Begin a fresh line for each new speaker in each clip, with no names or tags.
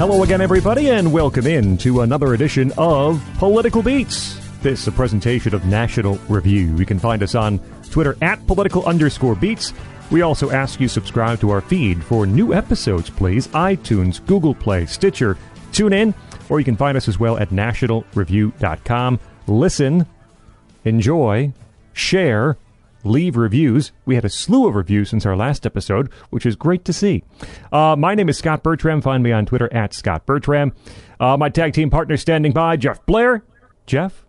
Hello again, everybody, and welcome in to another edition of Political Beats. This is a presentation of National Review. You can find us on Twitter at political underscore beats. We also ask you subscribe to our feed for new episodes, please. iTunes, Google Play, Stitcher, tune in, or you can find us as well at nationalreview.com. Listen, enjoy, share, leave reviews. We had a slew of reviews since our last episode, which is great to see. Uh, my name is Scot Bertram. Find me on Twitter at Scot Bertram. Uh, my tag team partner standing by, Jeff Blehar. Jeff?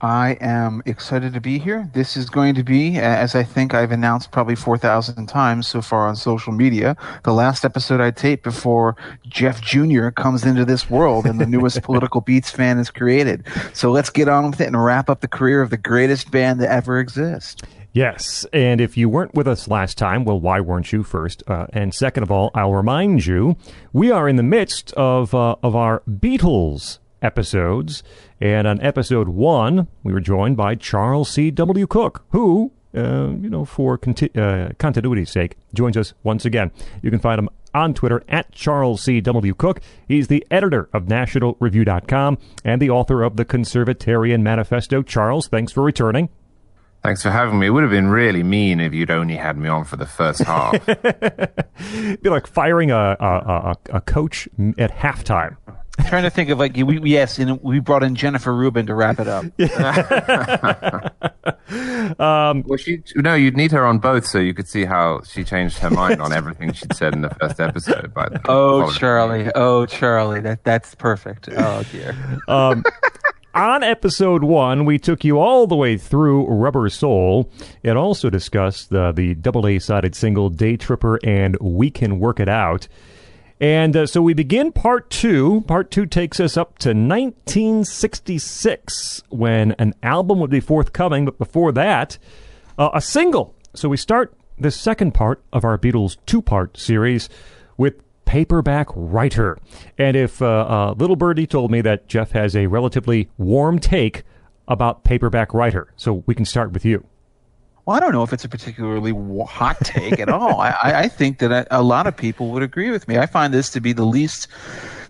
I am excited to be here. This is going to be, as I think I've announced probably 4,000 times so far on social media, the last episode I tape before Jeff Jr. comes into this world and the newest political beats fan is created. So let's get on with it and wrap up the career of the greatest band to ever exist.
Yes, and if you weren't with us last time, well, why weren't you first? Uh, and second of all, I'll remind you, we are in the midst of uh, of our Beatles episodes. And on episode one, we were joined by Charles C.W. Cooke, who, uh, you know, for conti- uh, continuity's sake, joins us once again. You can find him on Twitter at Charles C.W. Cooke. He's the editor of NationalReview.com and the author of the Conservatarian Manifesto. Charles, thanks for returning.
Thanks for having me. It would have been really mean if you'd only had me on for the first half.
It'd be like firing a, a, a, a coach at halftime
trying to think of like we yes, and we brought in Jennifer Rubin to wrap it up.
um, well, she no, you'd need her on both so you could see how she changed her mind on everything she'd said in the first episode. By the
oh, Charlie, oh Charlie, that that's perfect. Oh dear. Um,
on episode one, we took you all the way through Rubber Soul and also discussed the, the double A sided single Day Tripper and We Can Work It Out. And uh, so we begin part two. Part two takes us up to 1966 when an album would be forthcoming, but before that, uh, a single. So we start the second part of our Beatles two part series with Paperback Writer. And if uh, uh, Little Birdie told me that Jeff has a relatively warm take about Paperback Writer, so we can start with you.
Well, I don't know if it's a particularly hot take at all. I, I think that a, lot of people would agree with me. I find this to be the least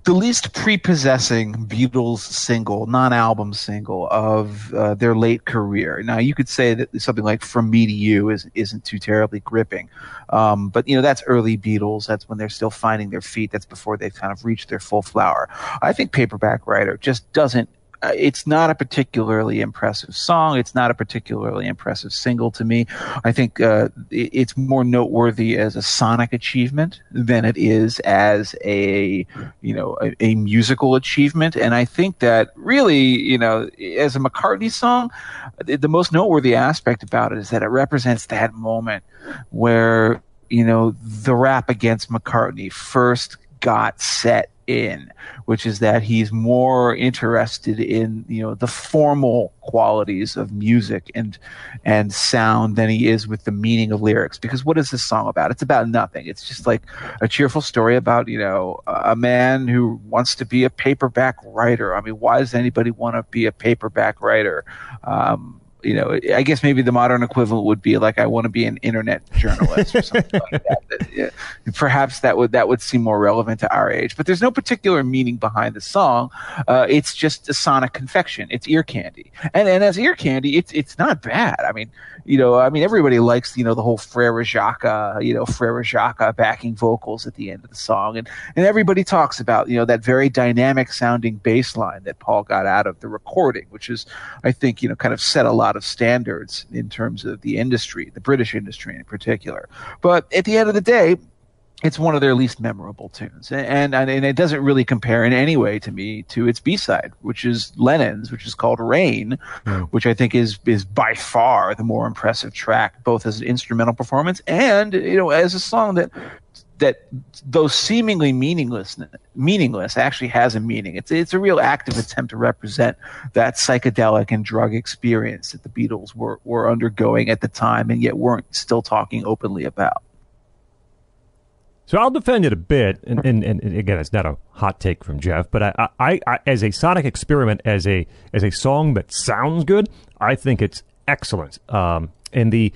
the least prepossessing Beatles single, non-album single of uh, their late career. Now, you could say that something like "From Me to You" is, isn't too terribly gripping, um, but you know that's early Beatles. That's when they're still finding their feet. That's before they've kind of reached their full flower. I think "Paperback Writer" just doesn't it's not a particularly impressive song. It's not a particularly impressive single to me. I think uh, it's more noteworthy as a sonic achievement than it is as a you know a, a, musical achievement. And I think that really you know as a McCartney song, the most noteworthy aspect about it is that it represents that moment where you know the rap against McCartney first got set in, which is that he's more interested in you know the formal qualities of music and and sound than he is with the meaning of lyrics. Because what is this song about? It's about nothing. It's just like a cheerful story about you know a man who wants to be a paperback writer. I mean, why does anybody want to be a paperback writer? Um, you know, I guess maybe the modern equivalent would be like I want to be an internet journalist or something like that. Yeah, perhaps that would that would seem more relevant to our age. But there's no particular meaning behind the song. Uh, it's just a sonic confection. It's ear candy, and and as ear candy, it's it's not bad. I mean, you know, I mean, everybody likes you know the whole Frere Jacques, you know, Frere Jacques backing vocals at the end of the song, and and everybody talks about you know that very dynamic sounding bass line that Paul got out of the recording, which is I think you know kind of set a lot of standards in terms of the industry, the British industry in particular. But at the end of the day, it's one of their least memorable tunes, and, and and it doesn't really compare in any way to me to its B side, which is Lennon's, which is called Rain, mm. which I think is is by far the more impressive track, both as an instrumental performance and you know as a song that that though seemingly meaningless meaningless actually has a meaning. It's it's a real active attempt to represent that psychedelic and drug experience that the Beatles were were undergoing at the time and yet weren't still talking openly about
so I'll defend it a bit, and, and, and again, it's not a hot take from Jeff, but I, I, I, as a sonic experiment, as a as a song that sounds good, I think it's excellent. Um, and the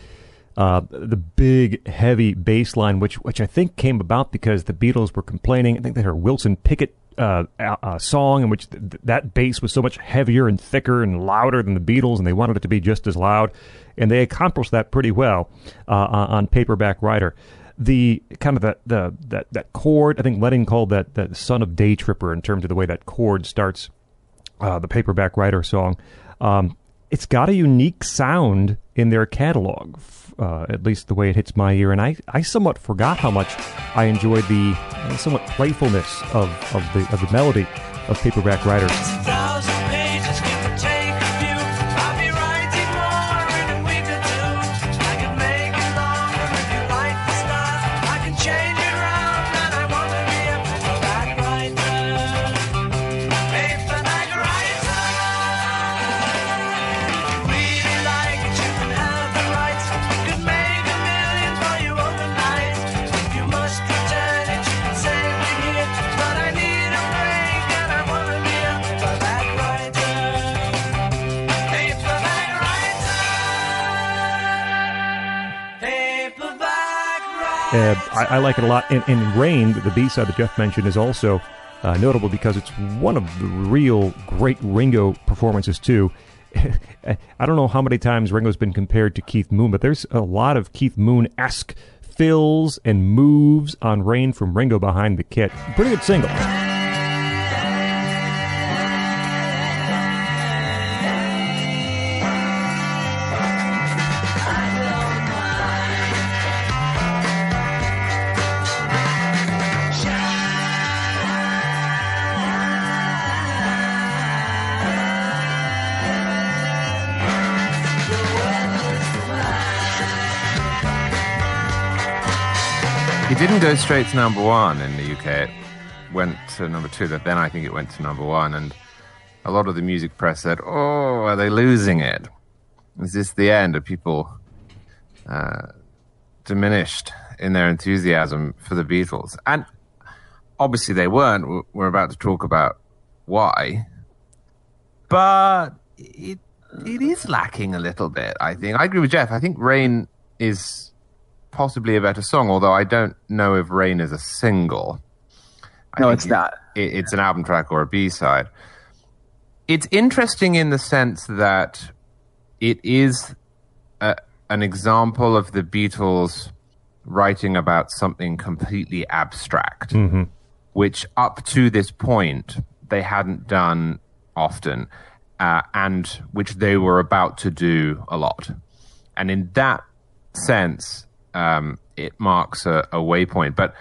uh, the big, heavy bass line, which which I think came about because the Beatles were complaining. I think they heard Wilson Pickett uh, uh, song in which th- that bass was so much heavier and thicker and louder than the Beatles, and they wanted it to be just as loud. And they accomplished that pretty well uh, on Paperback Writer. The kind of that the that that chord, I think Lennon called that that "Son of Day Tripper" in terms of the way that chord starts uh, the Paperback Writer song. Um, it's got a unique sound in their catalog uh, at least the way it hits my ear. And I, I somewhat forgot how much I enjoyed the uh, somewhat playfulness of, of the of the melody of Paperback Writers. Uh, I, I, like it a lot. And, and Rain, the B side that Jeff mentioned, is also uh, notable because it's one of the real great Ringo performances, too. I don't know how many times Ringo's been compared to Keith Moon, but there's a lot of Keith Moon esque fills and moves on Rain from Ringo behind the kit. Pretty good single.
Didn't go straight to number one in the UK. It went to number two. but Then I think it went to number one, and a lot of the music press said, "Oh, are they losing it? Is this the end? Are people uh, diminished in their enthusiasm for the Beatles?" And obviously, they weren't. We're about to talk about why, but it it is lacking a little bit. I think I agree with Jeff. I think Rain is possibly a better song, although I don't know if Rain is a single.
I no, it's not.
It, it's an album track or a B side. It's interesting in the sense that it is a, an example of the Beatles writing about something completely abstract, mm-hmm. which up to this point they hadn't done often, uh, and which they were about to do a lot. And in that sense, um, it marks a, a, waypoint, but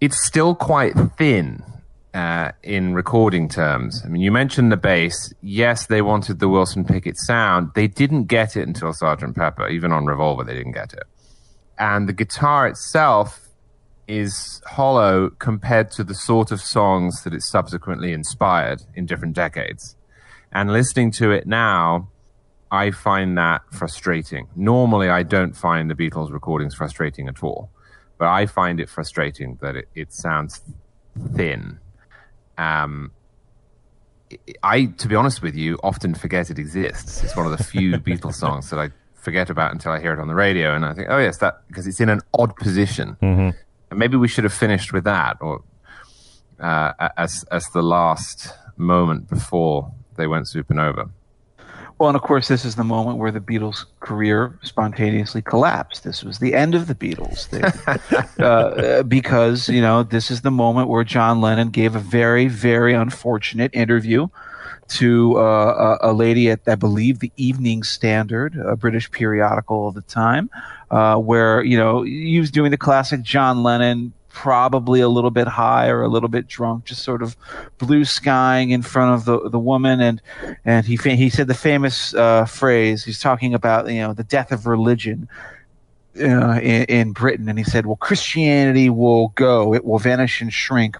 it's still quite thin uh, in recording terms. I mean, you mentioned the bass. Yes, they wanted the Wilson Pickett sound. They didn't get it until Sergeant Pepper. Even on Revolver, they didn't get it. And the guitar itself is hollow compared to the sort of songs that it subsequently inspired in different decades. And listening to it now, I find that frustrating. Normally, I don't find the Beatles recordings frustrating at all, but I find it frustrating that it, it sounds thin. Um, I, to be honest with you, often forget it exists. It's one of the few Beatles songs that I forget about until I hear it on the radio, and I think, oh yes, that because it's in an odd position. Mm-hmm. And maybe we should have finished with that, or uh, as as the last moment before they went supernova.
Well, and of course, this is the moment where the Beatles' career spontaneously collapsed. This was the end of the Beatles, they, uh, because you know this is the moment where John Lennon gave a very, very unfortunate interview to uh, a, a, lady at, I believe, the Evening Standard, a British periodical of the time, uh, where you know he was doing the classic John Lennon probably a little bit high or a little bit drunk, just sort of blue skying in front of the the woman, and and he he said the famous uh, phrase. He's talking about you know the death of religion. Uh, in, in Britain, and he said, "Well, Christianity will go; it will vanish and shrink.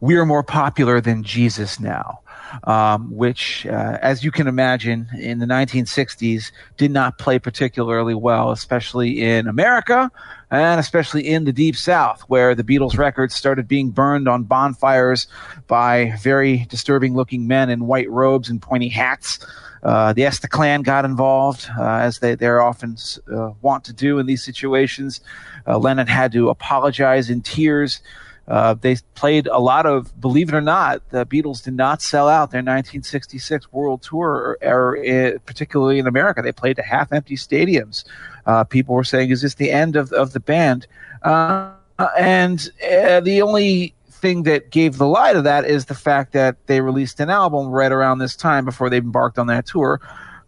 We are more popular than Jesus now." Um, which, uh, as you can imagine, in the 1960s did not play particularly well, especially in America and especially in the Deep South, where the Beatles records started being burned on bonfires by very disturbing looking men in white robes and pointy hats. Uh, the Klan got involved, uh, as they, they're often uh, want to do in these situations. Uh, Lennon had to apologize in tears. Uh, they played a lot of, believe it or not, the Beatles did not sell out their 1966 World Tour, or, or particularly in America. They played to half empty stadiums. Uh, people were saying, "Is this the end of of the band?" Uh, and uh, the only thing that gave the lie to that is the fact that they released an album right around this time before they embarked on that tour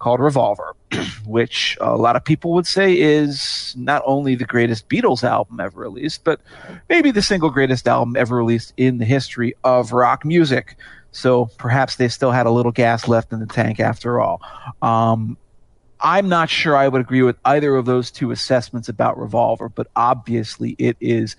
called Revolver, which a lot of people would say is not only the greatest Beatles album ever released, but maybe the single greatest album ever released in the history of rock music. So perhaps they still had a little gas left in the tank after all. Um, I'm not sure I would agree with either of those two assessments about Revolver, but obviously it is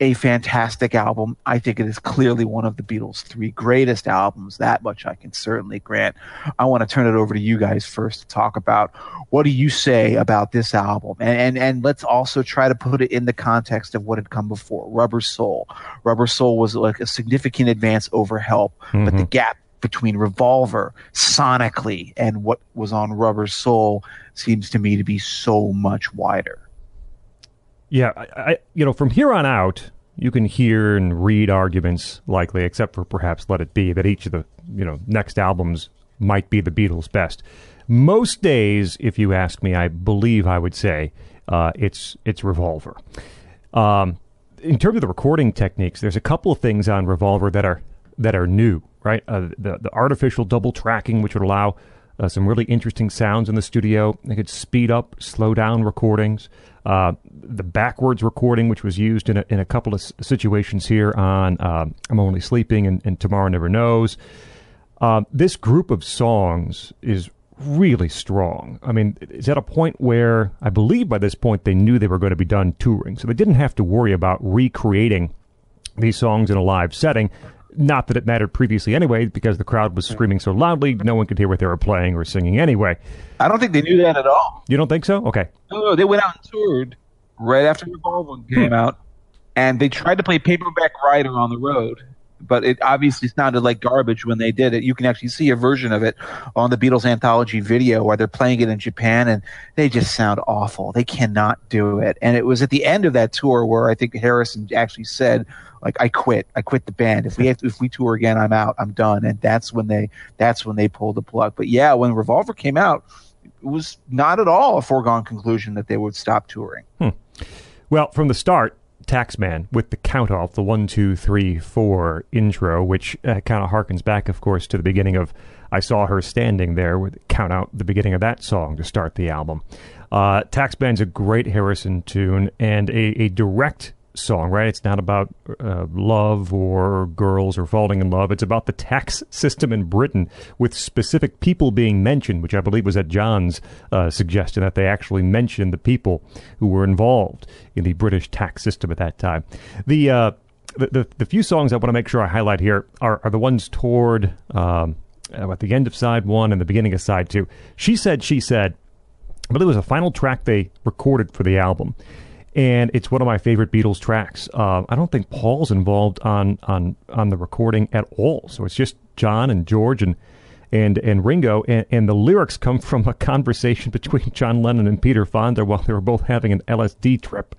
a fantastic album. I think it is clearly one of the Beatles' three greatest albums. That much I can certainly grant. I want to turn it over to you guys first to talk about what do you say about this album, and and, and let's also try to put it in the context of what had come before. Rubber Soul. Rubber Soul was like a significant advance over Help, mm-hmm. but the mm-hmm. gap between Revolver sonically and what was on Rubber Soul seems to me to be so much wider.
Yeah, I, I, you know, from here on out, you can hear and read arguments likely, except for perhaps Let It Be, that each of the you know next albums might be the Beatles' best. Most days, if you ask me, I believe I would say uh, it's it's Revolver. Um, in terms of the recording techniques, there's a couple of things on Revolver that are that are new right? Uh, the the artificial double tracking, which would allow uh, some really interesting sounds in the studio. They could speed up, slow down recordings. Uh, the backwards recording, which was used in a, in a couple of situations here on uh, "I'm Only Sleeping" and, and "Tomorrow Never Knows." Uh, this group of songs is really strong. I mean, it's at a point where I believe by this point they knew they were going to be done touring, so they didn't have to worry about recreating these songs in a live setting. Not that it mattered previously anyway, because the crowd was screaming so loudly, no one could hear what they were playing or singing anyway.
I don't think they knew that at all.
You don't think so? Okay.
No, no, they went out and toured right after Revolver came out, and they tried to play Paperback Writer on the road, but it obviously sounded like garbage when they did it. You can actually see a version of it on the Beatles anthology video where they're playing it in Japan, and they just sound awful. They cannot do it. And it was at the end of that tour where I think Harrison actually said, like I quit. I quit the band. If we to, if we tour again, I'm out. I'm done. And that's when they that's when they pulled the plug. But yeah, when Revolver came out, it was not at all a foregone conclusion that they would stop touring.
Hmm. Well, from the start, Taxman with the count off, the one, two, three, four intro, which uh, kind of harkens back, of course, to the beginning of I Saw Her Standing There, with count out the beginning of that song to start the album. Uh, Taxman's a great Harrison tune and a, a direct song, right? It's not about uh, love or girls or falling in love. It's about the tax system in Britain with specific people being mentioned, which I believe was at John's uh, suggestion that they actually mentioned the people who were involved in the British tax system at that time. The uh, the, the, the, few songs I want to make sure I highlight here are, are the ones toward um, at the end of side one and the beginning of side two. She said, she said, I believe it was a final track they recorded for the album and it's one of my favorite Beatles tracks. Uh, I don't think Paul's involved on on on the recording at all, so it's just John and George and and and Ringo, and, and the lyrics come from a conversation between John Lennon and Peter Fonda while they were both having an LSD trip.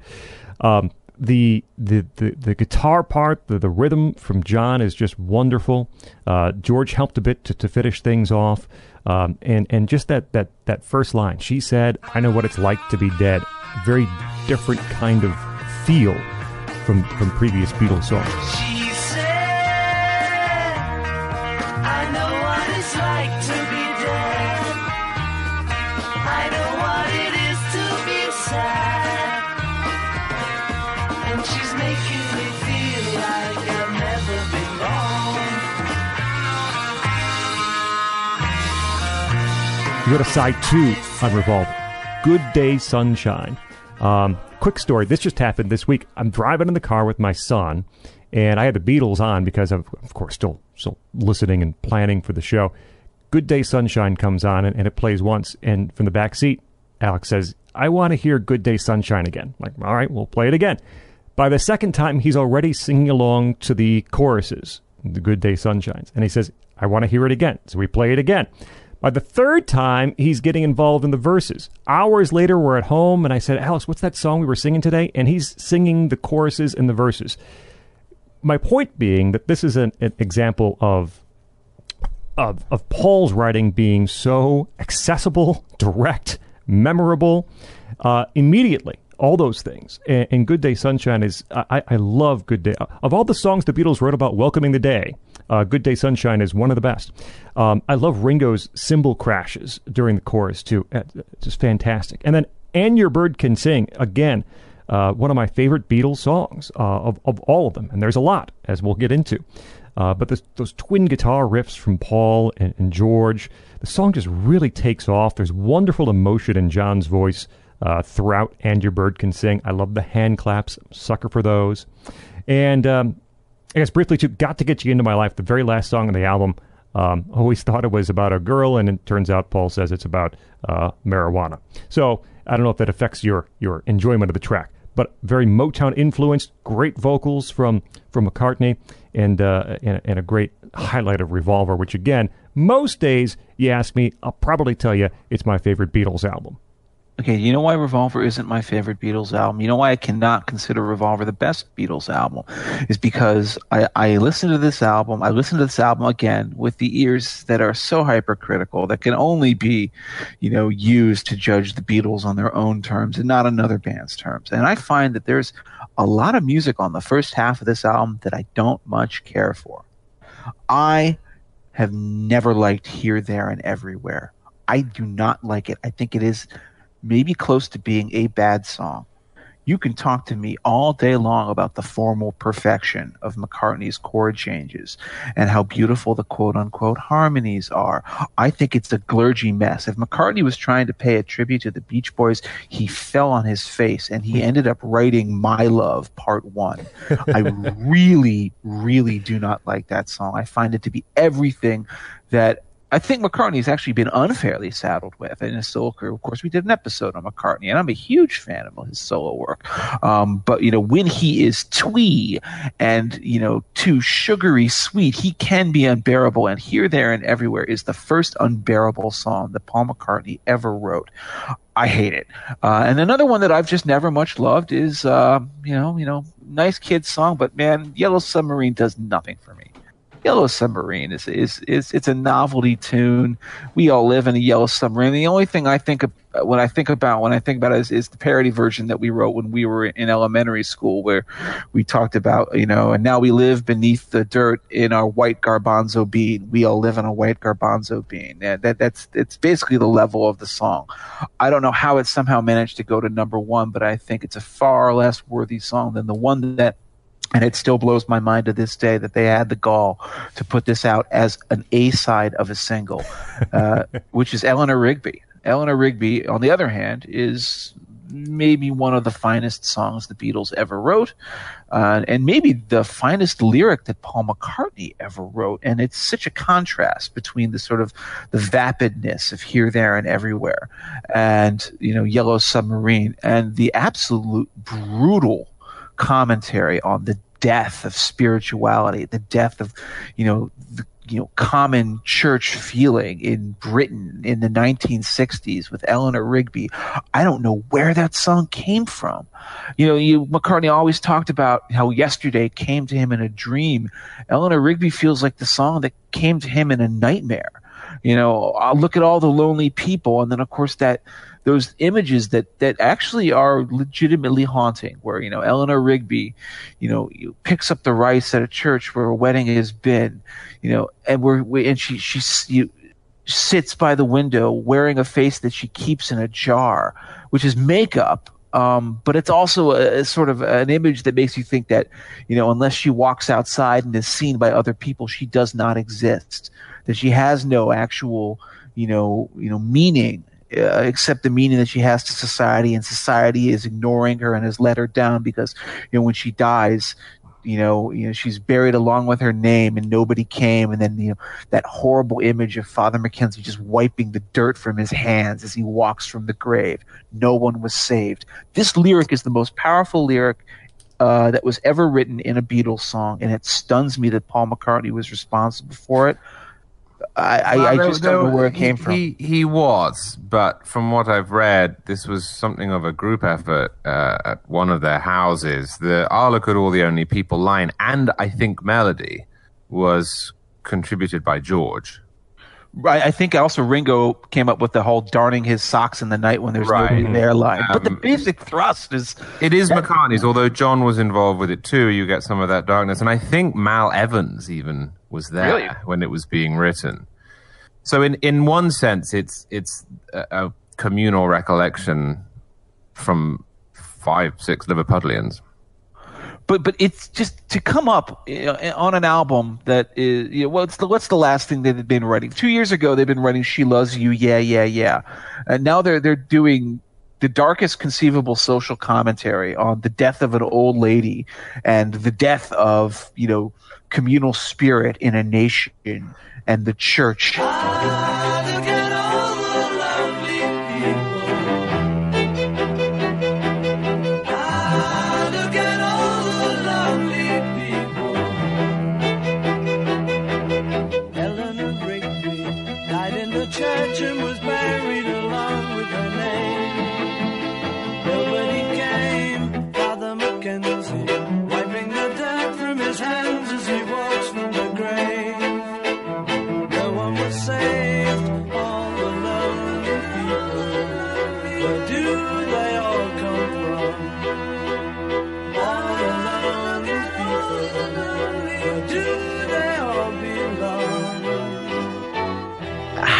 Um, the, the the the guitar part, the, the rhythm from John is just wonderful. Uh, George helped a bit to, to finish things off, um, and and just that that that first line. She said, "I know what it's like to be dead." Very different kind of feel from from previous Beatles songs. You go to side two on Revolver. Good Day Sunshine. Um, quick story. This just happened this week. I'm driving in the car with my son, and I had the Beatles on because of, of course, still still listening and planning for the show. Good Day Sunshine comes on, and, and it plays once. And from the back seat, Alex says, "I want to hear Good Day Sunshine again." I'm like, all right, we'll play it again. By the second time, he's already singing along to the choruses, the Good Day Sunshines, and he says, "I want to hear it again." So we play it again. By the third time, he's getting involved in the verses. Hours later, we're at home, and I said, Alex, what's that song we were singing today? And he's singing the choruses and the verses. My point being that this is an, an example of, of, of Paul's writing being so accessible, direct, memorable, uh, immediately all those things. And, and, Good Day Sunshine is, I, I love Good Day. Of all the songs the Beatles wrote about welcoming the day, uh, Good Day Sunshine is one of the best. Um, I love Ringo's cymbal crashes during the chorus, too. Uh, just fantastic. And then And Your Bird Can Sing, again, uh, one of my favorite Beatles songs uh, of, of all of them. And there's a lot, as we'll get into. Uh, but this, those twin guitar riffs from Paul and, and, George, the song just really takes off. There's wonderful emotion in John's voice uh, throughout And Your Bird Can Sing. I love the hand claps, sucker for those. And um, I guess briefly too, got to get you into my life. The very last song on the album. Um, always thought it was about a girl, and it turns out Paul says it's about uh, marijuana. So I don't know if that affects your your enjoyment of the track, but very Motown influenced, great vocals from from McCartney, and uh, and, and a great highlight of Revolver, which again, most days you ask me, I'll probably tell you it's my favorite Beatles album.
Okay, you know why Revolver isn't my favorite Beatles album? You know why I cannot consider Revolver the best Beatles album? Is because I, I listened to this album, I listened to this album again with the ears that are so hypercritical that can only be, you know, used to judge the Beatles on their own terms and not another band's terms. And I find that there's a lot of music on the first half of this album that I don't much care for. I have never liked Here, There, and Everywhere. I do not like it. I think it is maybe close to being a bad song. You can talk to me all day long about the formal perfection of McCartney's chord changes and how beautiful the quote unquote harmonies are. I think it's a glurgy mess. If McCartney was trying to pay a tribute to the Beach Boys, he fell on his face and he hmm. ended up writing My Love Part 1. I really, really do not like that song. I find it to be everything that I think McCartney's actually been unfairly saddled with in his solo career. Of course, we did an episode on McCartney, and I'm a huge fan of his solo work. Um, but you know, when he is twee and you know too sugary sweet, he can be unbearable. And here, there, and everywhere is the first unbearable song that Paul McCartney ever wrote. I hate it. Uh, and another one that I've just never much loved is, uh, you know, you know, nice kid song, but man, Yellow Submarine does nothing for me. Yellow Submarine is, is is it's a novelty tune. We all live in a yellow submarine. The only thing I think of, when I think about when I think about it is, is the parody version that we wrote when we were in elementary school, where we talked about you know, and now we live beneath the dirt in our white garbanzo bean. We all live in a white garbanzo bean. That, that that's it's basically the level of the song. I don't know how it somehow managed to go to number one, but I think it's a far less worthy song than the one that and it still blows my mind to this day that they had the gall to put this out as an A side of a single, uh, which is Eleanor Rigby. Eleanor Rigby, on the other hand, is maybe one of the finest songs the Beatles ever wrote, uh, and maybe the finest lyric that Paul McCartney ever wrote. And it's such a contrast between the sort of the vapidness of here, there, and everywhere, and you know, Yellow Submarine, and the absolute brutal commentary on the death of spirituality, the death of, you know, the, you know, common church feeling in Britain in the 1960s with Eleanor Rigby. I don't know where that song came from. You know, you, McCartney always talked about how yesterday came to him in a dream. Eleanor Rigby feels like the song that came to him in a nightmare. You know, I'll look at all the lonely people, and then of course that those images that that actually are legitimately haunting where you know Eleanor Rigby you know picks up the rice at a church where a wedding has been you know and we're we, and she she you, sits by the window wearing a face that she keeps in a jar which is makeup um, but it's also a, a, sort of an image that makes you think that you know unless she walks outside and is seen by other people she does not exist that she has no actual you know you know meaning uh, accept the meaning that she has to society, and society is ignoring her and has let her down because you know when she dies, you know, you know she's buried along with her name, and nobody came, and then you know that horrible image of Father Mackenzie just wiping the dirt from his hands as he walks from the grave. No one was saved. This lyric is the most powerful lyric uh, that was ever written in a Beatles song, and it stuns me that Paul McCartney was responsible for it. I, I, I just don't know where it came
he,
from.
He, he was, but from what I've read, this was something of a group effort uh, at one of their houses. The "I'll look at all the only people" line, and I think melody, was contributed by George.
Right. I think also Ringo came up with the whole darning his socks in the night when there's
Right.
nobody there line. but the
Um,
basic thrust is
It is McCartney's, although John was involved with it too. You get some of that darkness, and I think Mal Evans even was there
Really?
when it was being written. So, in in one sense, it's it's a, a communal recollection from five, six Liverpudlians.
but but it's just to come up you know, on an album that is you know what's the what's the last thing they've been writing two years ago they've been writing she loves you yeah yeah yeah and now they're they're doing the darkest conceivable social commentary on the death of an old lady and the death of you know communal spirit in a nation and the church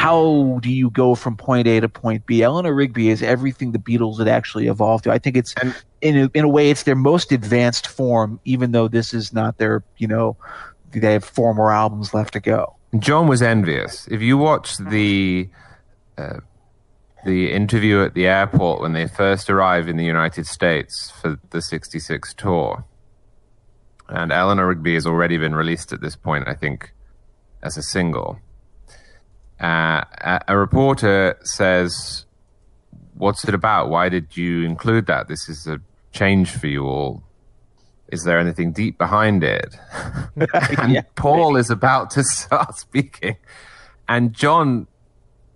how do you go from point A to point B? Eleanor Rigby is everything the Beatles had actually evolved to. I think it's
And-
in a, in a way it's their most advanced form, even though this is not their you know they have four more albums left to go.
John was envious. If you watch the uh, the interview at the airport when they first arrived in the United States for the '66 tour, and Eleanor Rigby has already been released at this point, I think, as a single. Uh, a, a reporter says, "What's it about? Why did you include that? This is a change for you all. Is there anything deep behind it?" and
Yeah.
Paul is about to start speaking, and John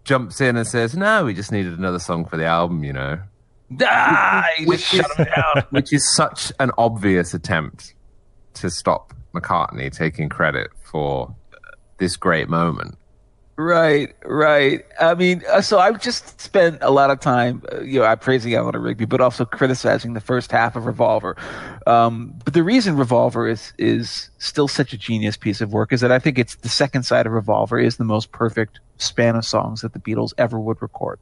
jumps in and says, "No, we just needed another song for the album, you know."
Ah, you
Which
just shut him down.
which is such an obvious attempt to stop McCartney taking credit for this great moment.
Right, right. I mean, uh, so I've just spent a lot of time, uh, you know, praising Eleanor Rigby, but also criticizing the first half of Revolver. Um, but the reason Revolver is is still such a genius piece of work is that I think it's the second side of Revolver is the most perfect span of songs that the Beatles ever would record.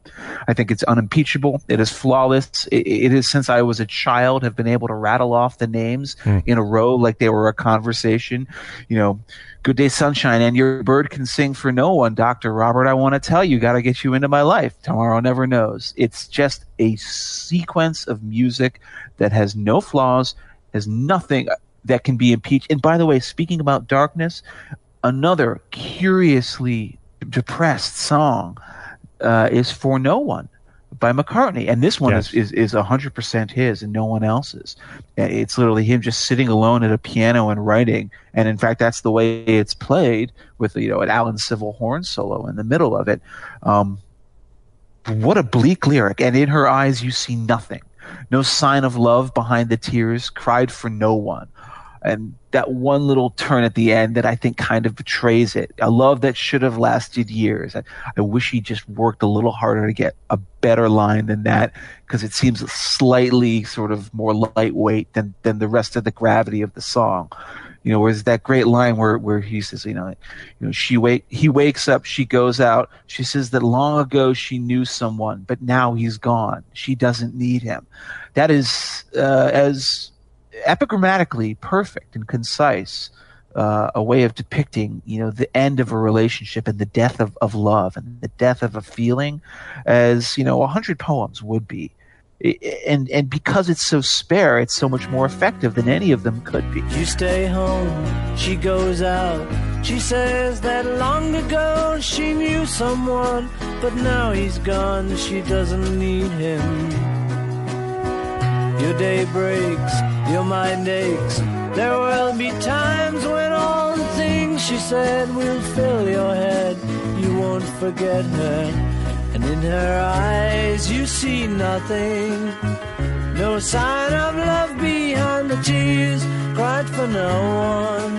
I think it's unimpeachable. It is flawless. It, it is since I was a child have been able to rattle off the names in a row like they were a conversation. You know, Good Day Sunshine and Your Bird Can Sing for No One, Dr. Robert. I want to tell you, got to get you into my life. Tomorrow never knows. It's just a sequence of music that has no flaws, has nothing that can be impeached. And by the way, speaking about darkness, another curiously depressed song uh, is For No One by McCartney, and this one
Yes.
is is hundred percent his and no one else's. Uh, It's literally him just sitting alone at a piano and writing, and in fact, that's the way it's played with you know an Alan Civil horn solo in the middle of it. Um, what a bleak lyric! And in her eyes, you see nothing, no sign of love behind the tears, cried for no one. And that one little turn at the end that I think kind of betrays it. A love that should have lasted years. I, I wish he just worked a little harder to get a better line than that because it seems slightly sort of more lightweight than, than the rest of the gravity of the song. You know, whereas that great line where, where he says, you know, you know, she wake, he wakes up, she goes out. She says that long ago she knew someone, but now he's gone. She doesn't need him. That is uh, as epigrammatically perfect and concise uh, a way of depicting, you know, the end of a relationship and the death of, of love and the death of a feeling, as you know, a hundred poems would be. And and because it's so spare, it's so much more effective than any of them could be.
You stay home, she goes out. She says that long ago she knew someone, but now he's gone, she doesn't need him. Your day breaks, your mind aches. There will be times when all the things she said will fill your head. You won't forget her. And in her eyes you see nothing. No sign of love behind the tears cried for no one.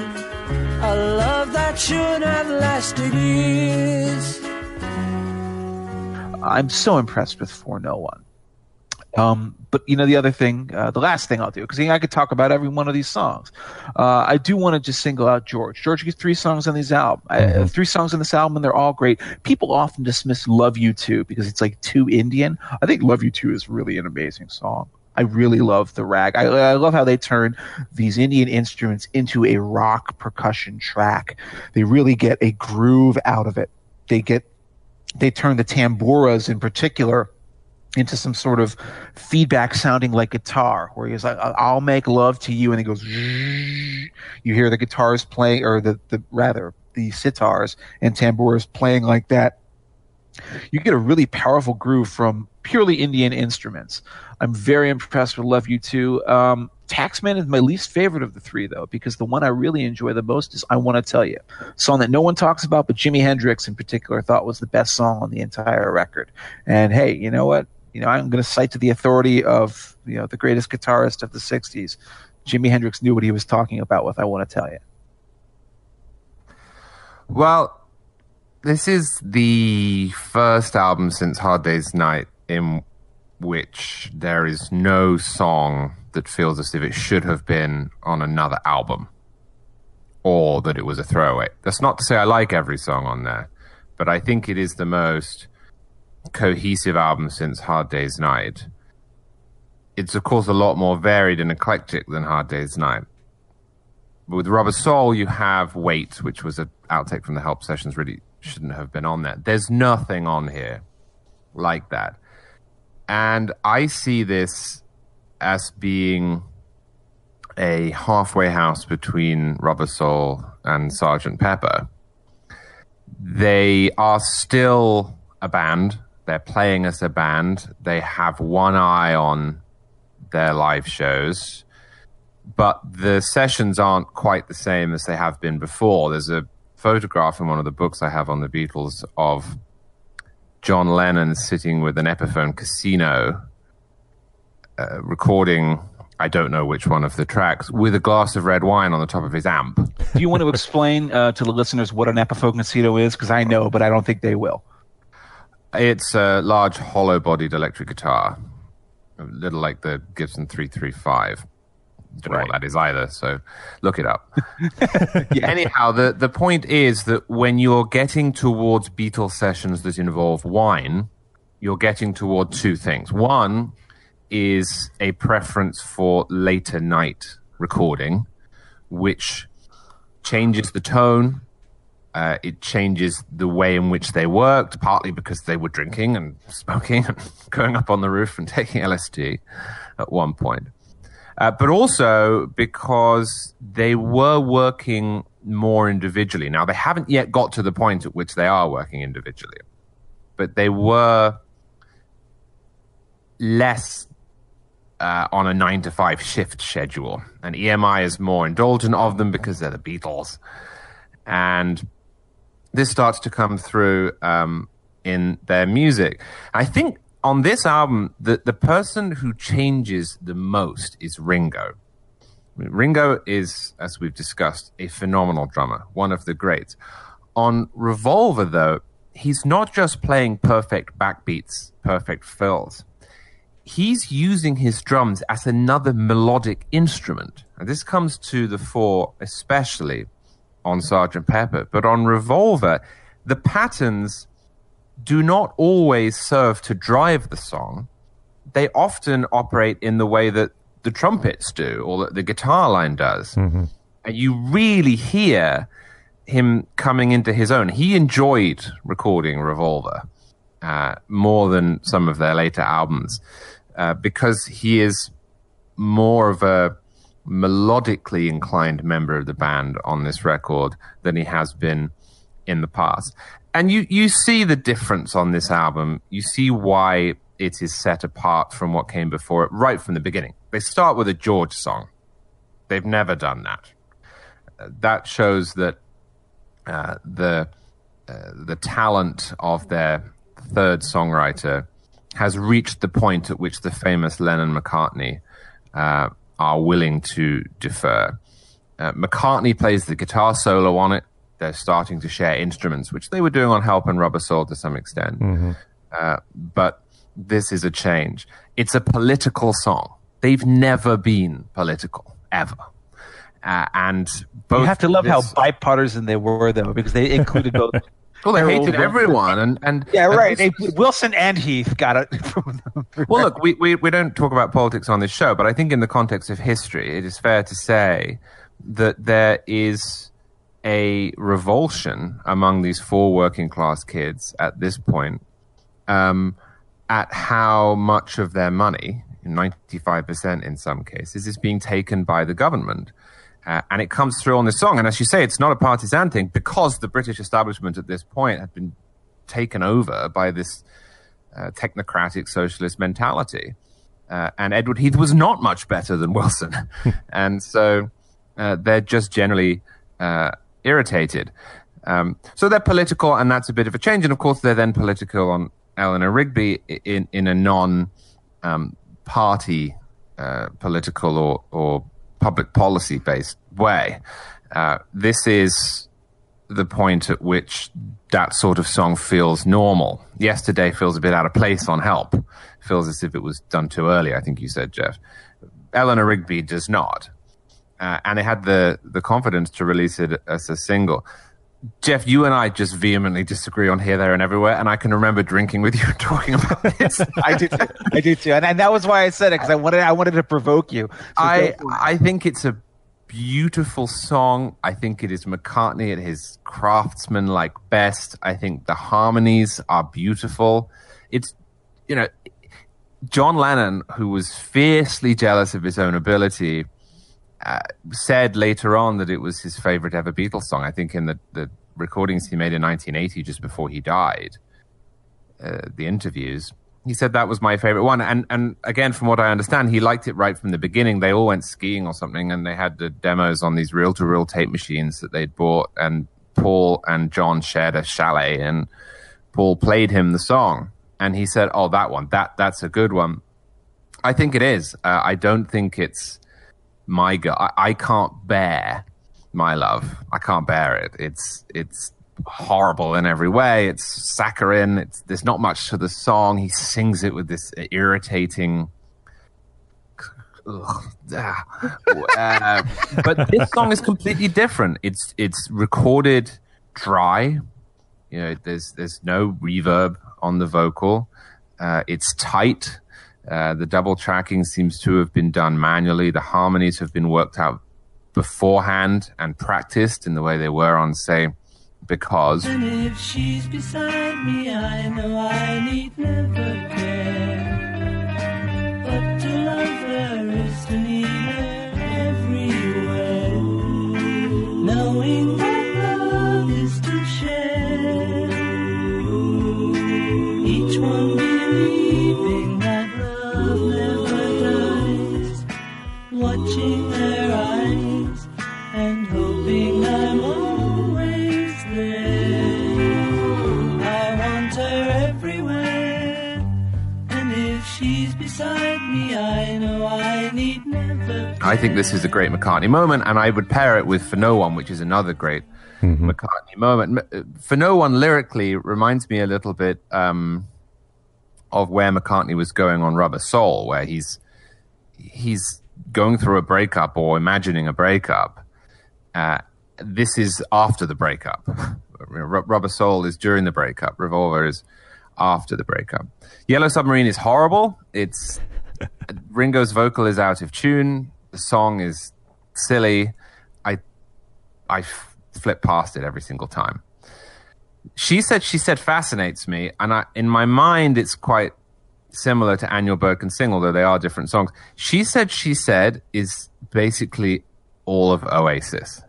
A love that should have lasted years.
I'm so impressed with For No One. Um, but you know the other thing, uh, the last thing I'll do, because I could talk about every one of these songs. Uh, I do want to just single out George. George gets three songs on these album, uh, three songs on this album, and they're all great. People often dismiss "Love You Too" because it's like too Indian. I think "Love You Too" is really an amazing song. I really love the rag. I, I love how they turn these Indian instruments into a rock percussion track. They really get a groove out of it. They get they turn the tamboras in particular into some sort of feedback sounding like guitar, where he's like, "I'll make love to you," and he goes. You hear the guitars playing, or the the rather the sitars and tambours playing like that. You get a really powerful groove from purely Indian instruments. I'm very impressed with Love You Too. Um, Taxman is my least favorite of the three, though, because the one I really enjoy the most is I Want to Tell You, song that no one talks about, but Jimi Hendrix in particular thought was the best song on the entire record. And hey, you know what? You know, I'm going to cite to the authority of you know the greatest guitarist of the '60s. Jimi Hendrix knew what he was talking about with "I Want to Tell You."
Well, this is the first album since Hard Day's Night in which there is no song that feels as if it should have been on another album or that it was a throwaway. That's not to say I like every song on there, but I think it is the most cohesive album since Hard Day's Night. It's, of course, a lot more varied and eclectic than Hard Day's Night. But with Rubber Soul, you have Wait, which was an outtake from the Help sessions, really shouldn't have been on there. There's nothing on here like that. And I see this as being a halfway house between Rubber Soul and Sergeant Pepper. They are still a band. They're playing as a band. They have one eye on their live shows, but the sessions aren't quite the same as they have been before. There's a photograph in one of the books I have on the Beatles of John Lennon sitting with an Epiphone Casino, uh, recording, I don't know which one of the tracks, with a glass of red wine on the top of his amp.
Do you want to explain uh, to the listeners what an Epiphone Casino is? Because I know, but I don't think they will.
It's a large hollow bodied electric guitar, a little like the Gibson 335. Don't know what that is either, so look it up. Anyhow, the, the point is that when you're getting towards Beatles sessions that involve wine, you're getting toward two things. One is a preference for later night recording, which changes the tone. Uh, it changes the way in which they worked, partly because they were drinking and smoking and going up on the roof and taking LSD at one point. Uh, but also because they were working more individually. Now, they haven't yet got to the point at which they are working individually, but they were less uh, on a nine to five shift schedule. And EMI is more indulgent of them because they're the Beatles. And this starts to come through um, in their music. I think on this album, the, the person who changes the most is Ringo. Ringo is, as we've discussed, a phenomenal drummer, one of the greats. On Revolver, though, he's not just playing perfect backbeats, perfect fills. He's using his drums as another melodic instrument. And this comes to the fore, especially on Sergeant Pepper. But on Revolver, the patterns do not always serve to drive the song. They often operate in the way that the trumpets do or that the guitar line does. And you really hear him coming into his own. He enjoyed recording Revolver uh, more than some of their later albums uh, because he is more of a melodically inclined member of the band on this record than he has been in the past. And you, you see the difference on this album. You see why it is set apart from what came before it right from the beginning. They start with a George song. They've never done that. Uh, that shows that uh, the uh, the talent of their third songwriter has reached the point at which the famous Lennon McCartney uh, are willing to defer. Uh, McCartney plays the guitar solo on it. They're starting to share instruments, which they were doing on Help and Rubber Soul to some extent. Uh, but this is a change. It's a political song. They've never been political, ever. Uh, and both
You have to love how
this-
bipartisan they were, though, because they included both.
well, they hated everyone, and and
Yeah,
and
right.
this
They, Wilson and Heath got it.
Well, look, we, we, we don't talk about politics on this show, but I think in the context of history, it is fair to say that there is a revulsion among these four working class kids at this point um, at how much of their money, 95% in some cases, is being taken by the government. Uh, and it comes through on this song. And as you say, it's not a partisan thing because the British establishment at this point had been taken over by this uh, technocratic socialist mentality. Uh, and Edward Heath was not much better than Wilson. and so uh, they're just generally uh, irritated. Um, so they're political, and that's a bit of a change. And of course, they're then political on Eleanor Rigby in, in a non um, party uh, political or, or public policy based way. Uh, this is the point at which that sort of song feels normal. Yesterday feels a bit out of place on Help. Feels as if it was done too early, I think you said, Jeff. Eleanor Rigby does not. Uh, and they had the, the confidence to release it as a single. Jeff, you and I just vehemently disagree on here, there, and everywhere. And I can remember drinking with you and talking about this.
I do, too. I do too, and, and that was why I said it because I wanted, I wanted to provoke you. So
I
go for it.
I think it's a beautiful song. I think it is McCartney at his craftsman like best. I think the harmonies are beautiful. It's you know John Lennon, who was fiercely jealous of his own ability, uh, said later on that it was his favorite ever Beatles song. I think in the, the recordings he made in 1980, just before he died, uh, the interviews, he said that was my favorite one. And and again, from what I understand, he liked it right from the beginning. They all went skiing or something, and they had the demos on these reel to reel tape machines that they'd bought. And Paul and John shared a chalet, and Paul played him the song, and he said, "Oh, that one, that that's a good one." I think it is. Uh, I don't think it's my girl. I, I can't bear my love. I can't bear it. It's it's horrible in every way. It's saccharine. It's there's not much to the song. He sings it with this irritating. Ugh. Uh, but this song is completely different. It's it's recorded dry. You know, there's there's no reverb on the vocal. Uh, it's tight. Uh, the double tracking seems to have been done manually. The harmonies have been worked out beforehand and practiced in the way they were on, say, because.
And if she's beside me, I know I need never care. But to love her is to need her everywhere. Knowing I
think this is a great McCartney moment, and I would pair it with For No One, which is another great McCartney moment. For No One lyrically reminds me a little bit um, of where McCartney was going on Rubber Soul, where he's he's going through a breakup or imagining a breakup. Uh, this is after the breakup. Rubber Soul is during the breakup. Revolver is after the breakup. Yellow Submarine is horrible. It's Ringo's vocal is out of tune. The song is silly. I I flip past it every single time. She said she said fascinates me, and I in my mind it's quite similar to And Your Bird Can Sing, although they are different songs. She said she said is basically all of Oasis.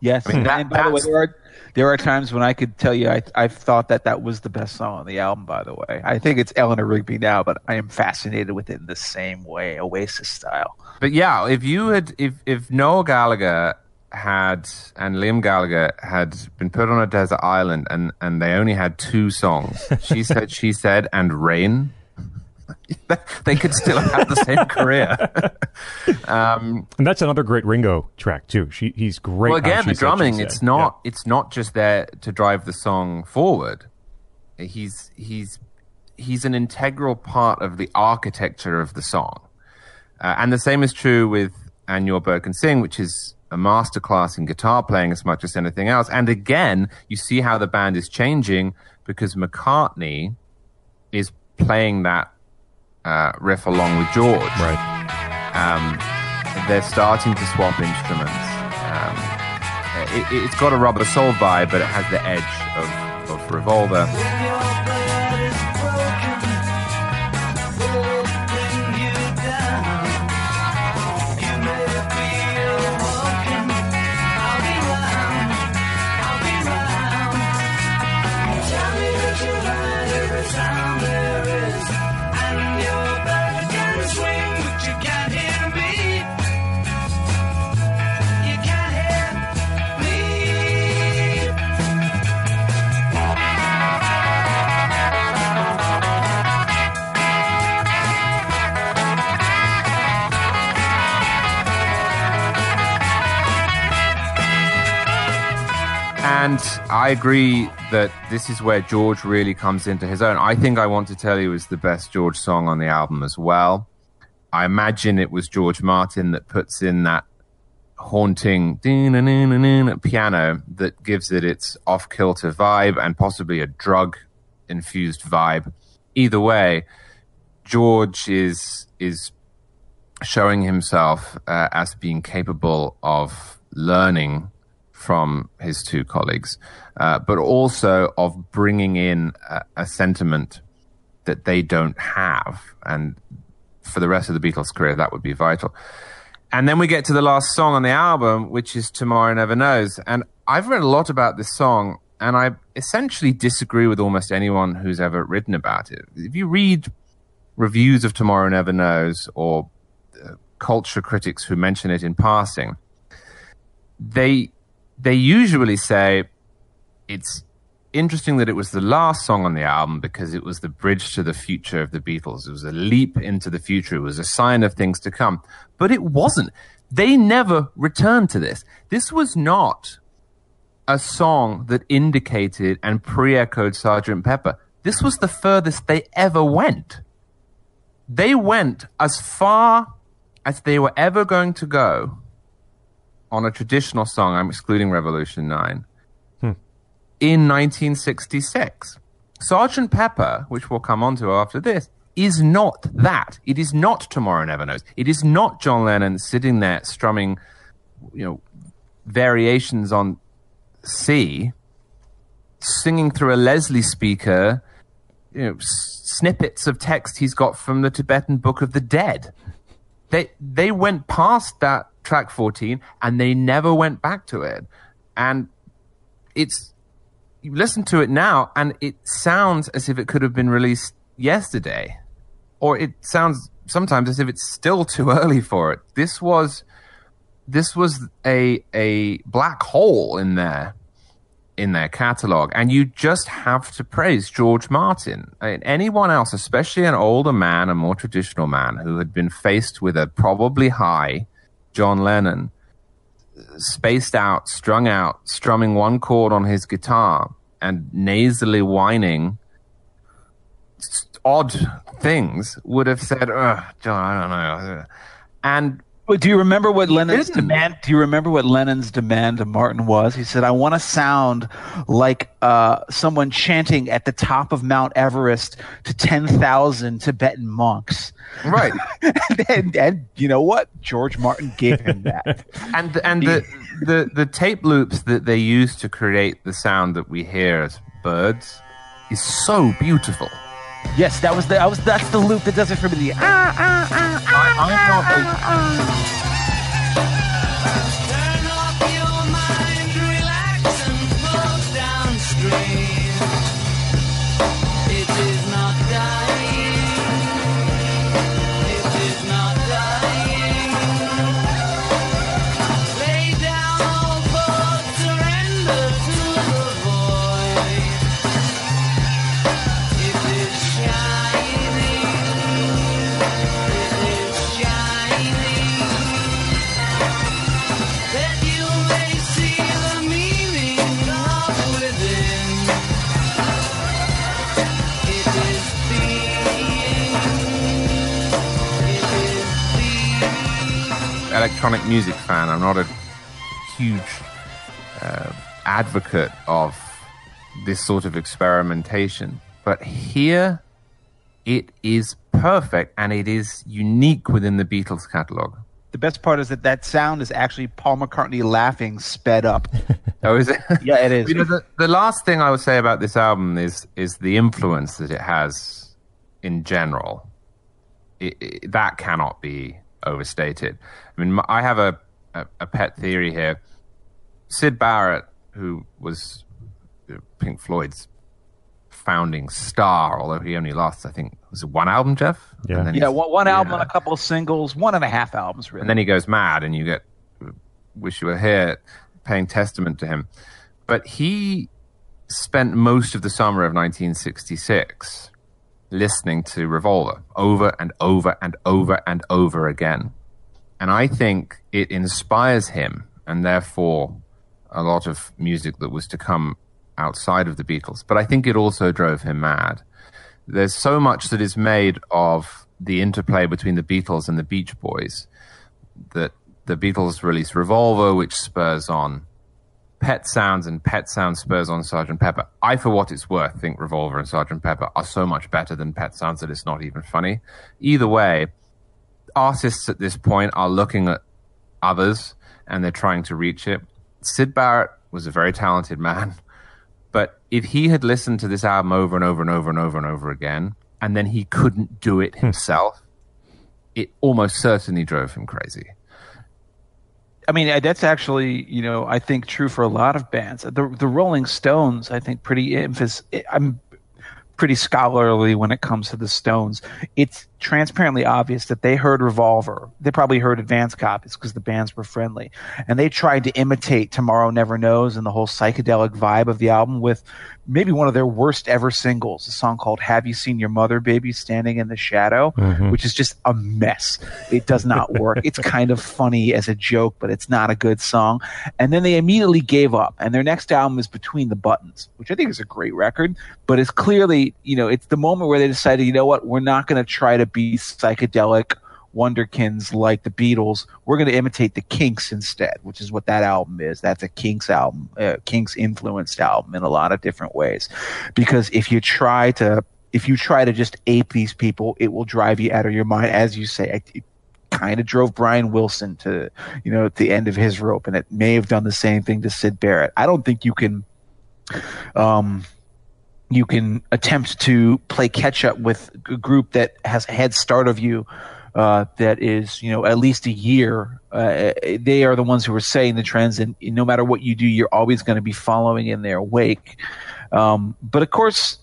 Yes,
mean, that-
and by the way, there are there are times when I could tell you I I've thought that that was the best song on the album. By the way, I think it's Eleanor Rigby now, but I am fascinated with it in the same way, Oasis style.
But yeah, if you had if if Noel Gallagher had and Liam Gallagher had been put on a desert island, and and they only had two songs. She said, she said, and Rain. they could still have the same career. um,
And that's another great Ringo track too. She he's great.
well, again, the drumming. It's not. It's not just there to drive the song forward. He's he's he's an integral part of the architecture of the song, uh, and the same is true with "And Your Bird Can Sing," which is a masterclass in guitar playing as much as anything else. And again, you see how the band is changing because McCartney is playing that uh, riff along with George
Right.
um, they're starting to swap instruments. Um, it, it's got a rubber soul vibe, but it has the edge of, of Revolver.
And
I agree that this is where George really comes into his own. I think I Want to Tell You is the best George song on the album as well. I imagine it was George Martin that puts in that haunting piano that gives it its off kilter vibe and possibly a drug infused vibe. Either way, George is is showing himself uh, as being capable of learning from his two colleagues, uh, but also of bringing in a, a sentiment that they don't have. And for the rest of the Beatles' career, that would be vital. And then we get to the last song on the album, which is Tomorrow Never Knows. And I've read a lot about this song, and I essentially disagree with almost anyone who's ever written about it. If you read reviews of Tomorrow Never Knows or uh, culture critics who mention it in passing, they they usually say it's interesting that it was the last song on the album because it was the bridge to the future of the Beatles. It was a leap into the future. It was a sign of things to come. But it wasn't. They never returned to this. This was not a song that indicated and pre echoed Sgt. Pepper. This was the furthest they ever went. They went as far as they were ever going to go on a traditional song. I'm excluding Revolution 9 hmm. in 1966. Sergeant Pepper, which we'll come on to after this, is not that. It is not Tomorrow Never Knows. It is not John Lennon sitting there strumming, you know, variations on C, singing through a Leslie speaker, you know, s- snippets of text he's got from the Tibetan Book of the Dead. They they went past that track 14 and they never went back to it. And it's you listen to it now and it sounds as if it could have been released yesterday. Or it sounds sometimes as if it's still too early for it. This was this was a a black hole in there in their catalog. And you just have to praise George Martin. I mean, anyone else especially an older man a more traditional man who had been faced with a probably high John Lennon spaced out, strung out, strumming one chord on his guitar and nasally whining odd things would have said, John, I don't know. And
Well, do you remember what Lennon's demand? Do you remember what Lennon's demand to Martin was? He said, "I want to sound like uh, someone chanting at the top of Mount Everest to ten thousand Tibetan monks."
right.
and, and you know what? George Martin gave him that.
and and the, the the tape loops that they use to create the sound that we hear as birds is so beautiful.
yes, that was the. I was. That's the loop that does it for me. The, ah, ah, ah, ah,
I'm not electronic music fan. I'm not a huge uh, advocate of this sort of experimentation. But here, it is perfect and it is unique within the Beatles catalog.
The best part is that that sound is actually Paul McCartney laughing sped up.
Oh, is it?
Yeah, it is.
You know, the, the last thing I would say about this album is is the influence that it has in general. It, it, that cannot be overstated. I mean, I have a, a, a pet theory here. Syd Barrett, who was Pink Floyd's founding star, although he only lost, I think, was it one album, Jeff?
Yeah.
And then
yeah, one, one album
yeah.
and a couple of singles, one and a half albums, really.
and then he goes mad, and you get wish you were here, paying testament to him. But he spent most of the summer of 1966 listening to Revolver over and over and over and over again, and I think it inspires him, and therefore a lot of music that was to come outside of the Beatles. But I think it also drove him mad there's so much that is made of the interplay between the Beatles and the Beach Boys that the Beatles release Revolver, which spurs on Pet Sounds, and Pet Sounds spurs on Sergeant Pepper. I, for what it's worth, think Revolver and Sergeant Pepper are so much better than Pet Sounds that it's not even funny. Either way, artists at this point are looking at others and they're trying to reach it. Syd Barrett was a very talented man. But if he had listened to this album over and over and over and over and over again, and then he couldn't do it himself, it almost certainly drove him crazy.
I mean, uh, that's actually, you know, I think true for a lot of bands. The the Rolling Stones, I think, pretty emphasis. I'm pretty scholarly when it comes to the Stones. It's transparently obvious that they heard Revolver. They probably heard advance copies because the bands were friendly, and they tried to imitate Tomorrow Never Knows and the whole psychedelic vibe of the album with maybe one of their worst ever singles, a song called "Have You Seen Your Mother, Baby, Standing in the Shadow," mm-hmm. which is just a mess. It does not work. it's kind of funny as a joke, but it's not a good song. And then they immediately gave up, and their next album is Between the Buttons, which I think is a great record, but it's clearly, you know, it's the moment where they decided, you know what, we're not going to try to be psychedelic wonderkins like the Beatles. We're going to imitate the Kinks instead, which is what that album is. That's a Kinks album, uh, Kinks influenced album in a lot of different ways. Because if you try to, if you try to just ape these people, it will drive you out of your mind. As you say, it kind of drove Brian Wilson to, you know, at the end of his rope, and it may have done the same thing to Syd Barrett. I don't think you can, um, you can attempt to play catch up with a group that has a head start of you uh, that is, you know, at least a year. Uh, they are the ones who are saying the trends, and no matter what you do, you're always going to be following in their wake. Um, but of course,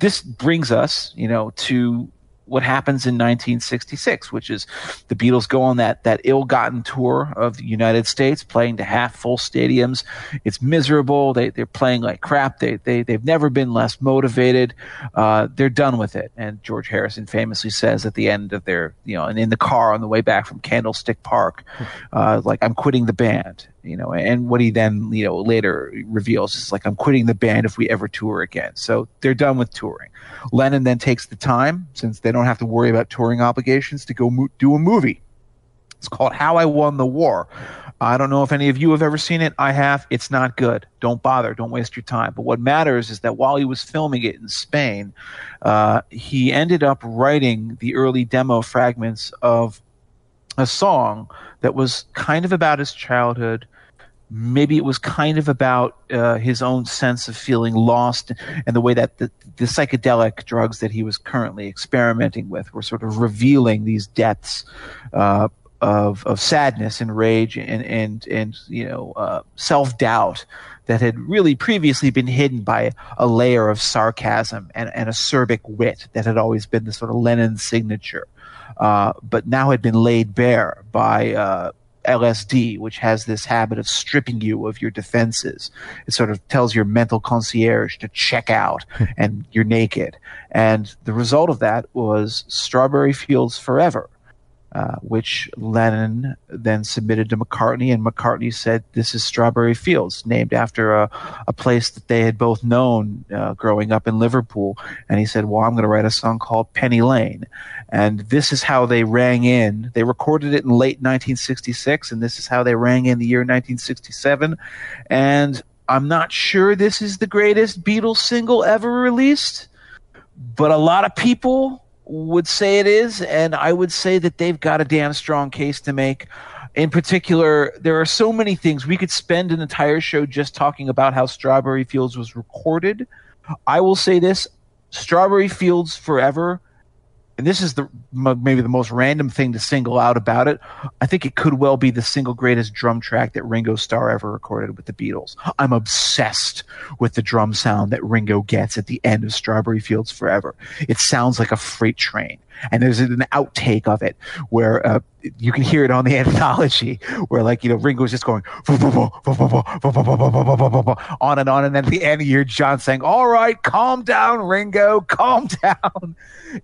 this brings us, you know, to what happens in 1966, which is the Beatles go on that that ill-gotten tour of the United States, playing to half-full stadiums. It's miserable. They they're playing like crap. They they they've never been less motivated. Uh, they're done with it. And George Harrison famously says at the end of their you know, and in the car on the way back from Candlestick Park, uh, like I'm quitting the band. You know, and what he then you know later reveals is like I'm quitting the band if we ever tour again. So they're done with touring. Lennon then takes the time, since they don't have to worry about touring obligations, to go mo- do a movie. It's called How I Won the War. I don't know if any of you have ever seen it. I have. It's not good. Don't bother. Don't waste your time. But what matters is that while he was filming it in Spain, uh, he ended up writing the early demo fragments of a song that was kind of about his childhood, maybe it was kind of about uh, his own sense of feeling lost and the way that the, the psychedelic drugs that he was currently experimenting with were sort of revealing these depths uh, of of sadness and rage and and and you know uh, self doubt that had really previously been hidden by a layer of sarcasm and, and acerbic wit that had always been the sort of Lennon signature, uh, but now had been laid bare by uh, LSD, which has this habit of stripping you of your defenses. It sort of tells your mental concierge to check out and you're naked. And the result of that was Strawberry Fields Forever. Uh, which Lennon then submitted to McCartney, and McCartney said, "This is Strawberry Fields, named after a, a place that they had both known uh, growing up in Liverpool." And he said, "Well, I'm going to write a song called Penny Lane," And this is how they rang in. They recorded it in late 1966, and this is how they rang in the year 1967. And I'm not sure this is the greatest Beatles single ever released, but a lot of people would say it is, and I would say that they've got a damn strong case to make. In particular, there are so many things. We could spend an entire show just talking about how Strawberry Fields was recorded. I will say this Strawberry Fields Forever and this is the maybe the most random thing to single out about it. I think it could well be the single greatest drum track that Ringo Starr ever recorded with the Beatles. I'm obsessed with the drum sound that Ringo gets at the end of Strawberry Fields Forever. It sounds like a freight train. And there's an outtake of it where uh, you can hear it on the anthology where like, you know, Ringo's just going on and on. And then at the end you hear John saying, all right, calm down, Ringo, calm down.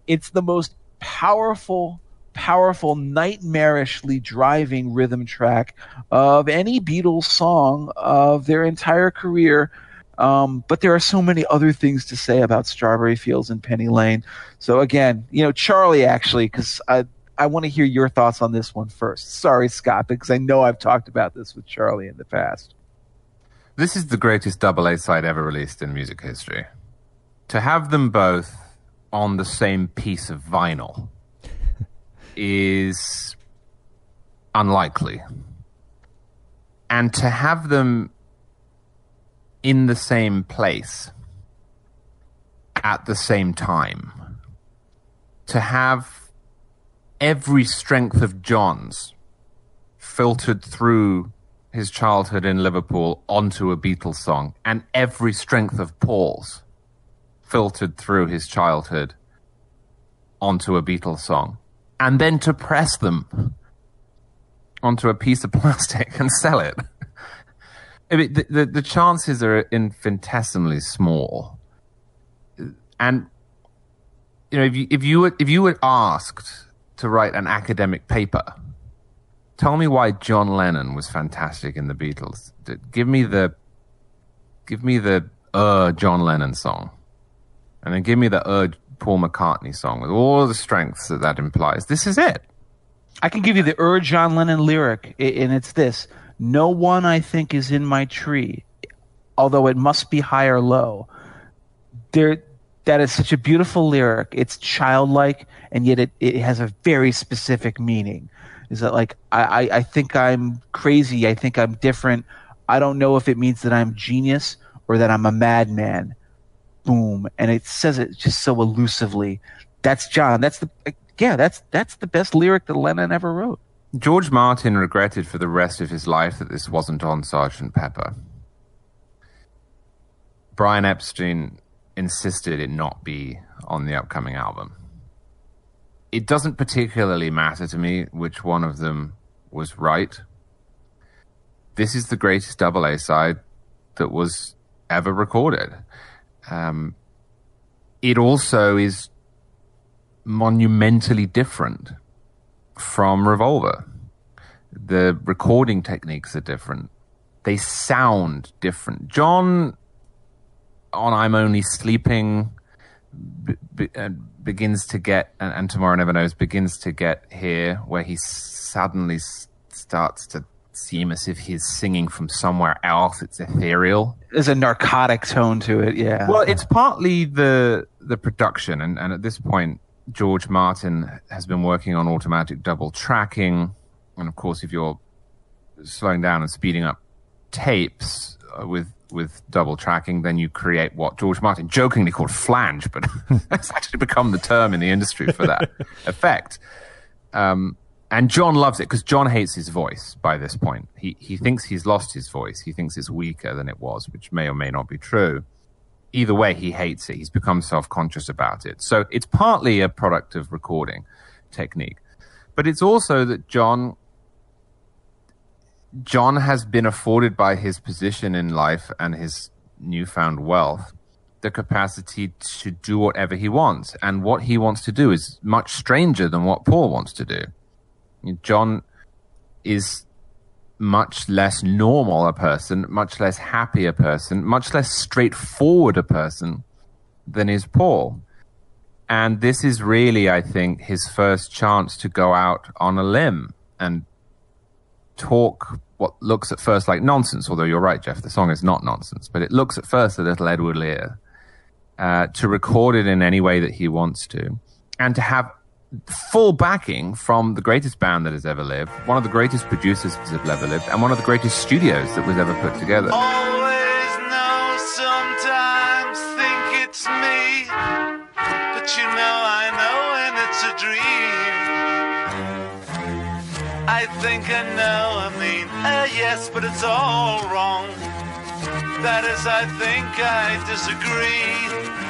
It's the most powerful powerful, nightmarishly driving rhythm track of any Beatles song of their entire career. Um, but there are so many other things to say about Strawberry Fields and Penny Lane. So again, you know, Charlie actually, because I I want to hear your thoughts on this one first. Sorry, Scot, because I know I've talked about this with Charlie in the past.
This is the greatest double A side ever released in music history. To have them both on the same piece of vinyl is unlikely. And to have them in the same place at the same time, to have every strength of John's filtered through his childhood in Liverpool onto a Beatles song, and every strength of Paul's filtered through his childhood onto a Beatles song, and then to press them onto a piece of plastic and sell it. I mean, the, the, the chances are infinitesimally small, and you know if you if you were if you were asked to write an academic paper, tell me why John Lennon was fantastic in the Beatles. Give me the give me the uh John Lennon song and then give me the Ur Paul McCartney song with all the strengths that that implies. This is it.
I can give you the Ur John Lennon lyric, and it's this: "No one I think is in my tree, although it must be high or low." There, that is such a beautiful lyric. It's childlike, and yet it, it has a very specific meaning. Is that like I, I, I think I'm crazy? I think I'm different. I don't know if it means that I'm genius or that I'm a madman boom, and it says it just so elusively. That's John. That's the yeah. That's that's the best lyric that Lennon ever wrote.
George Martin regretted for the rest of his life that this wasn't on Sergeant Pepper. Brian Epstein insisted it not be on the upcoming album. It doesn't particularly matter to me which one of them was right. This is the greatest double A side that was ever recorded. Um, it also is monumentally different from Revolver. The recording techniques are different. They sound different. John on I'm Only Sleeping be, be, uh, begins to get, and, and, Tomorrow Never Knows begins to get here, where he suddenly s- starts to seem as if he's singing from somewhere else. It's ethereal.
There's a narcotic tone to it, yeah.
Well, it's partly the the production, and, and at this point, George Martin has been working on automatic double tracking, and of course, if you're slowing down and speeding up tapes uh, with with double tracking, then you create what George Martin jokingly called flange, but that's actually become the term in the industry for that effect. Um, and John loves it because John hates his voice by this point. He he thinks he's lost his voice. He thinks it's weaker than it was, which may or may not be true. Either way, he hates it. He's become self conscious about it. So it's partly a product of recording technique, but it's also that John John has been afforded by his position in life and his newfound wealth the capacity to do whatever he wants. And what he wants to do is much stranger than what Paul wants to do. John is much less normal a person, much less happy a person, much less straightforward a person than is Paul. And this is really, I think, his first chance to go out on a limb and talk what looks at first like nonsense, although you're right, Jeff, the song is not nonsense, but it looks at first a little Edward Lear, uh, to record it in any way that he wants to, and to have full backing from the greatest band that has ever lived, one of the greatest producers that has ever lived, and one of the greatest studios that was ever put together.
Always know, sometimes think it's me. But you know, I know when it's a dream. I think I know, I mean, uh, yes, but it's all wrong. That is, I think I disagree.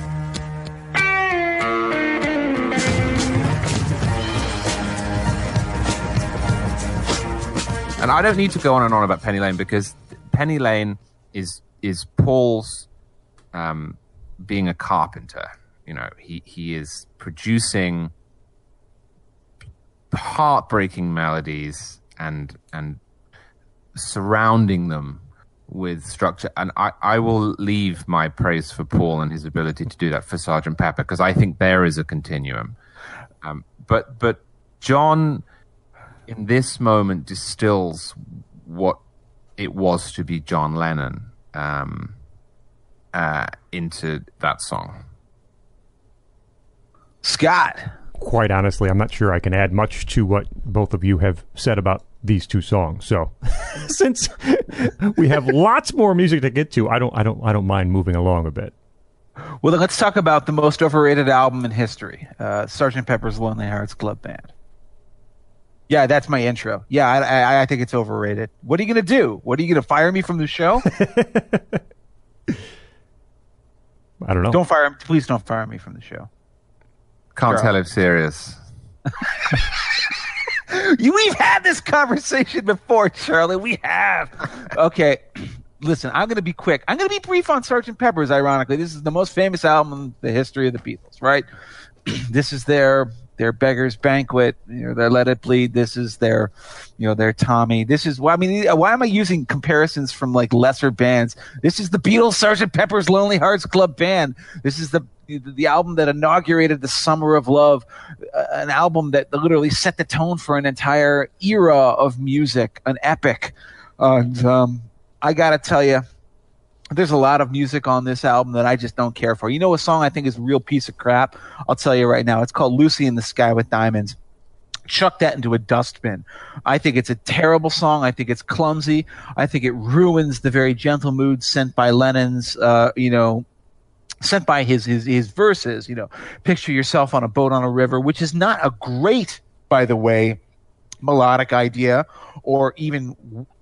And I don't need to go on and on about Penny Lane because Penny Lane is is Paul's um, being a carpenter. You know, he he is producing heartbreaking melodies and and surrounding them with structure. And I, I will leave my praise for Paul and his ability to do that for Sergeant Pepper because I think there is a continuum. Um, but but John in this moment distills what it was to be John Lennon um, uh, into that song.
Scot.
Quite honestly, I'm not sure I can add much to what both of you have said about these two songs. So, since we have lots more music to get to, I don't, I don't, I don't mind moving along a bit.
Well, then let's talk about the most overrated album in history, uh, Sergeant Pepper's Lonely Hearts Club Band. Yeah, that's my intro. Yeah, I, I, I think it's overrated. What are you going to do? What are you going to fire me from the show?
I don't know.
don't fire. me. Please don't fire me from the show.
Can't
Sure.
tell if serious.
You, we've had this conversation before, Charlie. We have. Okay, listen. I'm going to be quick. I'm going to be brief on Sergeant Pepper's. Ironically, this is the most famous album in the history of the Beatles. Right? this is their their Beggar's Banquet. You know, their Let It Bleed. This is their, you know, their Tommy. This is why I mean, why am I using comparisons from like lesser bands? This is the Beatles, Sergeant Pepper's Lonely Hearts Club Band. This is the the album that inaugurated the summer of love uh, an album that literally set the tone for an entire era of music an epic and um, i gotta tell you there's a lot of music on this album that i just don't care for you know a song i think is a real piece of crap i'll tell you right now it's called lucy in the sky with diamonds chuck that into a dustbin. I think it's a terrible song. I think it's clumsy. I think it ruins the very gentle mood sent by Lennon's, uh, you know, sent by his, his his verses. You know, picture yourself on a boat on a river, which is not a great, by the way, melodic idea, or even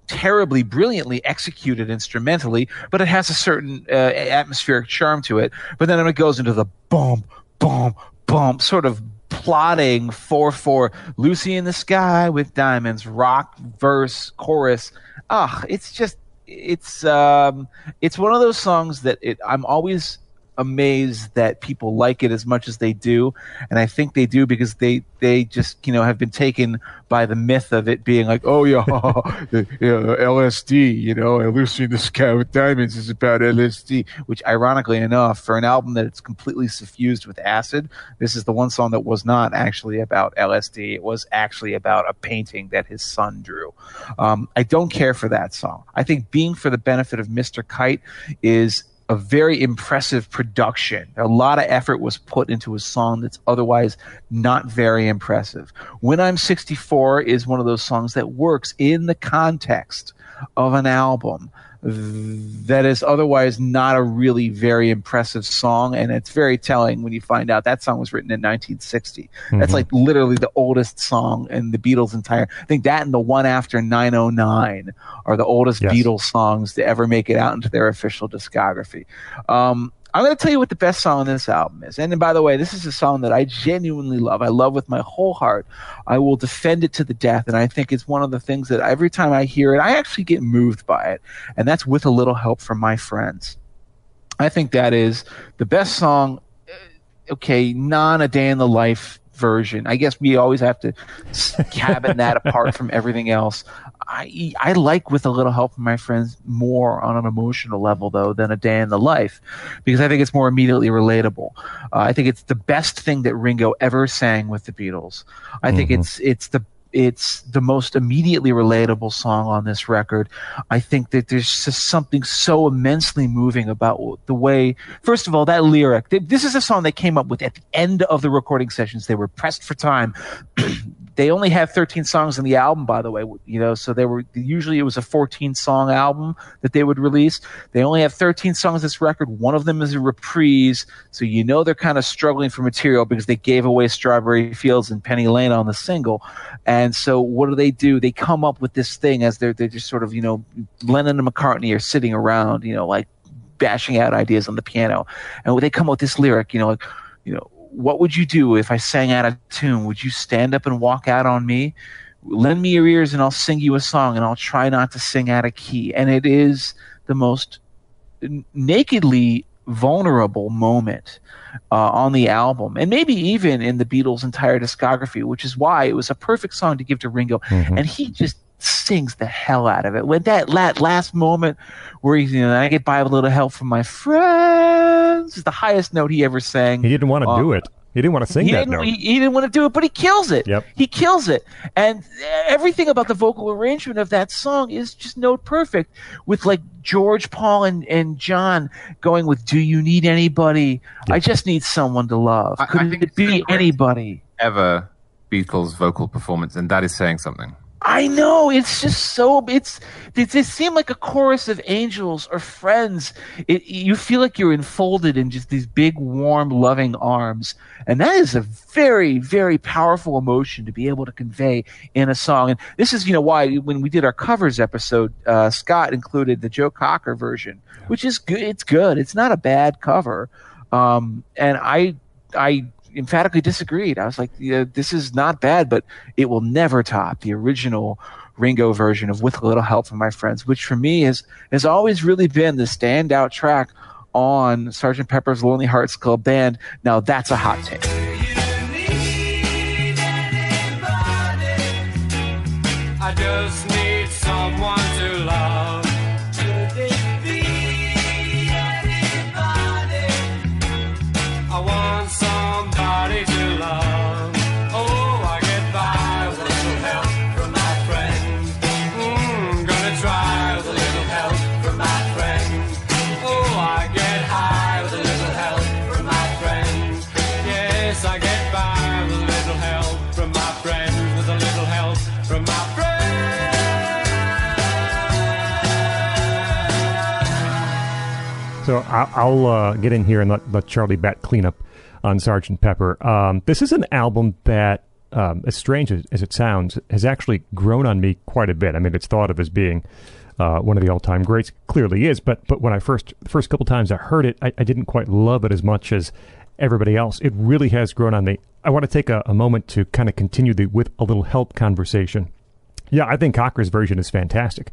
terribly brilliantly executed instrumentally, but it has a certain uh, atmospheric charm to it. But then it goes into the boom, boom, boom, sort of plotting four four Lucy in the sky with diamonds, rock verse chorus. Ah, it's just it's um it's one of those songs that it I'm always amazed that people like it as much as they do. And i think they do because they they just you know have been taken by the myth of it being like oh yeah, lsd you know lucy the sky with diamonds is about lsd which ironically enough for an album that it's completely suffused with acid this is the one song that was not actually about lsd it was actually about a painting that his son drew. Um, i don't care for that song. I think being for the benefit of mr kite is a very impressive production. A lot of effort was put into a song that's otherwise not very impressive. When I'm 64 is one of those songs that works in the context of an album that is otherwise not a really very impressive song and it's very telling when you find out that song was written in 1960 that's like literally the oldest song in the beatles entire i think that and the one after 909 are the oldest
Yes.
beatles songs to ever make it out into their official discography. Um, I'm going to tell you what the best song on this album is. And by the way, this is a song that I genuinely love. I love with my whole heart. I will defend it to the death. And I think it's one of the things that every time I hear it, I actually get moved by it. And that's with a little help from my friends. I think that is the best song. uh, Okay, non a day in the life version. I guess we always have to cabin that apart from everything else. I I like with a little help from my friends more on an emotional level though than a day in the life, because I think it's more immediately relatable. Uh, I think it's the best thing that Ringo ever sang with the Beatles. I think it's it's the it's the most immediately relatable song on this record. I think that there's just something so immensely moving about the way, first of all, that lyric. This is a song they came up with at the end of the recording sessions. They were pressed for time. they only have 13 songs in the album, by the way, you know, so they were, usually it was a 14 song album that they would release. They only have 13 songs this record. One of them is a reprise. So you know they're kind of struggling for material because they gave away Strawberry Fields and Penny Lane on the single. And so what do they do? They come up with this thing as they're, they're just sort of, you know, Lennon and McCartney are sitting around, you know, like bashing out ideas on the piano. And they come up with this lyric, you know, like, you know, what would you do if I sang out of tune? Would you stand up and walk out on me? Lend me your ears and I'll sing you a song and I'll try not to sing out of key. And it is the most nakedly vulnerable moment uh, on the album, and maybe even in the Beatles' entire discography, which is why it was a perfect song to give to Ringo. And he just sings the hell out of it. When that la- last moment where he's, you know, I get by with a little help from my friends, is the highest note he ever sang.
He didn't want to
Uh,
do it. He didn't want to sing
he
that note.
he, he didn't want to do it, but he kills it.
Yep.
He kills it. And everything about the vocal arrangement of that song is just note perfect with like George, Paul, and, and John going with Do You Need Anybody? I just need someone to love.
I- I
Could
think
it be anybody?
Ever Beatles vocal performance, and that is saying something.
I know it's just so it's they, they seem like a chorus of angels or friends. It, you feel like you're enfolded in just these big, warm, loving arms, and that is a very, very powerful emotion to be able to convey in a song. And this is, you know, why when we did our covers episode, uh, Scot included the Joe Cocker version, which is good. It's good. It's not a bad cover. Um, and I, I emphatically disagreed. I was like, yeah, this is not bad, but it will never top the original Ringo version of With a Little Help from My Friends, which for me has has always really been the standout track on Sgt. Pepper's Lonely Hearts Club Band. Now that's a hot take.
Just
So I'll uh, get in here and let, let Charlie Bat clean up on Sergeant Pepper. Um, this is an album that, um, as strange as, as it sounds, has actually grown on me quite a bit. I mean, it's thought of as being uh, one of the all-time greats. Clearly is, but but when I first first couple times I heard it, I, I didn't quite love it as much as everybody else. It really has grown on me. I want to take a, a moment to kind of continue the with a little help conversation. Yeah, I think Cocker's version is fantastic,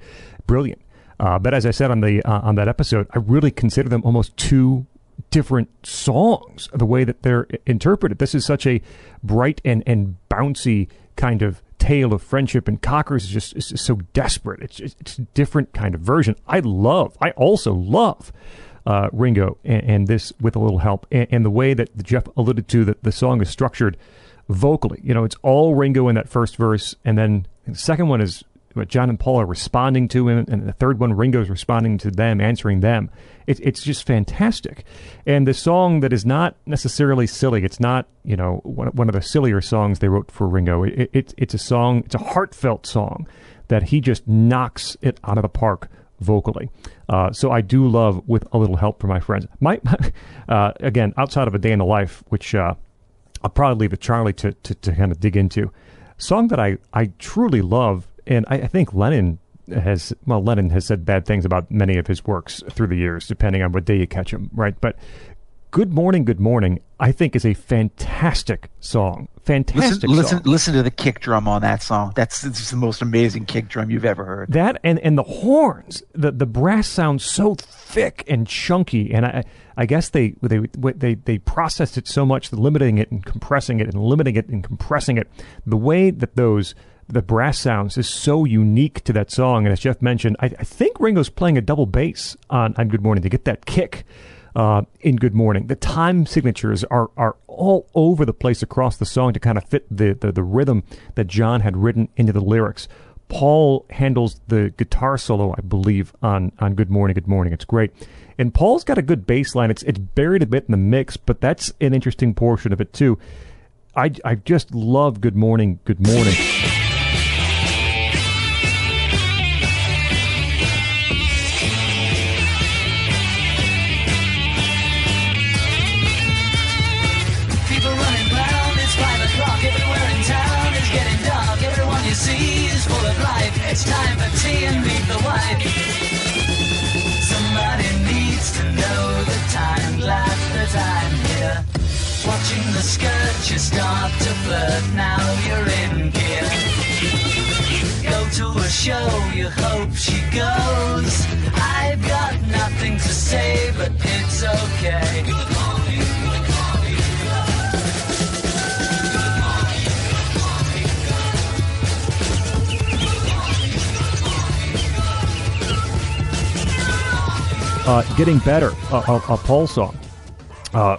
brilliant. Uh, but as I said on the uh, on that episode, I really consider them almost two different songs. The way that they're interpreted. This is such a bright and and bouncy kind of tale of friendship, and Cocker's is just is so desperate. It's just, it's a different kind of version. I love. I also love. Uh, Ringo and, and this with a little help and, and the way that Jeff alluded to that the song is structured vocally. You know, it's all Ringo in that first verse, and then the second one is John and Paul are responding to him, and the third one Ringo's responding to them, answering them. It, it's just fantastic, and the song that is not necessarily silly. It's not you know one, one of the sillier songs they wrote for Ringo. It, it, it's a song. It's a heartfelt song that he just knocks it out of the park vocally. Uh, so I do love with a little help from my friends. My, uh, again, outside of a day in the life, which uh, I'll probably leave it Charlie to, to, to kind of dig into. Song that I, I truly love, and I, I think Lennon has well, Lennon has said bad things about many of his works through the years, depending on what day you catch him, right? But "Good Morning, Good Morning," I think is a fantastic song. Fantastic
Listen, listen,
song.
listen to the kick drum on that song. That's it's the most amazing kick drum you've ever heard.
That and and the horns, the the brass sounds so thick and chunky, and I I guess they they they they processed it so much, limiting it and compressing it and limiting it and compressing it. The way that those the brass sounds is so unique to that song, and as Jeff mentioned, I, I think Ringo's playing a double bass on on Good Morning to get that kick. Uh, in Good Morning, the time signatures are are all over the place across the song to kind of fit the, the the rhythm that John had written into the lyrics. Paul handles the guitar solo, I believe, on on Good Morning, Good Morning. It's great, and Paul's got a good bass line. It's it's buried a bit in the mix, but that's an interesting portion of it too. I I just love Good Morning, Good Morning.
Time for tea and meet the wife. Somebody needs to know the time, glad that I'm here. Watching the skirt, you start to flirt. Now you're in gear. Go to a show, you hope she goes. I've got nothing to say, but it's okay.
Uh, getting better, a, a, a Paul song. Uh,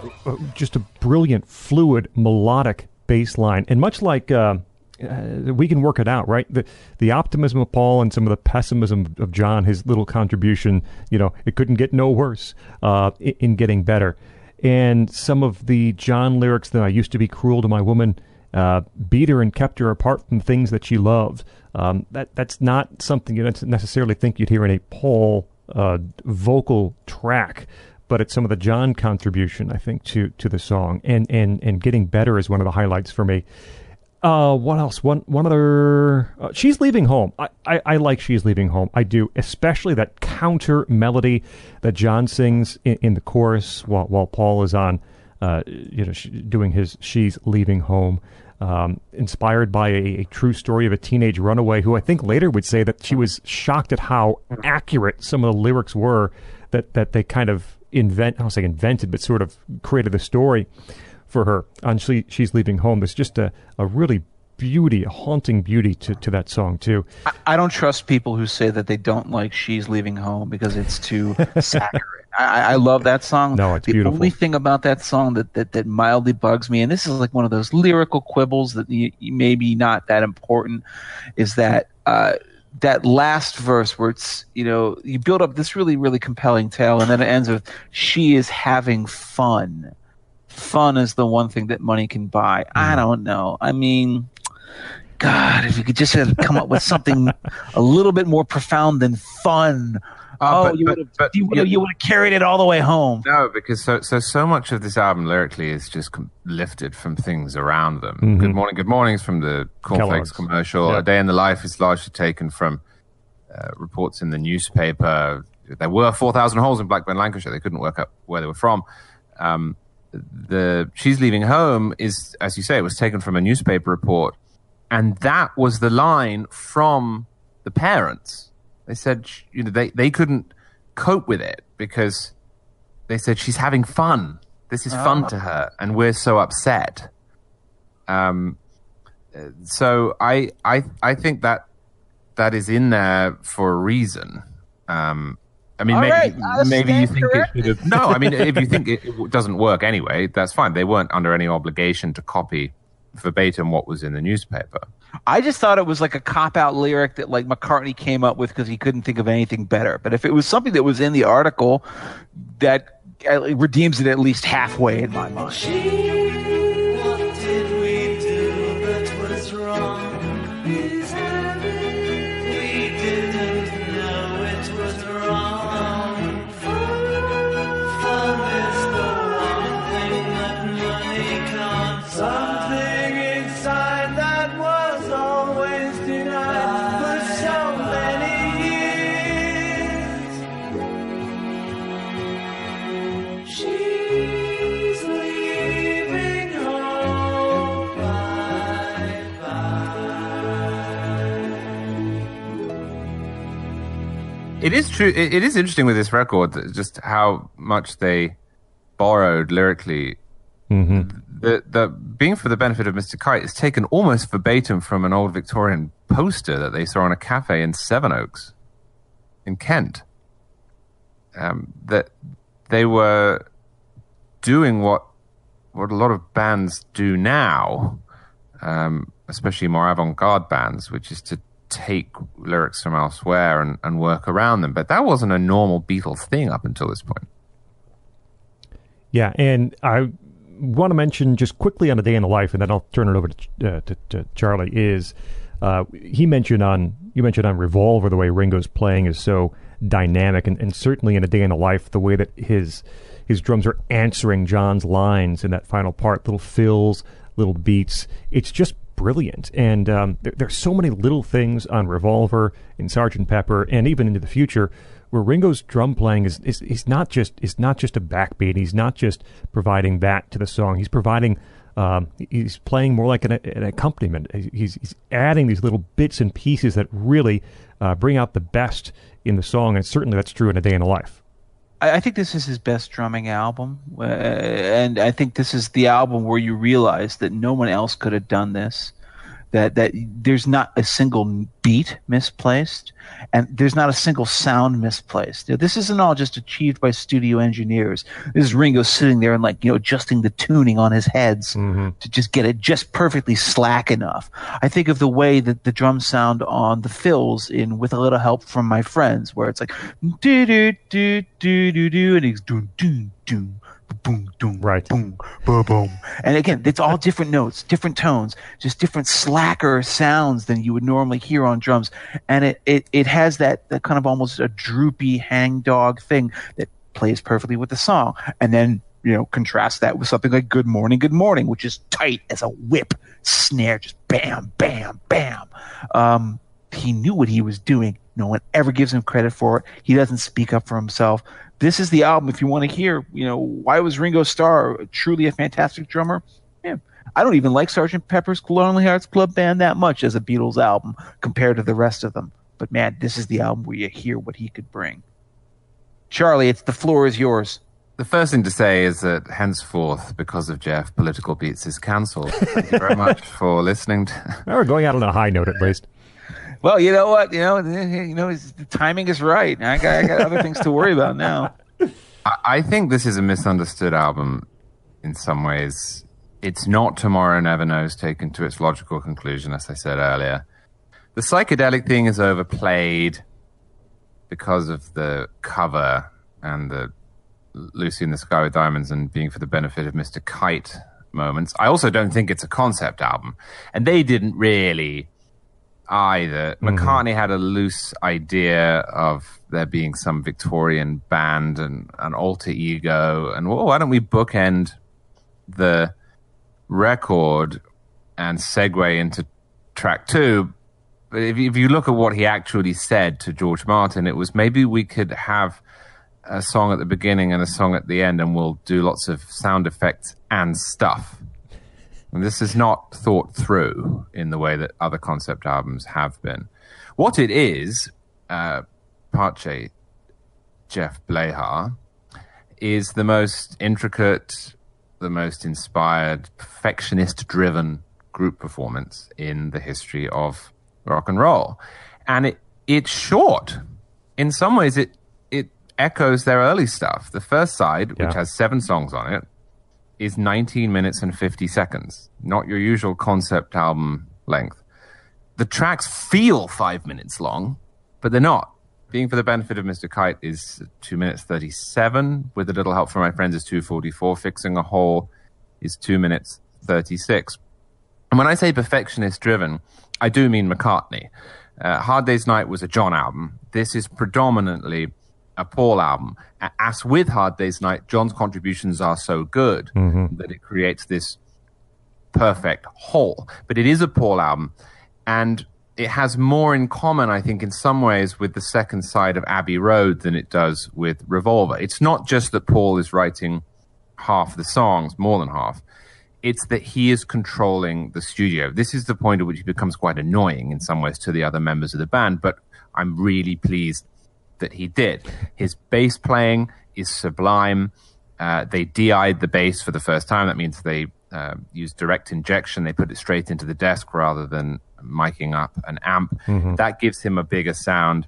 just a brilliant, fluid, melodic bass line, and much like uh, uh, we can work it out, right? The the optimism of Paul and some of the pessimism of John, his little contribution, you know, it couldn't get no worse uh, in, in getting better. And some of the John lyrics that I used to be cruel to my woman, uh, beat her and kept her apart from things that she loved. Um, that that's not something you necessarily think you'd hear in a Paul uh, vocal track, but it's some of the John contribution I think to to the song, and and and getting better is one of the highlights for me. Uh, what else? One one other. Uh, she's leaving home. I, I I like she's leaving home. I do, especially that counter melody that John sings in, in the chorus while while Paul is on, uh, you know, doing his she's leaving home. Um, inspired by a, a true story of a teenage runaway who I think later would say that she was shocked at how accurate some of the lyrics were that that they kind of invent. I don't say invented, but sort of created the story for her on she, she's leaving home there's just a, a really beauty a haunting beauty to, to that song too
I, I don't trust people who say that they don't like "She's Leaving Home" because it's too saccharine. I, I love that song.
No, it's
the
beautiful.
only thing about that song that, that, that mildly bugs me, and this is like one of those lyrical quibbles that you, you maybe not that important, is that uh, that last verse where it's you know you build up this really really compelling tale, and then it ends with "She is having fun." Fun is the one thing that money can buy.
Mm.
I don't know. I mean, God, if you could just come up with something a little bit more profound than fun.
Oh,
oh,
but-
you would have
but-
you would have
yeah.
you would have carried it all the way home.
No, because so so so much of this album lyrically is just com- lifted from things around them.
Mhm.
Good morning, good mornings from the cornflakes
Kellogg's.
commercial.
Yeah.
A day in the life is largely taken from uh, reports in the newspaper. There were four thousand holes in Blackburn, Lancashire. They couldn't work out where they were from. Um, the she's leaving home is, as you say, it was taken from a newspaper report, and that was the line from the parents. They said, you know, they they couldn't cope with it because they said she's having fun. This is fun to her, and we're so upset. Um, so I I I think that that is in there for a reason. Um, I mean,
All
maybe
right,
maybe you think it should have. No, I mean, if you think it, it doesn't work anyway, that's fine. They weren't under any obligation to copy verbatim what was in the newspaper.
I just thought it was like a cop out lyric that like McCartney came up with because he couldn't think of anything better. But if it was something that was in the article, that uh, redeems it at least halfway in my mind.
It is
true. It, it is interesting with this record that just how much they borrowed lyrically. The the being for the benefit of Mr. Kite is taken almost verbatim from an old Victorian poster that they saw on a cafe in Sevenoaks, in Kent. Um, that they were doing what what a lot of bands do now, um, especially more avant-garde bands, which is to take lyrics from elsewhere and, and work around them. But that wasn't a normal Beatles thing up until this point.
Yeah, and I want to mention just quickly on a day in the life, and then I'll turn it over to uh, to, to Charlie. Is uh, he mentioned on you mentioned on Revolver the way Ringo's playing is so dynamic, and, and certainly in a day in the life the way that his his drums are answering John's lines in that final part, little fills, little beats. It's just brilliant, and um, there, there's so many little things on Revolver, in Sergeant Pepper, and even into the future where Ringo's drum playing is, is is not just is not just a backbeat. He's not just providing that to the song. He's providing um, he's playing more like an, an accompaniment. He's, he's adding these little bits and pieces that really uh, bring out the best in the song, and certainly that's true in a day in a life.
I, I think this is his best drumming album, uh, and I think this is the album where you realize that no one else could have done this. That that there's not a single beat misplaced, and there's not a single sound misplaced. Know, this isn't all just achieved by studio engineers. This is Ringo sitting there and like you know adjusting the tuning on his heads mm-hmm. to just get it just perfectly slack enough. I think of the way that the drums sound on the fills in "With a Little Help from My Friends," where it's like do do do do do do, and he's doom doom doom boom doom
Right.
boom boom boom. And again it's all different notes different tones just different slacker sounds than you would normally hear on drums. And it it, it has that, that kind of almost a droopy hangdog thing that plays perfectly with the song. And then you know contrast that with something like good morning good morning which is tight as a whip snare just bam bam bam. Um he knew what he was doing. No one ever gives him credit for it. He doesn't speak up for himself this is the album if you want to hear you know why was ringo starr truly a fantastic drummer yeah i don't even like sergeant pepper's lonely hearts club band that much as a beatles album compared to the rest of them but man this is the album where you hear what he could bring charlie it's the floor is yours
The first thing to say is that henceforth, because of Jeff, Political Beats is cancelled. Thank you very much for listening. To,
Now we're going out on a high note at least.
Well you know what you know eh, you know the timing is right i got, I got other things to worry about now
I, I think this is a misunderstood album in some ways. It's not Tomorrow Never Knows taken to its logical conclusion, as I said earlier. The psychedelic thing is overplayed because of the cover and the Lucy in the Sky with Diamonds and being for the benefit of Mr. Kite moments. I also don't think it's a concept album. And they didn't really either. Mm-hmm. McCartney had a loose idea of there being some Victorian band and an alter ego. And well, why don't we bookend the record and segue into track two? But if, if you look at what he actually said to George Martin, it was maybe we could have a song at the beginning and a song at the end, and we'll do lots of sound effects and stuff. And this is not thought through in the way that other concept albums have been. What it is, uh, Pache Jeff Blehar, is the most intricate, the most inspired, perfectionist driven group performance in the history of rock and roll. And it it's short. In some ways it it echoes their early stuff. The first side, which has seven songs on it, is 19 minutes and 50 seconds, not your usual concept album length. The tracks feel five minutes long, but they're not. Being for the benefit of Mr. Kite is two minutes 37. With a little help from my friends is 244. Fixing a hole is two minutes 36. And when I say perfectionist driven, I do mean McCartney. Uh, Hard Day's Night was a John album. This is predominantly a Paul album. As with Hard Day's Night, John's contributions are so good mm-hmm. that it creates this perfect whole. But it is a Paul album, and it has more in common, I think, in some ways with the second side of Abbey Road than it does with Revolver. It's not just that Paul is writing half the songs, more than half. It's that he is controlling the studio. This is the point at which he becomes quite annoying in some ways to the other members of the band, but I'm really pleased that he did. His bass playing is sublime. Uh, they DI'd the bass for the first time. That means they uh, used direct injection. They put it straight into the desk rather than miking up an amp. That gives him a bigger sound.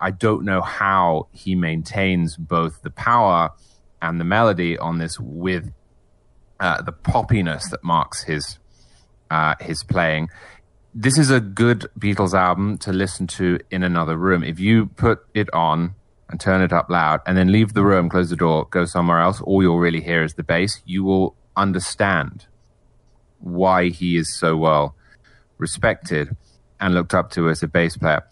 I don't know how he maintains both the power and the melody on this with uh, the poppiness that marks his uh, his playing. This is a good Beatles album to listen to in another room. If you put it on and turn it up loud and then leave the room, close the door, go somewhere else, all you'll really hear is the bass, you will understand why he is so well respected and looked up to as a bass player.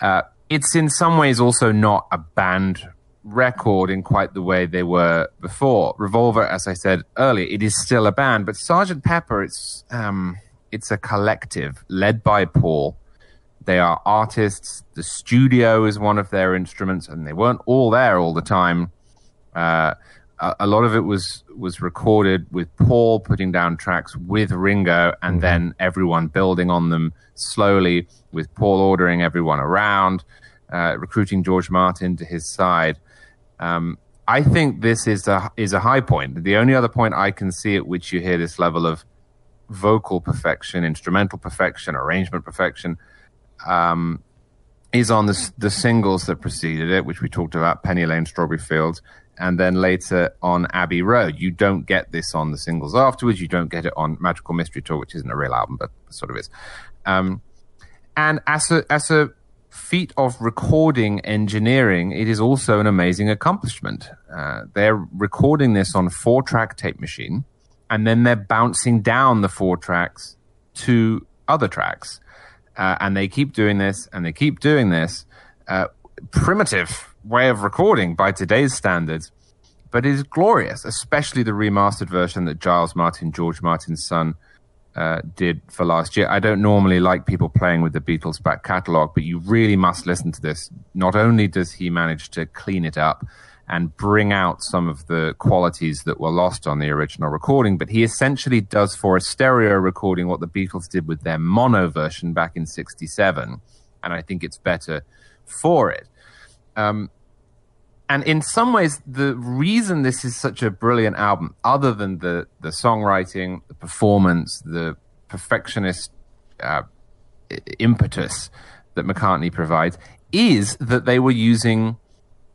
Uh, it's in some ways also not a band record in quite the way they were before. Revolver, as I said earlier, it is still a band, but Sergeant Pepper, it's um, it's a collective led by Paul. They are artists. The studio is one of their instruments, and they weren't all there all the time. Uh, a, a lot of it was was recorded with Paul putting down tracks with Ringo, and then everyone building on them slowly, with Paul ordering everyone around, uh, recruiting George Martin to his side. Um, I think this is a is a high point. The only other point I can see at which you hear this level of vocal perfection, instrumental perfection, arrangement perfection, um, is on the, the singles that preceded it, which we talked about, Penny Lane, Strawberry Fields, and then later on Abbey Road. You don't get this on the singles afterwards. You don't get it on Magical Mystery Tour, which isn't a real album, but sort of is. Um, and as a, as a feat of recording engineering, it is also an amazing accomplishment. Uh, they're recording this on four track tape machine, and then they're bouncing down the four tracks to other tracks. Uh, and they keep doing this and they keep doing this. Uh, primitive way of recording by today's standards, but it is glorious, especially the remastered version that Giles Martin, George Martin's son, uh, did for last year. I don't normally like people playing with the Beatles back catalogue, but you really must listen to this. Not only does he manage to clean it up and bring out some of the qualities that were lost on the original recording, but he essentially does for a stereo recording what the Beatles did with their mono version back in 67. And I think it's better for it. Um, and in some ways, the reason this is such a brilliant album, other than the the songwriting, the performance, the perfectionist uh, impetus that McCartney provides, is that they were using,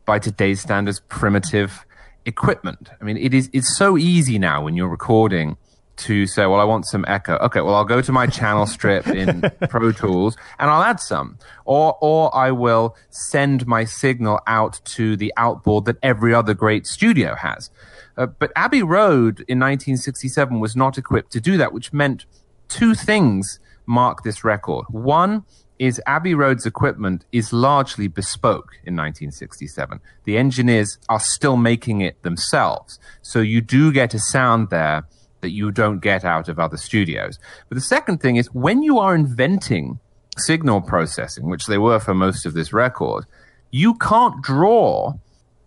by today's standards, primitive equipment. I mean, it is it's so easy now when you're recording to say, well, I want some echo. Okay, well, I'll go to my channel strip in Pro Tools and I'll add some. Or, or I will send my signal out to the outboard that every other great studio has. Uh, but Abbey Road in 1967 was not equipped to do that, which meant two things mark this record. One is Abbey Road's equipment is largely bespoke in 1967. The engineers are still making it themselves. So you do get a sound there that you don't get out of other studios. But the second thing is when you are inventing signal processing, which they were for most of this record, you can't draw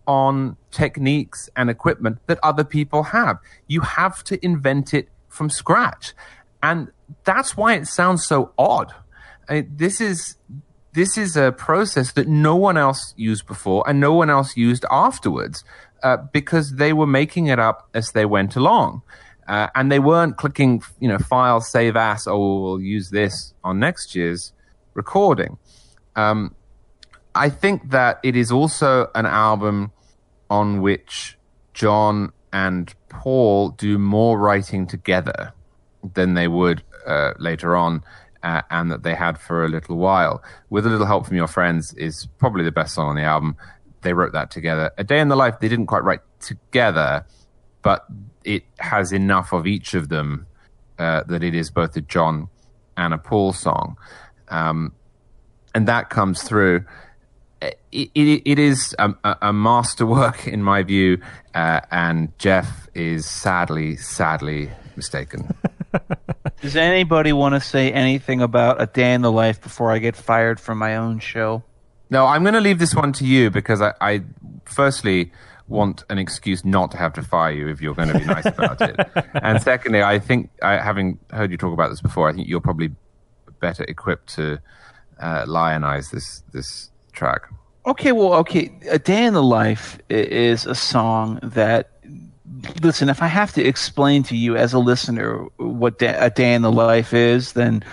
on techniques and equipment that other people have. You have to invent it from scratch. And that's why it sounds so odd. I, this is this is a process that no one else used before and no one else used afterwards uh, because they were making it up as they went along. Uh, and they weren't clicking, you know, file, save as, oh, we'll use this on next year's recording. Um, I think that it is also an album on which John and Paul do more writing together than they would uh, later on, uh, and that they had for a little while. With a little help from your friends is probably the best song on the album. They wrote that together. A Day in the Life they didn't quite write together, but it has enough of each of them uh, that it is both a John and a Paul song, um, and that comes through. It, it, it is a, a masterwork in my view, uh, and Jeff is sadly, sadly mistaken.
Does anybody want to say anything about a day in the life before I get fired from my own show?
No, I'm going to leave this one to you because I, I firstly want an excuse not to have to fire you if you're going to be nice about it. And secondly, I think, I, having heard you talk about this before, I think you're probably better equipped to uh, lionize this this track.
Okay, well, okay. A Day in the Life is a song that, listen, if I have to explain to you as a listener what da- A Day in the Life is, then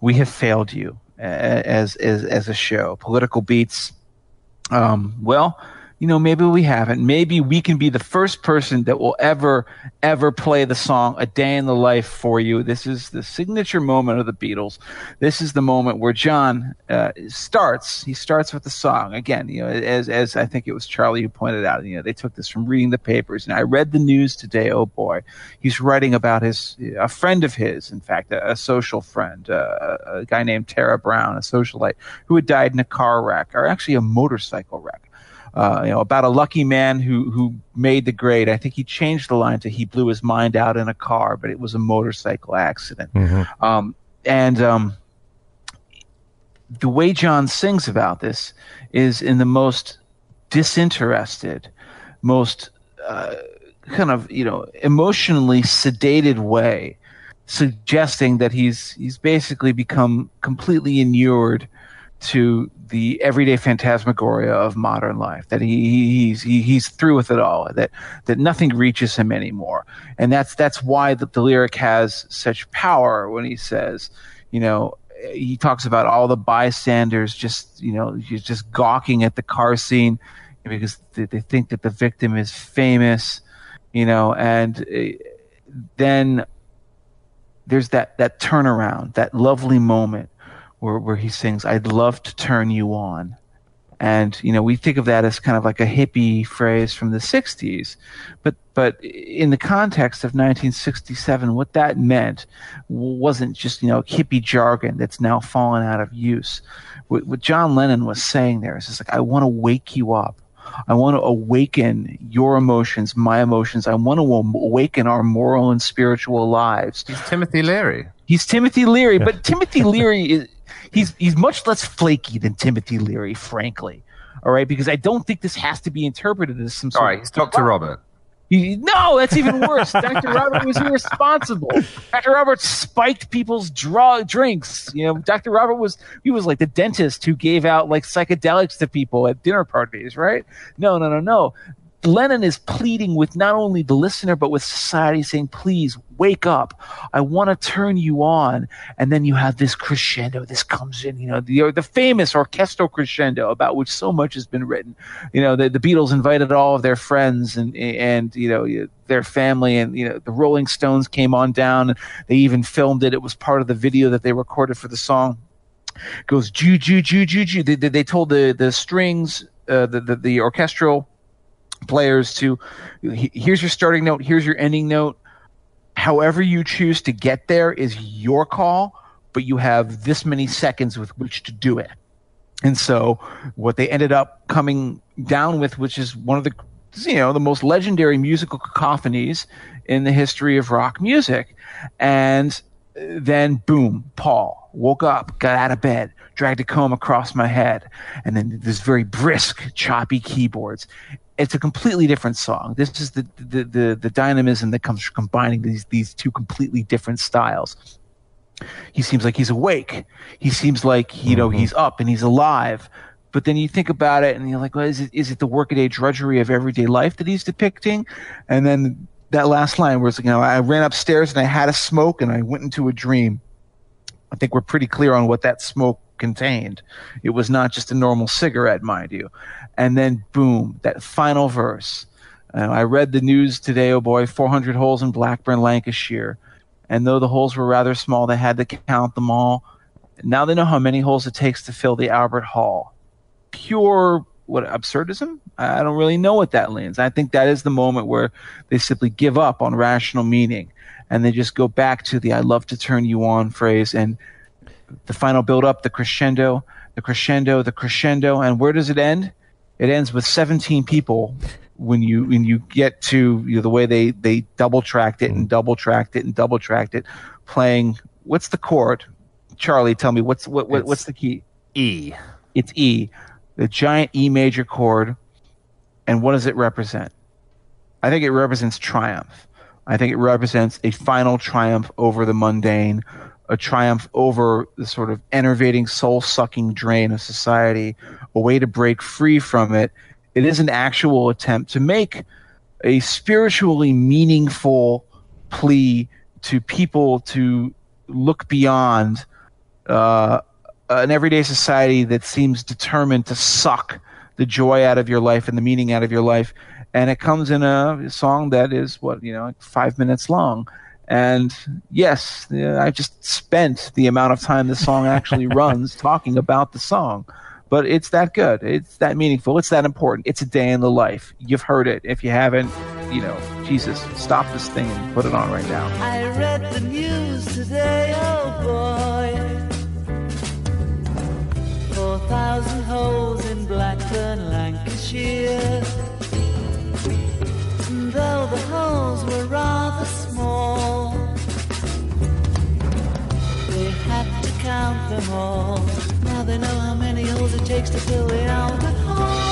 we have failed you as, as, as a show. Political Beats, um, well, you know, maybe we haven't. Maybe we can be the first person that will ever, ever play the song "A Day in the Life" for you. This is the signature moment of the Beatles. This is the moment where John uh, starts. He starts with the song again. You know, as as I think it was Charlie who pointed out. You know, they took this from reading the papers, and I read the news today. Oh boy, he's writing about his a friend of his, in fact, a, a social friend, uh, a guy named Tara Browne, a socialite who had died in a car wreck, or actually a motorcycle wreck uh, you know, about a lucky man who who made the grade. I think he changed the line to he blew his mind out in a car, but it was a motorcycle accident. Um, and um, the way John sings about this is in the most disinterested, most uh, kind of you know emotionally sedated way, suggesting that he's he's basically become completely inured to the everyday phantasmagoria of modern life. That he, he he's he, he's through with it all. That that nothing reaches him anymore. And that's that's why the, the lyric has such power when he says, you know, he talks about all the bystanders just you know just gawking at the car scene because they, they think that the victim is famous, you know, and uh, then there's that that turnaround, that lovely moment where where he sings, "I'd love to turn you on," and you know we think of that as kind of like a hippie phrase from the '60s, but but in the context of 1967, what that meant wasn't just you know hippie jargon that's now fallen out of use. What, what John Lennon was saying there is just like, "I want to wake you up." I want to awaken your emotions, my emotions. I want to awaken our moral and spiritual lives.
He's Timothy Leary.
He's Timothy Leary, but Timothy Leary is he's he's much less flaky than Timothy Leary, frankly. All right, because I don't think this has to be interpreted as some sort
All right,
of
he's Dr. Robert.
he- no, that's even worse. Dr. Robert was irresponsible. Dr. Robert spiked people's draw drinks. You know, Dr. Robert was he was like the dentist who gave out like psychedelics to people at dinner parties, right? No, no, no, no. Lennon is pleading with not only the listener but with society, saying, "Please wake up. I want to turn you on." And then you have this crescendo. This comes in, you know, the the famous orchestral crescendo about which so much has been written. You know, the, the Beatles invited all of their friends and and you know their family, and you know the Rolling Stones came on down. They even filmed it. It was part of the video that they recorded for the song. It goes ju ju ju ju ju. They, they, told the the strings, uh, the, the the orchestral players to here's your starting note, here's your ending note. However you choose to get there is your call, but you have this many seconds with which to do it. And so what they ended up coming down with, which is one of the you know the most legendary musical cacophonies in the history of rock music, and then boom, Paul woke up, got out of bed, dragged a comb across my head, and then this very brisk, choppy keyboards. It's a completely different song. This is the the the, the dynamism that comes from combining these these two completely different styles. He seems like he's awake. He seems like you know mm-hmm. he's up and he's alive. But then you think about it, and you're like, well, is it is it the workaday drudgery of everyday life that he's depicting? And then that last line was, you know, I ran upstairs and I had a smoke and I went into a dream. I think we're pretty clear on what that smoke contained. It was not just a normal cigarette, mind you. And then, boom, that final verse. Uh, I read the news today, oh boy, 400 holes in Blackburn, Lancashire. And though the holes were rather small, they had to count them all. Now they know how many holes it takes to fill the Albert Hall. Pure what absurdism? I don't really know what that means. I think that is the moment where they simply give up on rational meaning and they just go back to the I love to turn you on phrase and the final build up, the crescendo, the crescendo, the crescendo, and where does it end? It ends with 17 people when you when you get to you know, the way they they double tracked it and double tracked it and double tracked it, playing what's the chord? Charlie, tell me what's what, what what's the key?
E.
It's E, the giant E major chord, and what does it represent? I think it represents triumph. I think it represents a final triumph over the mundane, a triumph over the sort of enervating, soul sucking drain of society, a way to break free from it. It is an actual attempt to make a spiritually meaningful plea to people to look beyond uh, an everyday society that seems determined to suck the joy out of your life and the meaning out of your life. And it comes in a song that is what you know, five minutes long. And yes, yeah, I just spent the amount of time this song actually runs talking about the song. But it's that good. It's that meaningful. It's that important. It's a day in the life. You've heard it. If you haven't, you know, Jesus, stop this thing and put it on right now.
I read the news today, oh boy. Four thousand holes in Blackburn, Lancashire. Though the holes were rather small, they had to count them all. Now they know how many holes it takes to fill the Albert Hall.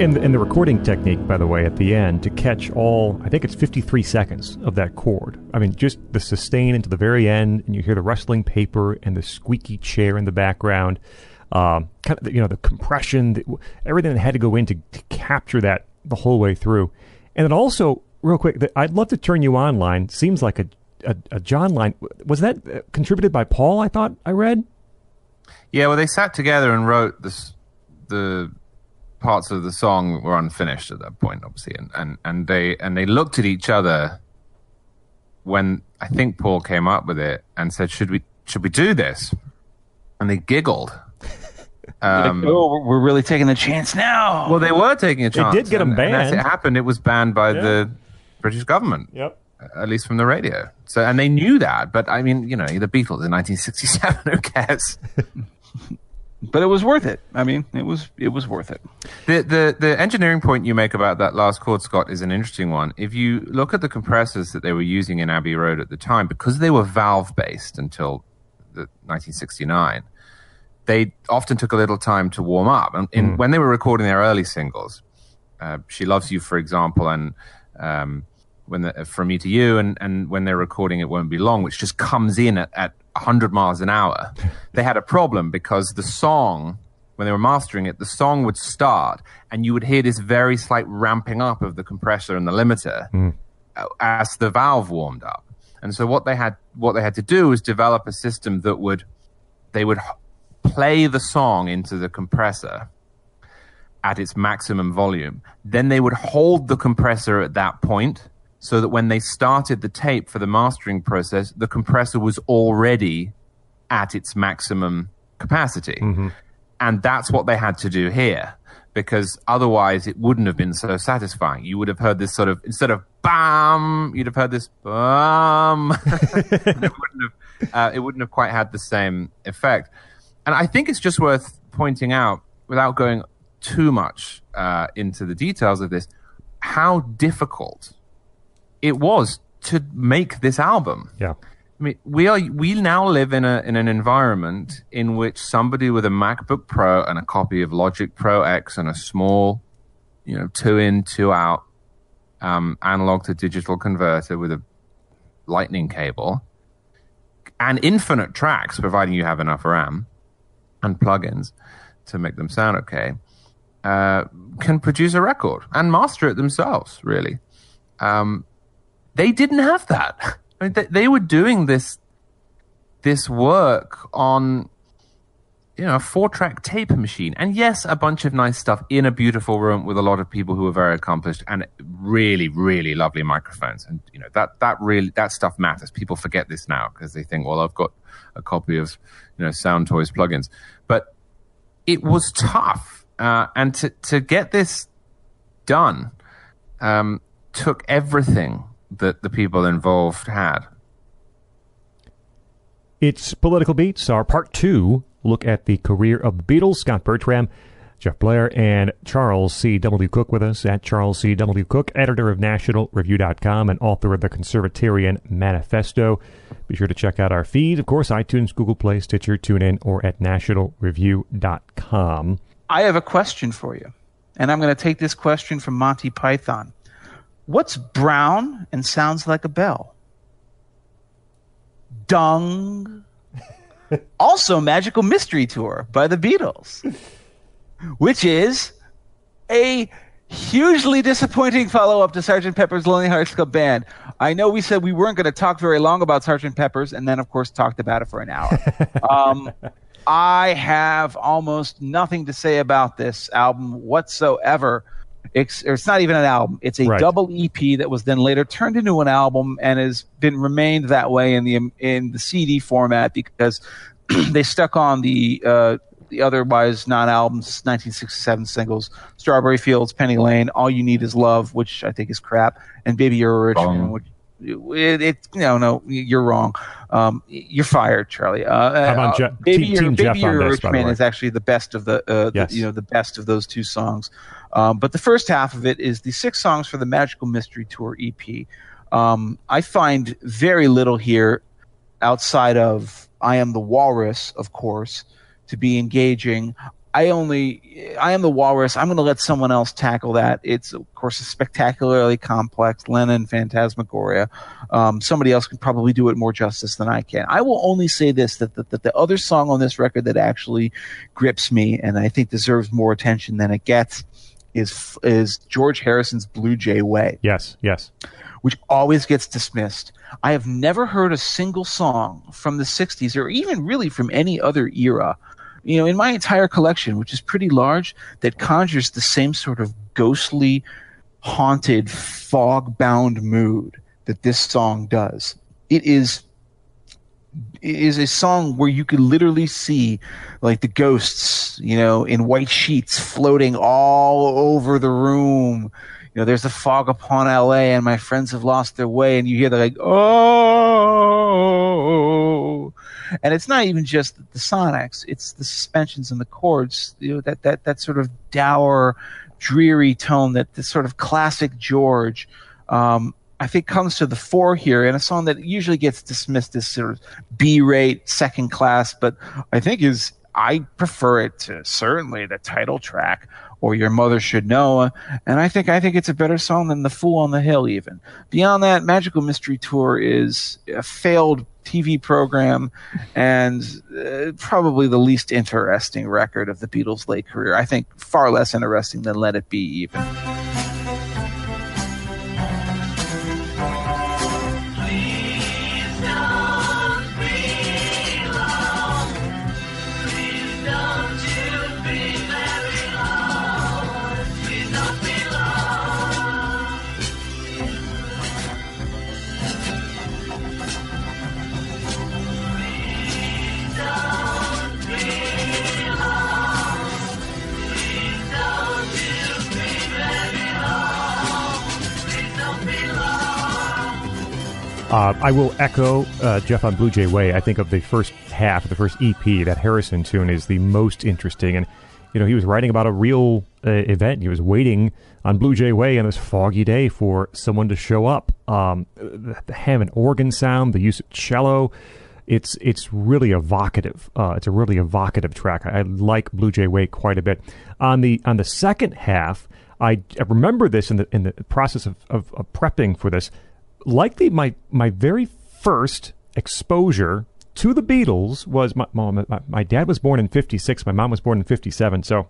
And, the recording technique, by the way, at the end to catch all, I think it's 53 seconds of that chord. I mean, just the sustain into the very end, and you hear the rustling paper and the squeaky chair in the background. Um, kind of, you know, the compression, the, everything that had to go in to, to capture that the whole way through. And then also, real quick, the, I'd love to turn you on line seems like a, a, a John line. Was that uh, contributed by Paul? I thought I read.
Yeah, well, they sat together and wrote this, the parts of the song were unfinished at that point, obviously, and, and, and they and they looked at each other when I think Paul came up with it and said, "Should we should we do this?" And they giggled. Um,
oh, we're really taking a chance now.
well, they were taking a chance.
did get 'em
and- and as
banned.
it happened, it was banned by the British government.
Yep.
At least from the radio. So, and they knew that. But I mean, you know, the Beatles in 1967. Who cares?
but it was worth it. I mean, it was it was worth it.
The, the the engineering point you make about that last chord, Scot, is an interesting one. If you look at the compressors that they were using in Abbey Road at the time, because they were valve based until the 1969, they often took a little time to warm up. And in, when they were recording their early singles, uh, "She Loves You," for example, and um, when the, "From Me to You," and and when they're recording "It Won't Be Long," which just comes in at, at 100 miles an hour, they had a problem because the song when they were mastering it, the song would start and you would hear this very slight ramping up of the compressor and the limiter uh, as the valve warmed up. And so what they had what they had to do was develop a system that would they would play the song into the compressor at its maximum volume. Then they would hold the compressor at that point so that when they started the tape for the mastering process, the compressor was already at its maximum capacity. And that's what they had to do here because otherwise it wouldn't have been so satisfying. You would have heard this sort of, instead of bam, you'd have heard this bam. it wouldn't have, uh, it wouldn't have quite had the same effect. And I think it's just worth pointing out, without going too much uh, into the details of this, how difficult it was to make this album.
Yeah.
I mean, we are we now live in a in an environment in which somebody with a MacBook Pro and a copy of Logic Pro X and a small, you know, two in, two out, um, analog to digital converter with a lightning cable, and infinite tracks, providing you have enough RAM and plugins to make them sound okay, uh, can produce a record and master it themselves. Really, um, they didn't have that. I mean, they, they were doing this this work on you know a four track tape machine, and yes, a bunch of nice stuff in a beautiful room with a lot of people who are very accomplished and really, really lovely microphones. And you know that that really that stuff matters. People forget this now because they think, well, I've got a copy of you know Sound Toys plugins, but it was tough, uh, and to to get this done um, took everything that the people involved had.
It's Political Beats, our part two look at the career of the Beatles. Scot Bertram, Jeff Blehar, and Charles C.W. Cooke with us at Charles C.W. Cooke, editor of NationalReview.com and author of the Conservatarian Manifesto. Be sure to check out our feed, of course, iTunes, Google Play, Stitcher, TuneIn, or at NationalReview.com.
I have a question for you, and I'm going to take this question from Monty Python. What's brown and sounds like a bell? Dung. also, Magical Mystery Tour by the Beatles, which is a hugely disappointing follow up to Sgt. Pepper's Lonely Hearts Club Band. I know we said we weren't going to talk very long about Sgt. Pepper's, and then, of course, talked about it for an hour. um, I have almost nothing to say about this album whatsoever. It's, it's not even an album. It's a
Right.
double EP that was then later turned into an album and has been remained that way in the in the CD format because they stuck on the uh, the otherwise non-albums 1967 singles Strawberry Fields, Penny Lane, All You Need Is Love, which I think is crap, and Baby You're a Rich. Man, which it, it no no you're wrong. Um, you're fired, Charlie. Uh,
How about Je-
uh, Baby
Team-
You're,
Team
Baby
Jeff on
You're a
this,
Rich Man is actually the best of the, uh,
Yes.
the you know the best of those two songs. Um, but the first half of it is the six songs for the Magical Mystery Tour EP. Um, I find very little here outside of I Am the Walrus, of course, to be engaging. I only, I am the walrus. I'm going to let someone else tackle that. It's, of course, a spectacularly complex Lennon phantasmagoria. Um, somebody else can probably do it more justice than I can. I will only say this that, that, that the other song on this record that actually grips me and I think deserves more attention than it gets is is George Harrison's Blue Jay Way
Yes, yes.
which always gets dismissed. I have never heard a single song from the 60s or even really from any other era, you know, in my entire collection, which is pretty large, that conjures the same sort of ghostly, haunted, fog bound mood that this song does. It is is a song where you could literally see like the ghosts, you know, in white sheets floating all over the room. You know, there's a fog upon LA and my friends have lost their way and you hear the like, oh, and it's not even just the sonics, it's the suspensions and the chords, you know, that, that, that sort of dour, dreary tone that the sort of classic George, um, I think comes to the fore here in a song that usually gets dismissed as sort of B-rate, second class, but I think is I prefer it to certainly the title track or Your Mother Should Know, and I think I think it's a better song than The Fool on the Hill. Even beyond that, Magical Mystery Tour is a failed TV program and uh, probably the least interesting record of the Beatles' late career. I think far less interesting than Let It Be, even.
Uh, I will echo uh, Jeff on Blue Jay Way. I think of the first half, the first EP, that Harrison tune is the most interesting. And, you know, he was writing about a real uh, event. He was waiting on Blue Jay Way on this foggy day for someone to show up. Um, the, the Hammond organ sound, the use of cello. It's it's really evocative. Uh, it's a really evocative track. I, I like Blue Jay Way quite a bit. On the on the second half, I, I remember this in the in the process of, of, of prepping for this likely my my very first exposure to the Beatles was my mom. My, my dad was born in '56. My mom was born in '57. So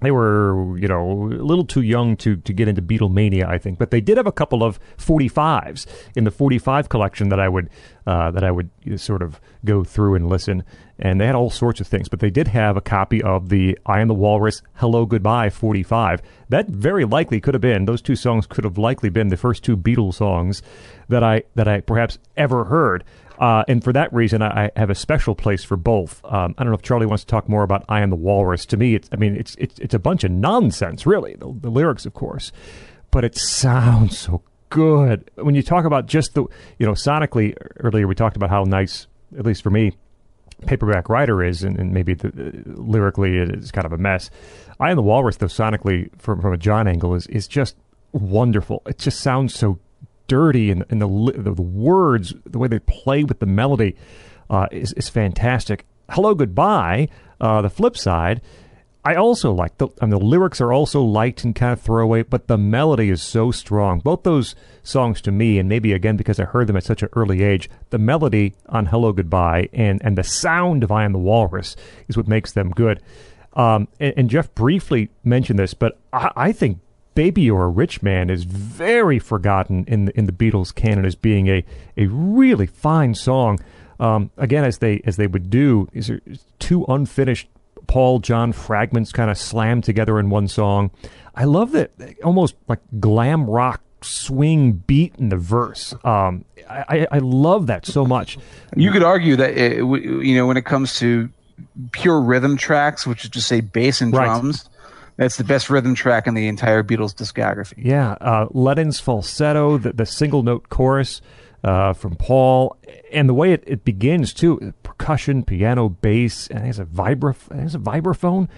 they were, you know, a little too young to, to get into Beatlemania, I think. But they did have a couple of 45s in the 45 collection that I would uh, that I would sort of go through and listen. And they had all sorts of things. But they did have a copy of the I Am the Walrus Hello Goodbye 45. That very likely could have been those two songs could have likely been the first two Beatles songs that I that I perhaps ever heard. Uh, and for that reason, I, have a special place for both. Um, I don't know if Charlie wants to talk more about "I Am the Walrus." To me, it's I mean, it's it's it's a bunch of nonsense, really. The, the lyrics, of course, but it sounds so good when you talk about just the you know sonically. Earlier, we talked about how nice, at least for me, paperback writer is, and, and maybe the, uh, lyrically it is kind of a mess. I am the Walrus, though sonically from from a John angle is is just wonderful. It just sounds so dirty, and, and the, the words, the way they play with the melody, uh, is is fantastic. Hello, goodbye. Uh, the flip side. I also like the and the lyrics are also light and kind of throwaway, but the melody is so strong. Both those songs to me, and maybe again because I heard them at such an early age, the melody on "Hello Goodbye" and and the sound of "I Am the Walrus" is what makes them good. Um, and, and Jeff briefly mentioned this, but I, I think "Baby You're a Rich Man" is very forgotten in the, in the Beatles canon as being a a really fine song. Um, again, as they as they would do, is there two unfinished Paul John fragments kind of slammed together in one song. I love that almost like glam rock swing beat in the verse. Um, I, I, love that so much.
You could argue that it, you know when it comes to pure rhythm tracks, which is just say bass and
Right.
That's the best rhythm track in the entire Beatles discography.
Yeah, uh, Lennon's falsetto, the, the single note chorus uh, from Paul, and the way it, it begins too, percussion, piano, bass, and there's a vibra, there's a vibraphone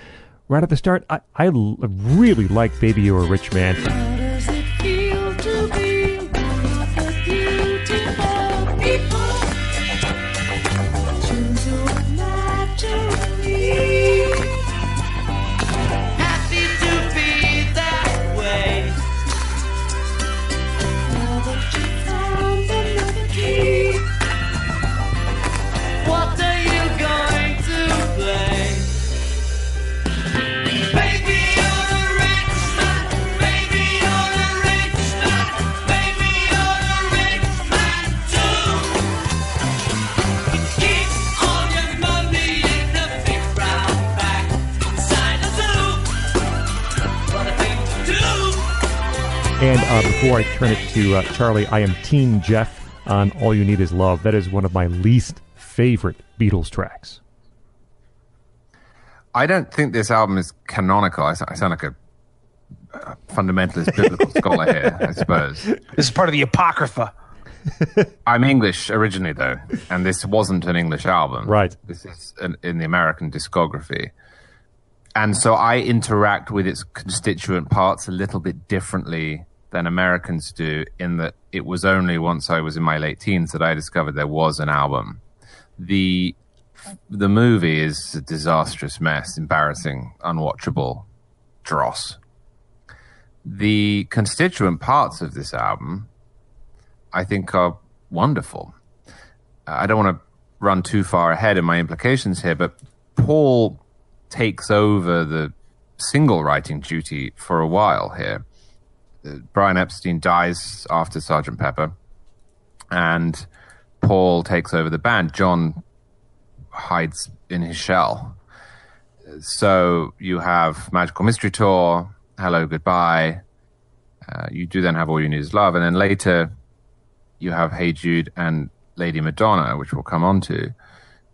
right at the start. I really like "Baby You're a Rich Man." And uh, before I turn it to uh, Charlie, I am Team Jeff on "All You Need Is Love." That is one of my least favorite Beatles tracks.
I don't think this album is canonical. I sound like a uh, fundamentalist biblical scholar here, I suppose.
This is part of the Apocrypha.
I'm English originally, though, and this wasn't an English album.
Right.
This is an, in the American discography. And so I interact with its constituent parts a little bit differently than Americans do, in that it was only once I was in my late teens that I discovered there was an album. The the movie is a disastrous mess, embarrassing, unwatchable dross. The constituent parts of this album, I think, are wonderful. Uh, I don't want to run too far ahead in my implications here, but Paul takes over the single writing duty for a while here. Brian Epstein dies after Sergeant Pepper, and Paul takes over the band. John hides in his shell. So you have Magical Mystery Tour, Hello Goodbye. Uh, you do then have All You Need Is Love, and then later you have Hey Jude and Lady Madonna, which we'll come on to.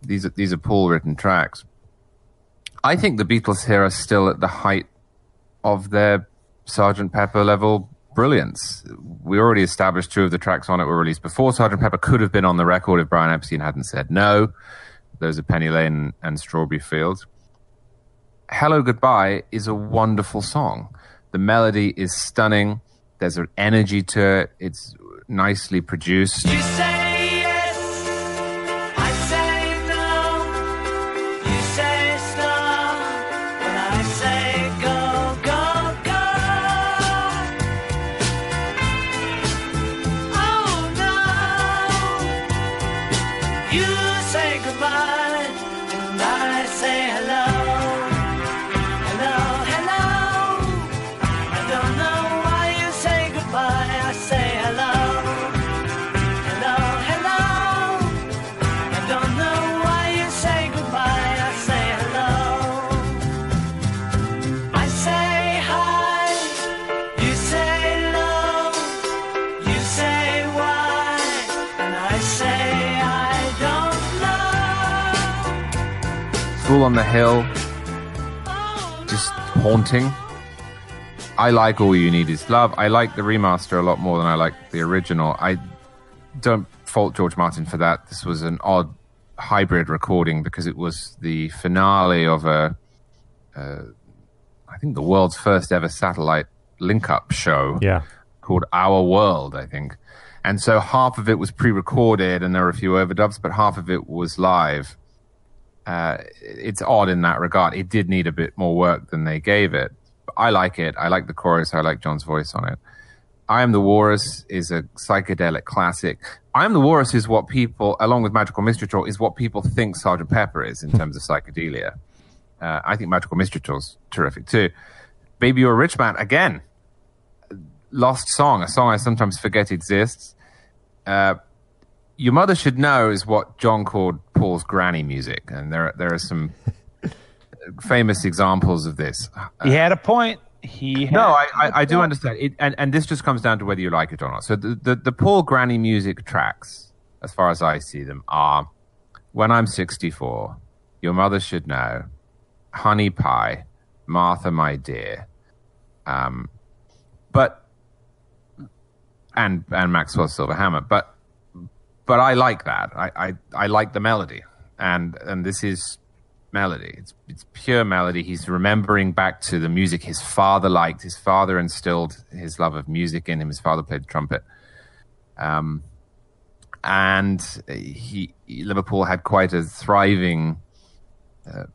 These are these are Paul written tracks. I think the Beatles here are still at the height of their Sergeant Pepper level brilliance. We already established two of the tracks on it were released before Sergeant Pepper could have been on the record if Brian Epstein hadn't said no. Those are Penny Lane and Strawberry Fields. Hello Goodbye is a wonderful song. The melody is stunning. There's an energy to it. It's nicely produced. On the Hill, just haunting. I like All You Need Is Love. I like the remaster a lot more than I like the original. I don't fault George Martin for that. This was an odd hybrid recording because it was the finale of a, uh, I think the world's first ever satellite link up show
Yeah.
called Our World, I think. And so half of it was pre recorded and there were a few overdubs, but half of it was live. Uh, it's odd in that regard. It did need a bit more work than they gave it. But I like it. I like the chorus. I like John's voice on it. I Am the Walrus is a psychedelic classic. I Am the Walrus is what people, along with Magical Mystery Tour, is what people think Sgt. Pepper is in terms of psychedelia. Uh, I think Magical Mystery Tour is terrific too. Baby You're a Rich Man, again, lost song, a song I sometimes forget exists. Uh, Your Mother Should Know is what John called Paul's granny music, and there there are some famous examples of this.
He had a point. He had
No, I, do understand it, and and this just comes down to whether you like it or not. So the, the the Paul Granny music tracks, as far as I see them, are "When I'm 64," "Your Mother Should Know," "Honey Pie," "Martha, My Dear," um, but and and Maxwell Silver Hammer, but but I like that. I, I I like the melody, and and this is melody. It's it's pure melody. He's remembering back to the music his father liked. His father instilled his love of music in him. His father played trumpet. Um, and he Liverpool had quite a thriving. Uh,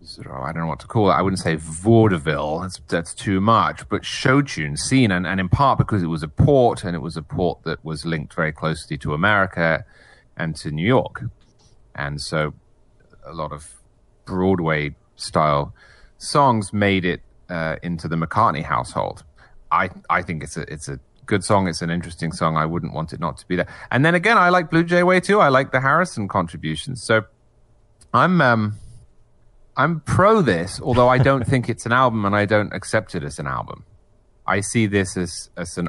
I don't know what to call it. I wouldn't say vaudeville. That's that's too much. But show tune scene, and, and in part because it was a port, and it was a port that was linked very closely to America and to New York, and so a lot of Broadway style songs made it uh, into the McCartney household. I I think it's a it's a good song. It's an interesting song. I wouldn't want it not to be there. And then again, I like Blue Jay Way too. I like the Harrison contributions. So I'm um I'm pro this, although I don't think it's an album and I don't accept it as an album. I see this as as an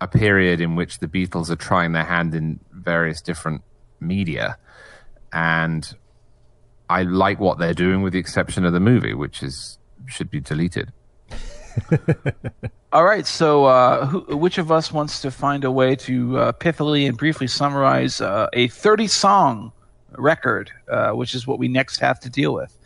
a period in which the Beatles are trying their hand in various different media and I like what they're doing with the exception of the movie, which is should be deleted.
All right. So, uh, who, which of us wants to find a way to uh, pithily and briefly summarize uh, a 30 song record, uh, which is what we next have to deal with?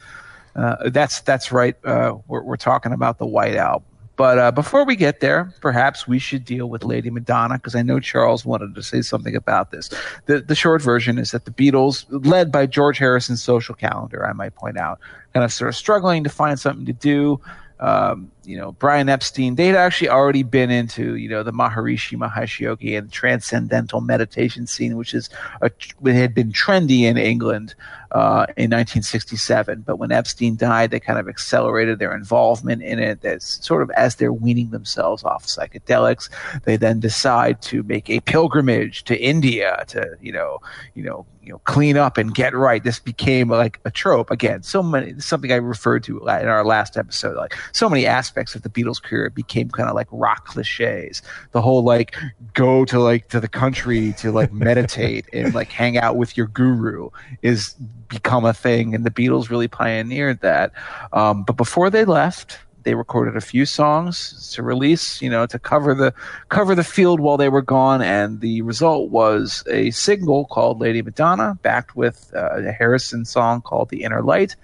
Uh, that's that's right. Uh, we're, we're talking about the White Album. But uh, before we get there, perhaps we should deal with Lady Madonna because I know Charles wanted to say something about this. The the short version is that the Beatles, led by George Harrison's social calendar, I might point out, kind of sort of struggling to find something to do. Um, you know, Brian Epstein, they'd actually already been into, you know, the Maharishi Mahesh Yogi and transcendental meditation scene, which is a, it had been trendy in England uh, in 1967. But when Epstein died, they kind of accelerated their involvement in it as sort of as they're weaning themselves off psychedelics. They then decide to make a pilgrimage to India to, you know, you know, you know, clean up and get right. This became like a trope again. So many, something I referred to in our last episode. Like so many aspects of the Beatles' career became kind of like rock cliches. The whole like go to like to the country to like meditate and like hang out with your guru is become a thing, and the Beatles really pioneered that. Um, but before they left, they recorded a few songs to release, you know, to cover the cover the field while they were gone, and the result was a single called "Lady Madonna," backed with uh, a Harrison song called "The Inner Light."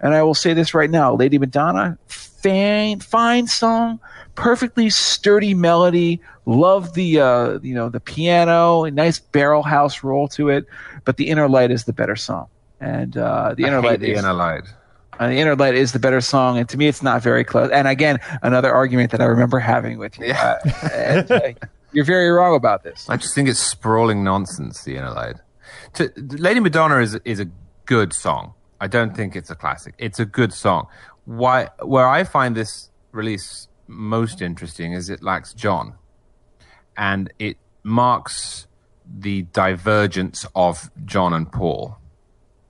And I will say this right now: "Lady Madonna," fine, fine song, perfectly sturdy melody. Love the uh, you know the piano, a nice barrel house roll to it, but "The Inner Light" is the better song. And uh, the
I
inner light
the
is
inner light.
uh, the Inner Light is the better song, and to me, it's not very close. And again, another argument that I remember having with you.
Yeah.
Uh, and, uh, you're very wrong about this.
I just think it's sprawling nonsense. The inner light. To, Lady Madonna is is a good song. I don't think it's a classic. It's a good song. Why? Where I find this release most interesting is it lacks John, and it marks the divergence of John and Paul.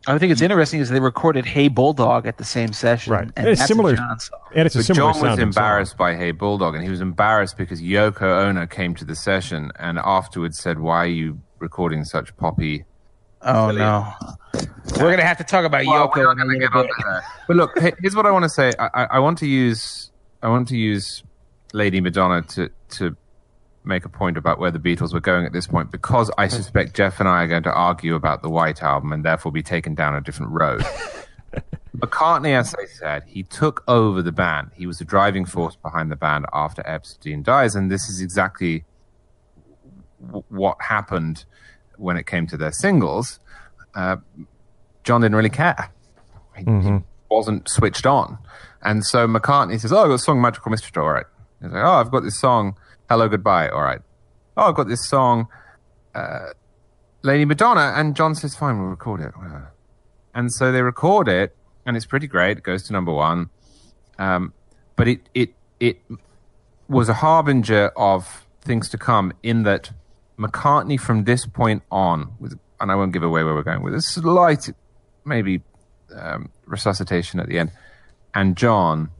I think it's interesting is they recorded "Hey Bulldog" at the same session,
Right.
and
And it's
that's
similar-
a John song.
And it's a
But
similar
John was embarrassed
song.
by Hey Bulldog, and he was embarrassed because Yoko Ono came to the session and afterwards said, "Why are you recording such poppy
Oh no. We're gonna have to talk about
Well,
Yoko
we're not
in a
gonna
bit.
But look, here's what I want to say. I, I, I want to use I want to use Lady Madonna to to make a point about where the Beatles were going at this point because I suspect Jeff and I are going to argue about the White Album and therefore be taken down a different road. McCartney, as I said, he took over the band. He was the driving force behind the band after Epstein dies, and this is exactly w- what happened when it came to their singles. Uh, John didn't really care. He, he wasn't switched on. And so McCartney says, Oh, I've got a song, Magical Mystery Tour. All right. He's like, Oh, I've got this song, Hello, Goodbye. All right. Oh, I've got this song, uh, Lady Madonna. And John says, Fine, we'll record it. And so they record it, and it's pretty great. It goes to number one. Um, but it, it, it was a harbinger of things to come in that McCartney from this point on, with, and I won't give away where we're going with a slight, maybe um, resuscitation at the end, and John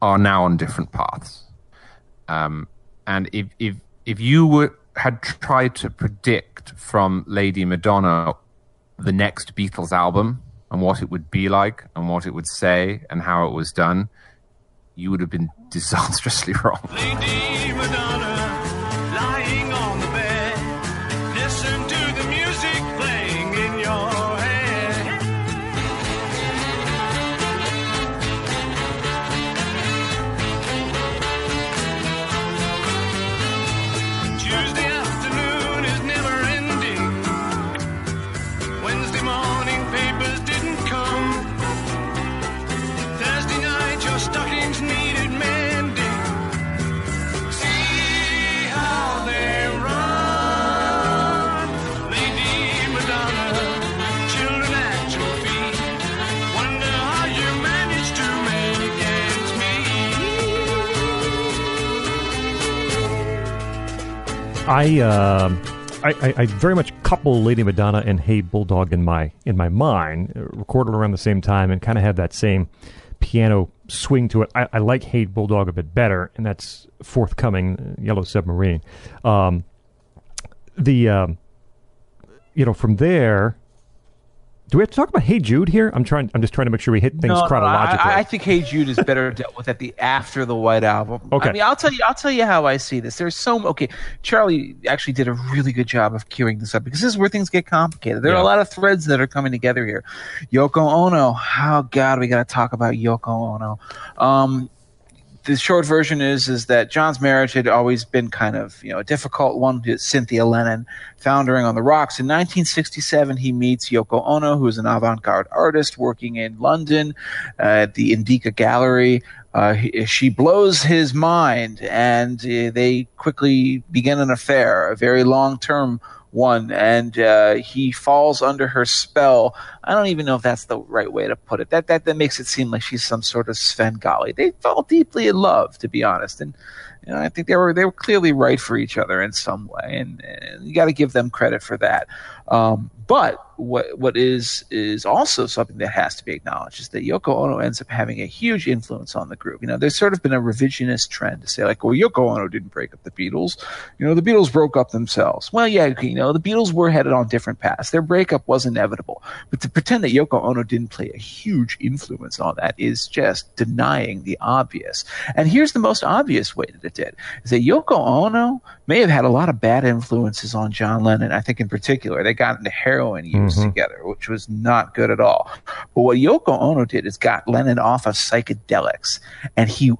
are now on different paths. Um, and if if if you were had tried to predict from Lady Madonna the next Beatles album and what it would be like and what it would say and how it was done, you would have been disastrously wrong.
I, um I, I, I very much couple Lady Madonna and Hey Bulldog in my in my mind, uh, recorded around the same time, and kind of have that same piano swing to it. I, I like Hey Bulldog a bit better, and that's forthcoming. uh, Yellow Submarine. Um, the um, you know from there. Do we have to talk about Hey Jude here? I'm trying. I'm just trying to make sure we hit things
No, no,
chronologically.
I, I think Hey Jude is better dealt with at the after the White Album.
Okay.
I mean, I'll tell you. I'll tell you how I see this. There's so okay. Charlie actually did a really good job of cueing this up because this is where things get complicated. There are a lot of threads that are coming together here. Yoko Ono. Oh God, we got to talk about Yoko Ono. Um, the short version is is that John's marriage had always been kind of you know a difficult one to Cynthia Lennon, foundering on the rocks. In 1967, he meets Yoko Ono, who is an avant-garde artist working in London uh, at the Indica Gallery. Uh, he, she blows his mind, and uh, they quickly begin an affair, a very long-term one, and uh, he falls under her spell. I don't even know if that's the right way to put it. That that that makes it seem like she's some sort of Svengali. They fell deeply in love, to be honest, and you know, I think they were they were clearly right for each other in some way, and, and you got to give them credit for that. Um, but what what is is also something that has to be acknowledged is that Yoko Ono ends up having a huge influence on the group. You know, there's sort of been a revisionist trend to say like, well, Yoko Ono didn't break up the Beatles. You know, the Beatles broke up themselves. Well, yeah, you know, the Beatles were headed on different paths. Their breakup was inevitable. But to pretend that Yoko Ono didn't play a huge influence on that is just denying the obvious. And here's the most obvious way that it did is that Yoko Ono may have had a lot of bad influences on John Lennon. I think in particular, they got into heroin use mm-hmm. together, which was not good at all. But what Yoko Ono did is got Lennon off of psychedelics, and he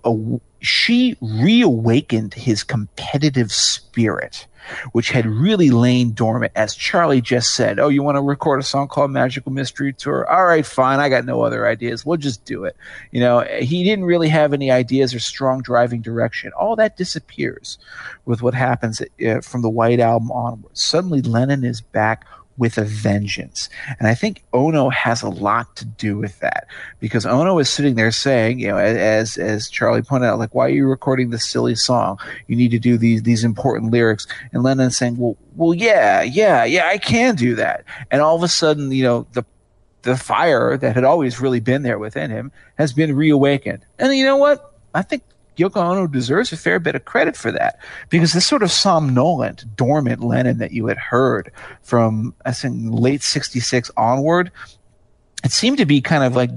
she reawakened his competitive spirit which had really lain dormant, as Charlie just said. Oh, you want to record a song called Magical Mystery Tour? All right, fine. I got no other ideas. We'll just do it. You know, he didn't really have any ideas or strong driving direction. All that disappears with what happens uh, from the White Album onwards. Suddenly, Lennon is back with a vengeance. And I think Ono has a lot to do with that because Ono is sitting there saying, you know, as as Charlie pointed out, like, why are you recording this silly song? You need to do these these important lyrics. And Lennon's saying, well, well, yeah, yeah, yeah, I can do that. And all of a sudden, you know, the the fire that had always really been there within him has been reawakened. And you know what? I think Yoko Ono deserves a fair bit of credit for that because this sort of somnolent, dormant Lennon that you had heard from I think late '66 onward, it seemed to be kind of like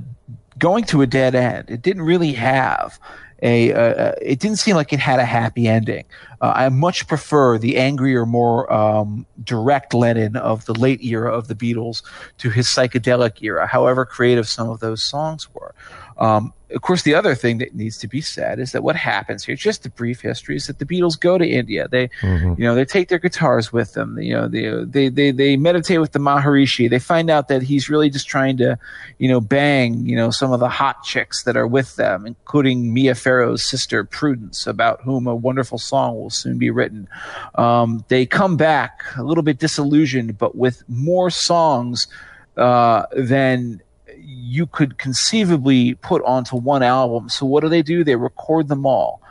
going to a dead end. It didn't really have a. Uh, it didn't seem like it had a happy ending. Uh, I much prefer the angrier, more um, direct Lennon of the late era of the Beatles to his psychedelic era. However creative some of those songs were. Um, of course, the other thing that needs to be said is that what happens here, just a brief history, is that the Beatles go to India. They, you know, they take their guitars with them. You know, they, they, they, they meditate with the Maharishi. They find out that he's really just trying to, you know, bang, you know, some of the hot chicks that are with them, including Mia Farrow's sister Prudence, about whom a wonderful song will soon be written. Um, they come back a little bit disillusioned, but with more songs uh, than you could conceivably put onto one album. So what do they do? They record them all.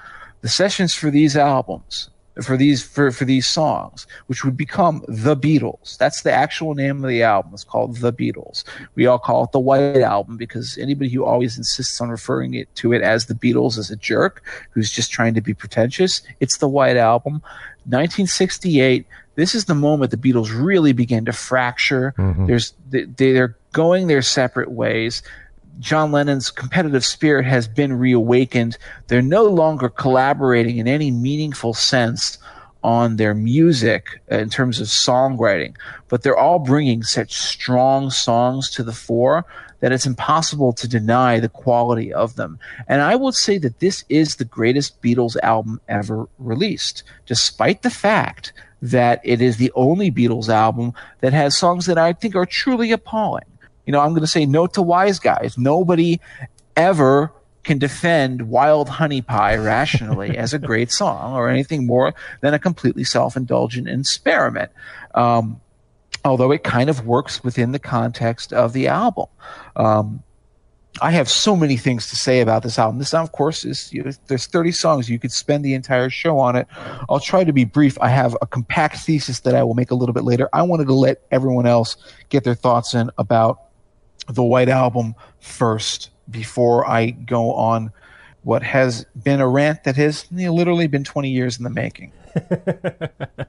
The sessions for these albums, for these for, for these songs, which would become The Beatles. That's the actual name of the album. It's called The Beatles. We all call it the White Album because anybody who always insists on referring it to it as the Beatles is a jerk who's just trying to be pretentious. It's the White Album. 1968 this is the moment the Beatles really begin to fracture. There's they, they're going their separate ways. John Lennon's competitive spirit has been reawakened. They're no longer collaborating in any meaningful sense on their music uh, in terms of songwriting, but they're all bringing such strong songs to the fore that it's impossible to deny the quality of them. And I would say that this is the greatest Beatles album ever released, despite the fact that it is the only Beatles album that has songs that I think are truly appalling. You know, I'm going to say no to Wise Guys. Nobody ever can defend Wild Honey Pie rationally as a great song or anything more than a completely self-indulgent experiment. Um, although it kind of works within the context of the album. Um, I have so many things to say about this album. This, album, of course, is you know, there's 30 songs. You could spend the entire show on it. I'll try to be brief. I have a compact thesis that I will make a little bit later. I wanted to let everyone else get their thoughts in about the White Album first before I go on what has been a rant that has you know, literally been 20 years in the making.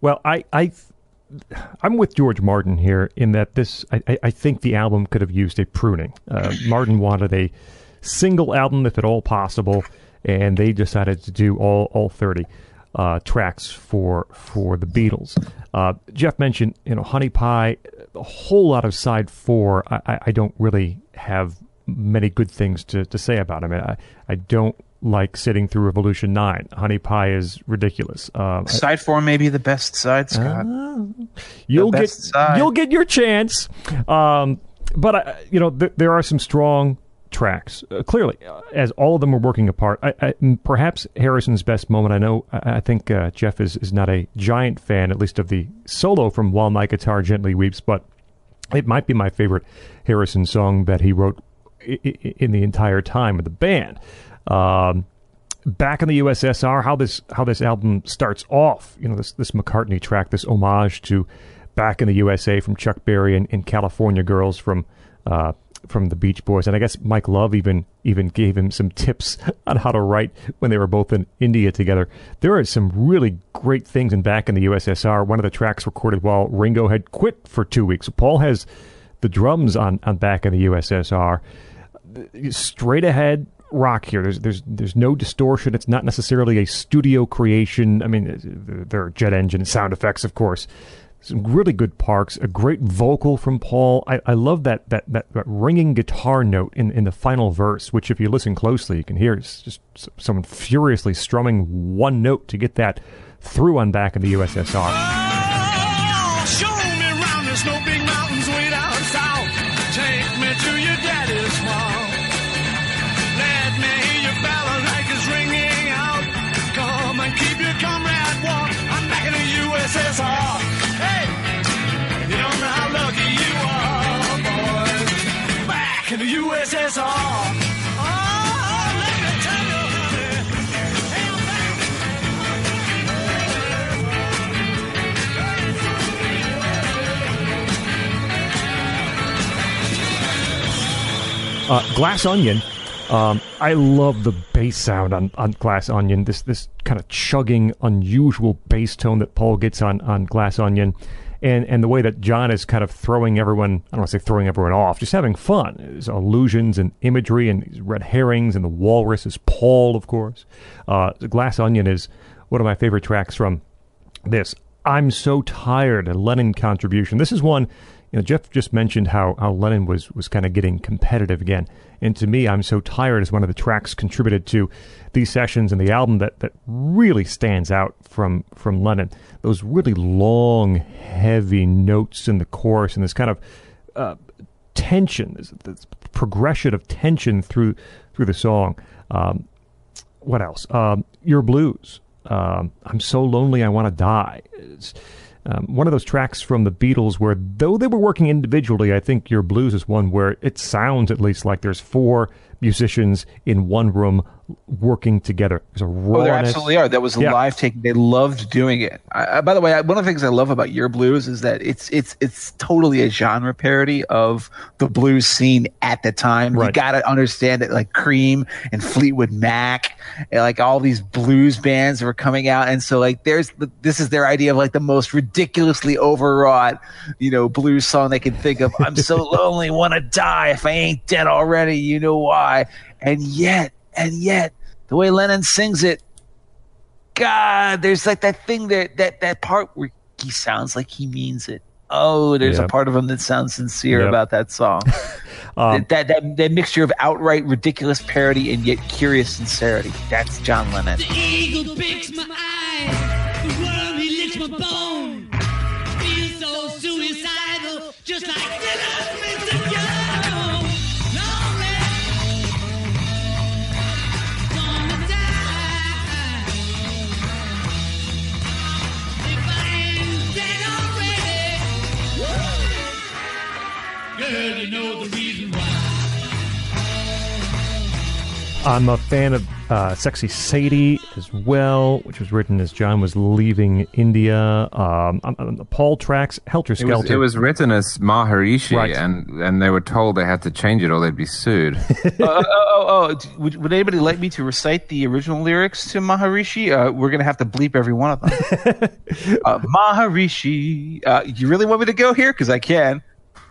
Well, I, I, I'm with George Martin here in that this. I, I- think the album could have used a pruning. Uh, Martin wanted a single album, if at all possible, and they decided to do all all 30 uh, tracks for for the Beatles. Uh, Jeff mentioned, you know, Honey Pie. A whole lot of side four. I, I, I don't really have many good things to, to say about. I mean, I, I don't like sitting through Revolution Nine. Honey Pie is ridiculous. Um,
Side four may be the best side, Scot.
you'll get
side.
you'll get your chance. Um, but I, you know, th- there are some strong tracks. Uh, clearly, uh, as all of them are working apart. I, I, perhaps Harrison's best moment. I know. I, I think uh, Jeff is is not a giant fan, at least of the solo from "While My Guitar Gently Weeps," but it might be my favorite Harrison song that he wrote in the entire time of the band. Um, back in the USSR, how this how this album starts off. You know, this this McCartney track, this homage to "Back in the USA" from Chuck Berry and, and "California Girls" from uh, from the Beach Boys, and I guess Mike Love even even gave him some tips on how to write when they were both in India together. There are some really great things in "Back in the USSR." One of the tracks recorded while Ringo had quit for two weeks. Paul has the drums on on "Back in the USSR." straight ahead rock here. There's there's there's no distortion. It's not necessarily a studio creation. I mean, there are jet engine sound effects, of course. Some really good parks. A great vocal from Paul. I, I love that, that that that ringing guitar note in in the final verse, which if you listen closely, you can hear. It's just someone furiously strumming one note to get that through on back in the USSR. Uh, Glass Onion Um, I love the bass sound on, on Glass Onion. This this kind of chugging, unusual bass tone that Paul gets on on Glass Onion, and and the way that John is kind of throwing everyone. I don't want to say throwing everyone off, just having fun. There's allusions and imagery and red herrings and the walrus is Paul, of course. Uh, Glass Onion is one of my favorite tracks from this. I'm so tired. A Lennon contribution. This is one. You know, Jeff just mentioned how, how Lennon was was kind of getting competitive again, and to me, I'm so tired is one of the tracks contributed to these sessions and the album that, that really stands out from from Lennon. Those really long, heavy notes in the chorus and this kind of uh, tension, this, this progression of tension through through the song. Um, what else? Um, Your Blues. Um, I'm so lonely, I want to die. It's um, one of those tracks from the Beatles where, though they were working individually, I think Your Blues is one where it sounds at least like there's four musicians in one room working together.
Oh, there absolutely are. That was
Yeah.
live taking. They loved doing it. I, I, by the way, I, one of the things I love about Your Blues is that it's it's it's totally a genre parody of the blues scene at the time. You got to understand that like Cream and Fleetwood Mac, and like all these blues bands were coming out, and so like there's the, this is their idea of like the most ridiculously overwrought, you know, blues song they can think of. I'm so lonely, want to die. If I ain't dead already, you know why. And yet, and yet, the way Lennon sings it, God, there's like that thing that that that part where he sounds like he means it. Oh, there's
Yep.
a part of him that sounds sincere
Yep.
about that song.
Um,
that, that that mixture of outright ridiculous parody and yet curious sincerity. That's John Lennon.
Already. You know the reason why.
I'm a fan of uh, Sexy Sadie as well, which was written as John was leaving India. Um, on, on the Paul tracks, Helter
It was,
Skelter.
it was written as Maharishi,
Right.
and, and they were told they had to change it or they'd be sued.
oh, oh, oh, oh, would, would anybody like me to recite the original lyrics to Maharishi? Uh, we're gonna have to bleep every one of them. uh, Maharishi, uh, you really want me to go here? Because I can.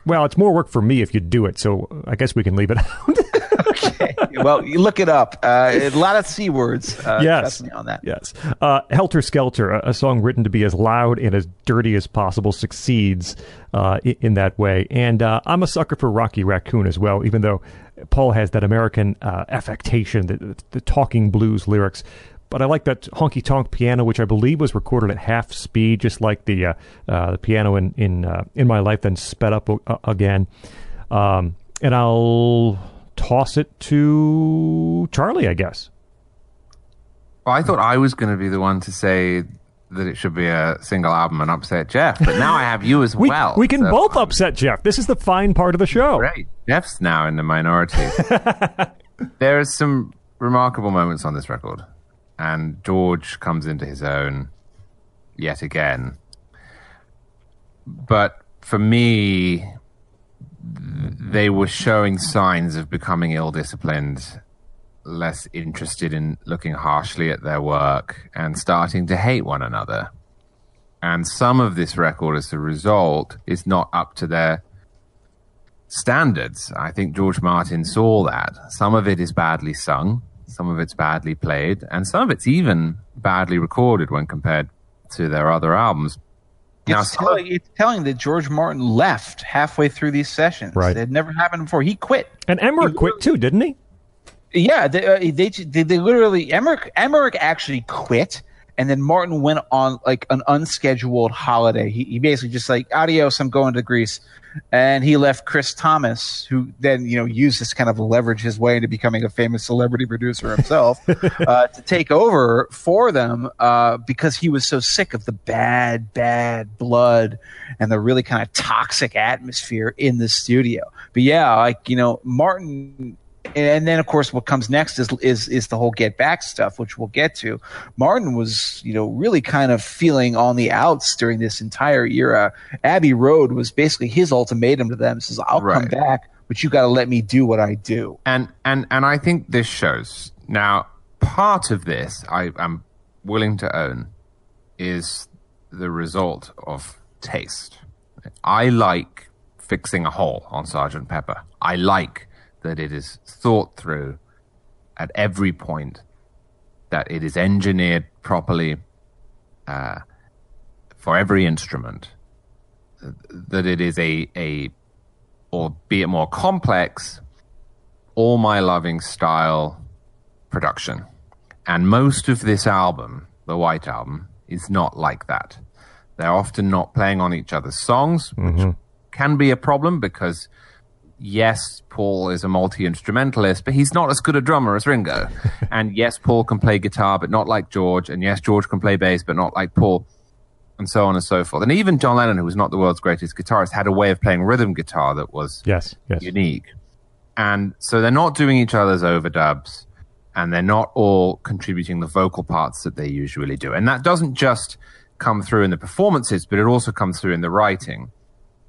Well, it's more work for me if you do it, so I guess we can leave it out.
Okay. well, you look it up. Uh, a lot of c words. Uh,
yes.
Trust me on that.
Yes. Uh, Helter Skelter, a, a song written to be as loud and as dirty as possible, succeeds uh, in, in that way. And uh, I'm a sucker for Rocky Raccoon as well, even though Paul has that American uh, affectation, the, the, the talking blues lyrics. But I like that honky tonk piano, which I believe was recorded at half speed, just like the uh, uh, the piano in in uh, in my life, then sped up uh, again. Um, and I'll toss it to Charlie, I guess.
Well, I thought I was going to be the one to say that it should be a single album and upset Jeff, but now I have you as
We,
well.
we can
so
both
I'm
upset Jeff. This is the fine part of the show.
Great. Jeff's now in the minority. there are some remarkable moments on this record, and George comes into his own yet again. But for me, they were showing signs of becoming ill disciplined, less interested in looking harshly at their work, and starting to hate one another. And some of this record, as a result, is not up to their standards. I think George Martin saw that. Some of it is badly sung, some of it's badly played, and some of it's even badly recorded when compared to their other albums. Now,
It's
some
telling, it's telling that George Martin left halfway through these sessions.
Right.
It had never happened before. He quit.
And Emerick quit too, didn't he?
Yeah, they, uh, they, they, they literally Emerick, Emerick actually quit, and then Martin went on like an unscheduled holiday. He, he basically just like adios, I'm going to Greece, and he left Chris Thomas, who then you know used this kind of leverage his way into becoming a famous celebrity producer himself, uh, to take over for them uh, because he was so sick of the bad, bad blood and the really kind of toxic atmosphere in the studio. But yeah, like you know, Martin and then of course what comes next is is is the whole get back stuff which we'll get to martin was you know really kind of feeling on the outs during this entire era abbey road was basically his ultimatum to them says i'll come back but you got to let me do what I do.
and and and I think this shows now part of this I am willing to own is the result of taste. I like fixing a hole on Sergeant Pepper. I like that it is thought through at every point, that it is engineered properly uh, for every instrument, that it is a a or be it more complex, all my loving style production. And most of this album, the White Album, is not like that. They're often not playing on each other's songs, which can be a problem because, yes, Paul is a multi instrumentalist, but he's not as good a drummer as Ringo. and yes, Paul can play guitar, but not like George. And yes, George can play bass, but not like Paul and so on and so forth. And even John Lennon, who was not the world's greatest guitarist, had a way of playing rhythm guitar that was
Yes, yes.
unique. And so they're not doing each other's overdubs and they're not all contributing the vocal parts that they usually do. And that doesn't just come through in the performances, but it also comes through in the writing,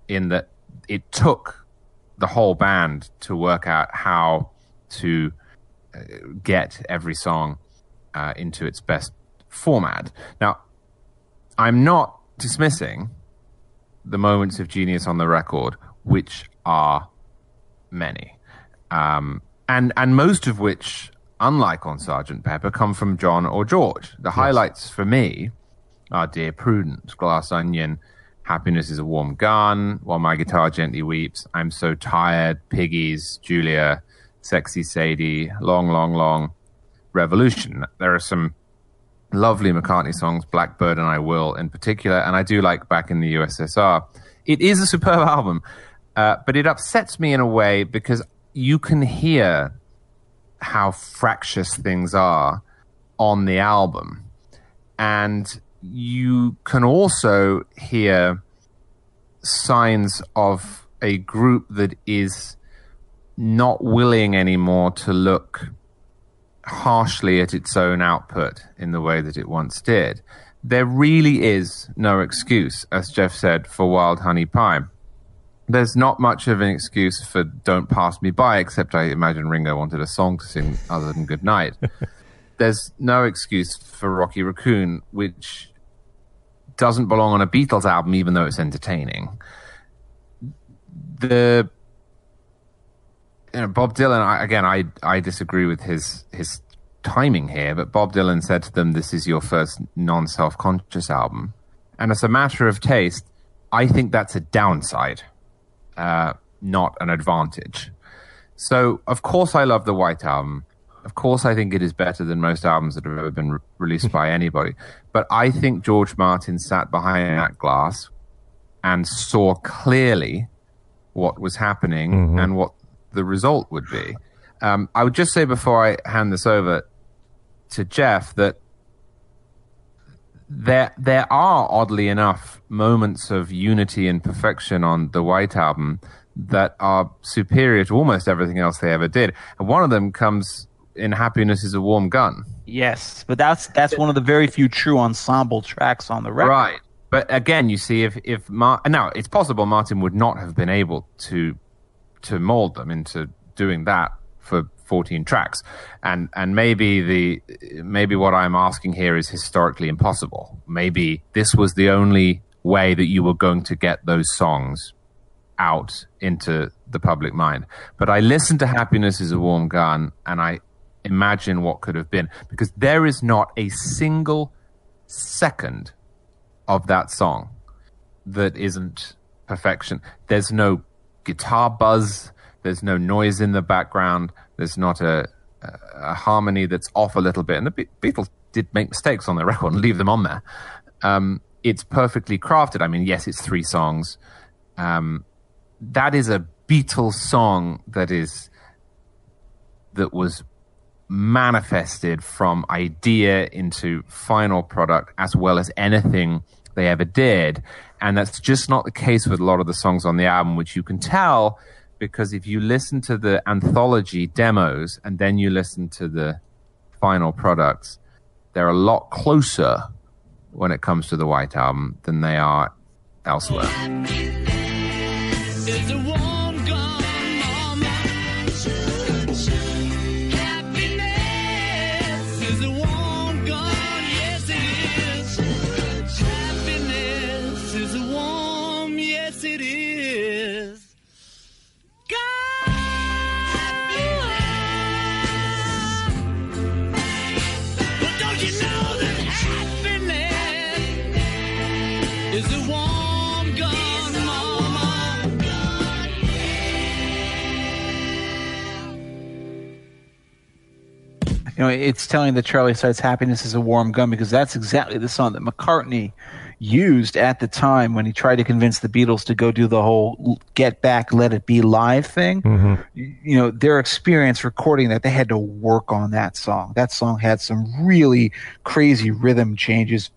in that it took the whole band to work out how to uh, get every song uh, into its best format. Now, I'm not dismissing the moments of genius on the record, which are many, um, and and most of which, unlike on Sergeant Pepper, come from John or George. The highlights for me are "Dear Prudence," "Glass Onion," "Happiness Is a Warm Gun," "While My Guitar Gently Weeps," "I'm So Tired," "Piggies," "Julia," "Sexy Sadie," "Long, Long, Long," "Revolution." There are some lovely McCartney songs, Blackbird and I Will in particular, and I do like Back in the USSR. It is a superb album, uh, but it upsets me in a way because you can hear how fractious things are on the album. And you can also hear signs of a group that is not willing anymore to look harshly at its own output in the way that it once did. There really is no excuse, as Jeff said, for Wild Honey Pie. There's not much of an excuse for Don't Pass Me By, except I imagine Ringo wanted a song to sing other than Good Night. There's no excuse for Rocky Raccoon, which doesn't belong on a Beatles album, even though it's entertaining. The you know, Bob Dylan. Again, I I disagree with his his timing here, but Bob Dylan said to them, "This is your first non-self conscious album," and as a matter of taste, I think that's a downside, uh, not an advantage. So, of course, I love the White Album. Of course, I think it is better than most albums that have ever been re- released by anybody. But I think George Martin sat behind that glass and saw clearly what was happening and what the result would be. Um, I would just say before I hand this over to Jeff that there there are oddly enough moments of unity and perfection on the White Album that are superior to almost everything else they ever did. And one of them comes in "Happiness Is a Warm Gun."
Yes, but that's that's one of the very few true ensemble tracks on the record.
Right. But again, you see, if if Mar- now it's possible Martin would not have been able to to mold them into doing that for 14 tracks, and and maybe the maybe what I'm asking here is historically impossible. Maybe this was the only way that you were going to get those songs out into the public mind. But I listened to Happiness is a Warm Gun and I imagine what could have been because there is not a single second of that song that isn't perfection. There's no guitar buzz, there's no noise in the background, there's not a, a, a harmony that's off a little bit. And the Be- Beatles did make mistakes on the record and leave them on there. Um, it's perfectly crafted. I mean, yes, it's three songs. Um, that is a Beatles song that is that was manifested from idea into final product as well as anything they ever did. And that's just not the case with a lot of the songs on the album, which you can tell because if you listen to the anthology demos and then you listen to the final products, they're a lot closer when it comes to the White Album than they are elsewhere.
You know,
it's telling that Charlie Sides happiness is a warm gun because that's exactly the song that McCartney used at the time when he tried to convince the Beatles to go do the whole "Get Back, Let It Be" live thing. Mm-hmm. You you know, their experience recording that, they had to work on that song. That song had some really crazy rhythm changes.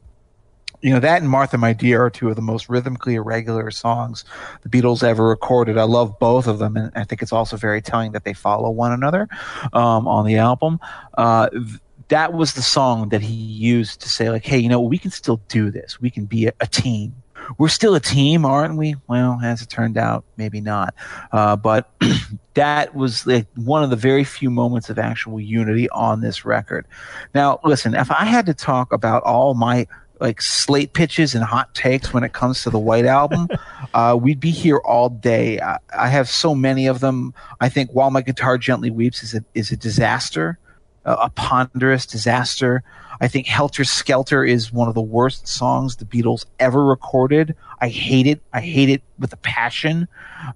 You know, that and Martha, My Dear are two of the most rhythmically irregular songs the Beatles ever recorded. I love both of them, and I think it's also very telling that they follow one another um, on the album. Uh, th- that was the song that he used to say, like, hey, you know, we can still do this. We can be a, a team. We're still a team, aren't we? Well, as it turned out, maybe not. Uh, but that was like one of the very few moments of actual unity on this record. Now, listen, if I had to talk about all my like slate pitches and hot takes when it comes to the White Album, uh, we'd be here all day. I, I have so many of them. I think "While My Guitar Gently Weeps" is a is a disaster, a, a ponderous disaster. I think "Helter Skelter" is one of the worst songs the Beatles ever recorded. I hate it. I hate it with a passion.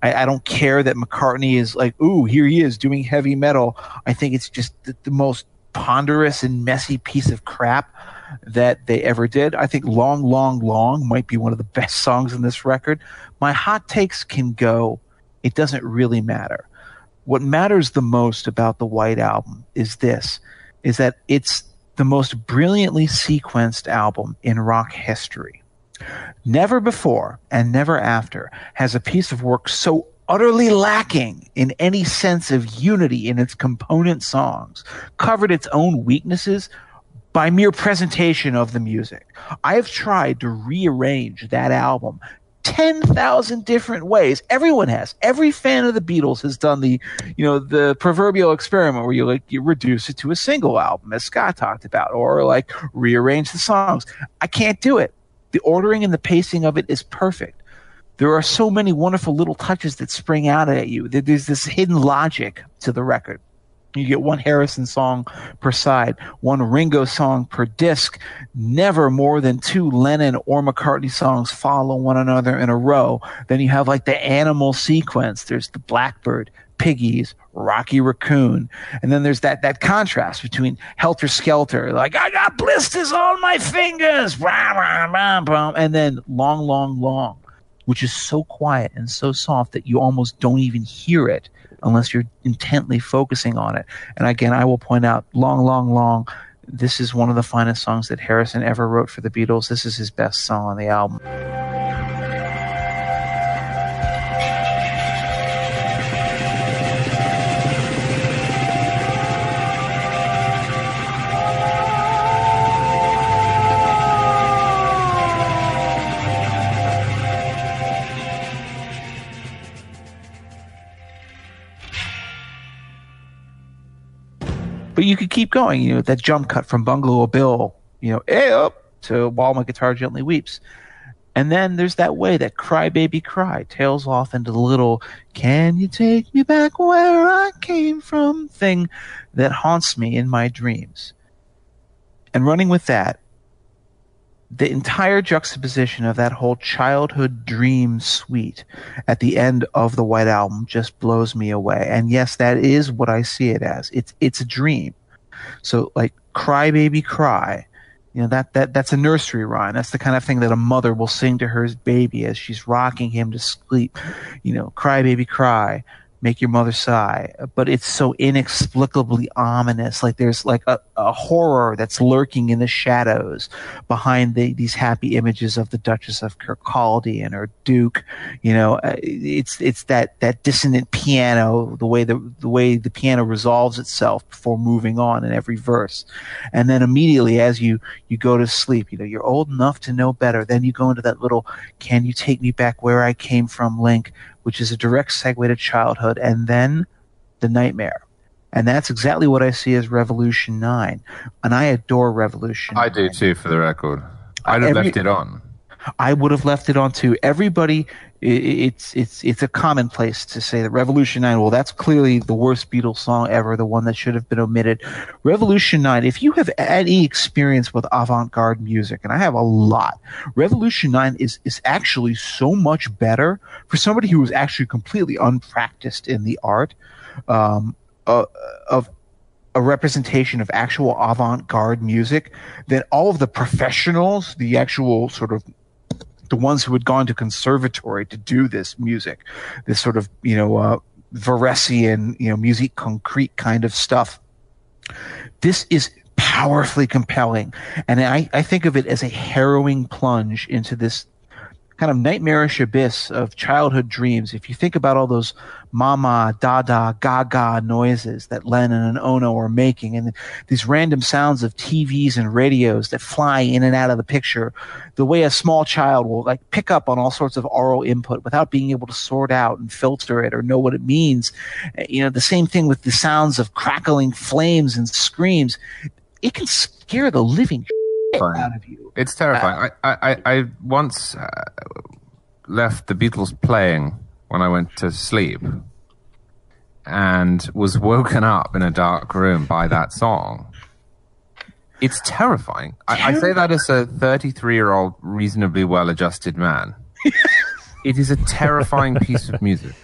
I, I don't care that McCartney is like, ooh, here he is doing heavy metal. I think it's just the, the most ponderous and messy piece of crap that they ever did. I think Long, Long, Long might be one of the best songs in this record. My hot takes can go. It doesn't really matter. What matters the most about the White Album is this, is that it's the most brilliantly sequenced album in rock history. Never before and never after has a piece of work so utterly lacking in any sense of unity in its component songs covered its own weaknesses by mere presentation of the music. I have tried to rearrange that album 10,000 different ways. Everyone has. Every fan of the Beatles has done the, you know, the proverbial experiment where you like you reduce it to a single album as Scot talked about or like rearrange the songs. I can't do it. The ordering and the pacing of it is perfect. There are so many wonderful little touches that spring out at you. There- There's this hidden logic to the record. You get one Harrison song per side, one Ringo song per disc. Never more than two Lennon or McCartney songs follow one another in a row. Then you have like the animal sequence. There's the Blackbird, Piggies, Rocky Raccoon, and then there's that that contrast between Helter Skelter, like I got blisters on my fingers, and then Long, Long, Long, which is so quiet and so soft that you almost don't even hear it unless you're intently focusing on it. And again, I will point out Long, Long, Long. This is one of the finest songs that Harrison ever wrote for the Beatles. This is his best song on the album. But you could keep going, you know, that jump cut from Bungalow Bill, you know, hey up to While My Guitar Gently Weeps. And then there's that way that Cry Baby Cry tails off into the little Can you take me back where I came from thing that haunts me in my dreams. And running with that, the entire juxtaposition of that whole childhood dream suite at the end of the White Album just blows me away. And yes, that is what I see it as. It's it's a dream. So like cry baby cry. You know, that, that that's a nursery rhyme. That's the kind of thing that a mother will sing to her baby as she's rocking him to sleep. You know, cry baby cry. Make your mother sigh, but it's so inexplicably ominous. Like there's like a, a horror that's lurking in the shadows behind the, these happy images of the Duchess of Kirkcaldy and her Duke. You know, uh, it's it's that that dissonant piano, the way the the way the piano resolves itself before moving on in every verse, and then immediately as you you go to sleep, you know, you're old enough to know better. Then you go into that little "Can you take me back where I came from?" link, which is a direct segue to childhood, and then the nightmare And that's exactly what I see as Revolution 9. And I adore Revolution
I do too, for the record. I'd have
Every-
left it on.
I would have left it on too. Everybody, it's it's it's a commonplace to say that Revolution Nine. Well, that's clearly the worst Beatles song ever, the one that should have been omitted. Revolution Nine. If you have any experience with avant-garde music, and I have a lot, Revolution Nine is is actually so much better for somebody who is actually completely unpracticed in the art um, uh, of a representation of actual avant-garde music than all of the professionals, the actual sort of the ones who had gone to conservatory to do this music, this sort of you know uh, Varesian you know musique concrète kind of stuff. This is powerfully compelling, and I, I think of it as a harrowing plunge into this kind of nightmarish abyss of childhood dreams. If you think about all those mama, dada, gaga noises that Lennon and Ono are making, and these random sounds of TVs and radios that fly in and out of the picture, the way a small child will like pick up on all sorts of oral input without being able to sort out and filter it or know what it means. You know, the same thing with the sounds of crackling flames and screams. It can scare the living. Out of you.
It's terrifying. I, I, I, I once uh, left the Beatles playing when I went to sleep and was woken up in a dark room by that song. It's terrifying. I, I say that as a 33 year old, reasonably well adjusted man. it is a terrifying piece of music.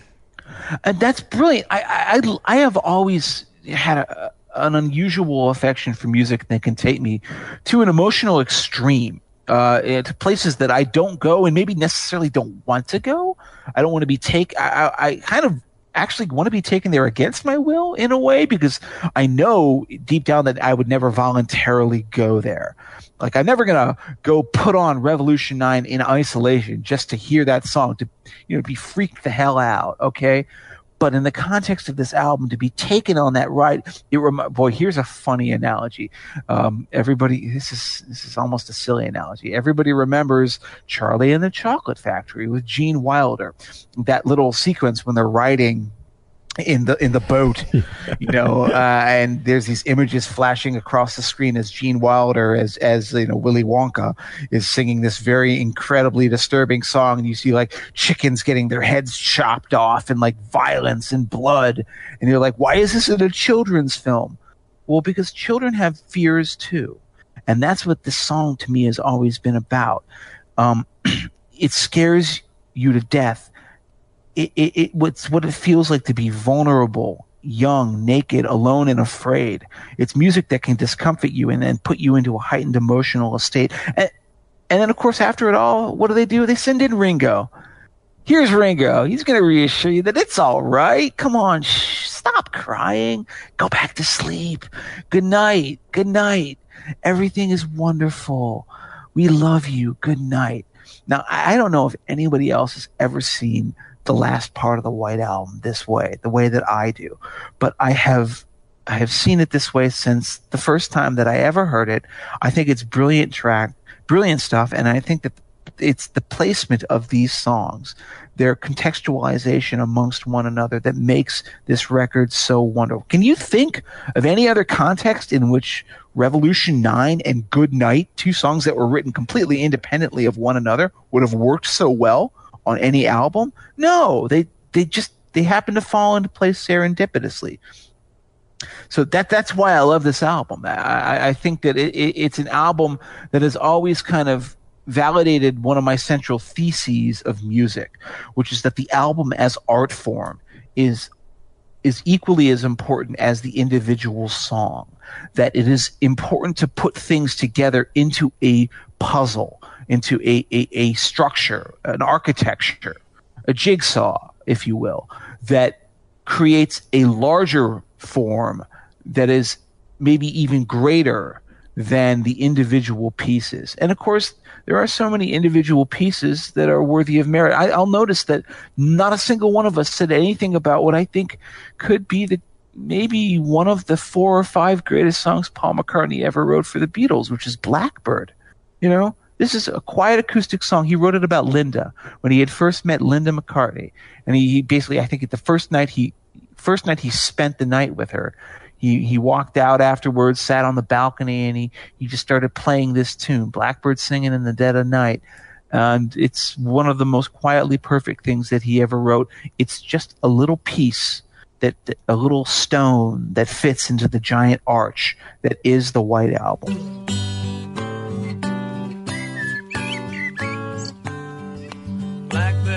And that's brilliant. I, I, I- I have always had a, an unusual affection for music that can take me to an emotional extreme, uh, eh, to places that I don't go and maybe necessarily don't want to go. I don't want to be take. I, I, I kind of actually want to be taken there against my will in a way because I know deep down that I would never voluntarily go there. Like I'm never gonna go put on Revolution Nine in isolation just to hear that song to you know be freaked the hell out. Okay, but in the context of this album, to be taken on that ride, it rem- boy. Here's a funny analogy. Um, everybody, this is this is almost a silly analogy. Everybody remembers Charlie and the Chocolate Factory with Gene Wilder. That little sequence when they're riding in the in the boat, you know, uh, and there's these images flashing across the screen as Gene Wilder, as as you know, Willy Wonka is singing this very incredibly disturbing song, and you see like chickens getting their heads chopped off, and like violence and blood, and you're like, why is this in a children's film? Well, because children have fears too, and that's what this song to me has always been about. Um, it scares you to death it, it, it what's what it feels like to be vulnerable, young, naked, alone, and afraid. It's music that can discomfort you and then put you into a heightened emotional state. And, and then, of course, after it all, what do they do? They send in Ringo. Here's Ringo. He's going to reassure you that it's all right. Come on, stop crying. Go back to sleep. Good night. Good night. Everything is wonderful. We love you. Good night. Now, I don't know if anybody else has ever seen the last part of the White Album this way, the way that I do, but I have I have seen it this way since the first time that I ever heard it. I think it's brilliant track, brilliant stuff, and I think that it's the placement of these songs, their contextualization amongst one another that makes this record so wonderful. Can you think of any other context in which Revolution 9 and Good Night, two songs that were written completely independently of one another, would have worked so well on any album? No, they they just they happen to fall into place serendipitously. So that that's why I love this album. I, I- think that it, it, it's an album that has always kind of validated one of my central theses of music, which is that the album as art form is is equally as important as the individual song. That it is important to put things together into a puzzle, into a, a, a structure, an architecture, a jigsaw, if you will, that creates a larger form that is maybe even greater than the individual pieces. And of course, there are so many individual pieces that are worthy of merit. I, I'll notice that not a single one of us said anything about what I think could be the maybe one of the four or five greatest songs Paul McCartney ever wrote for the Beatles, which is Blackbird. You know, this is a quiet acoustic song. He wrote it about Linda when he had first met Linda McCartney, and he, basically, I think, at the first night he first night he spent the night with her. He he walked out afterwards, sat on the balcony, and he he just started playing this tune, Blackbird singing in the dead of night. And it's one of the most quietly perfect things that he ever wrote. It's just a little piece that a little stone that fits into the giant arch that is the White Album.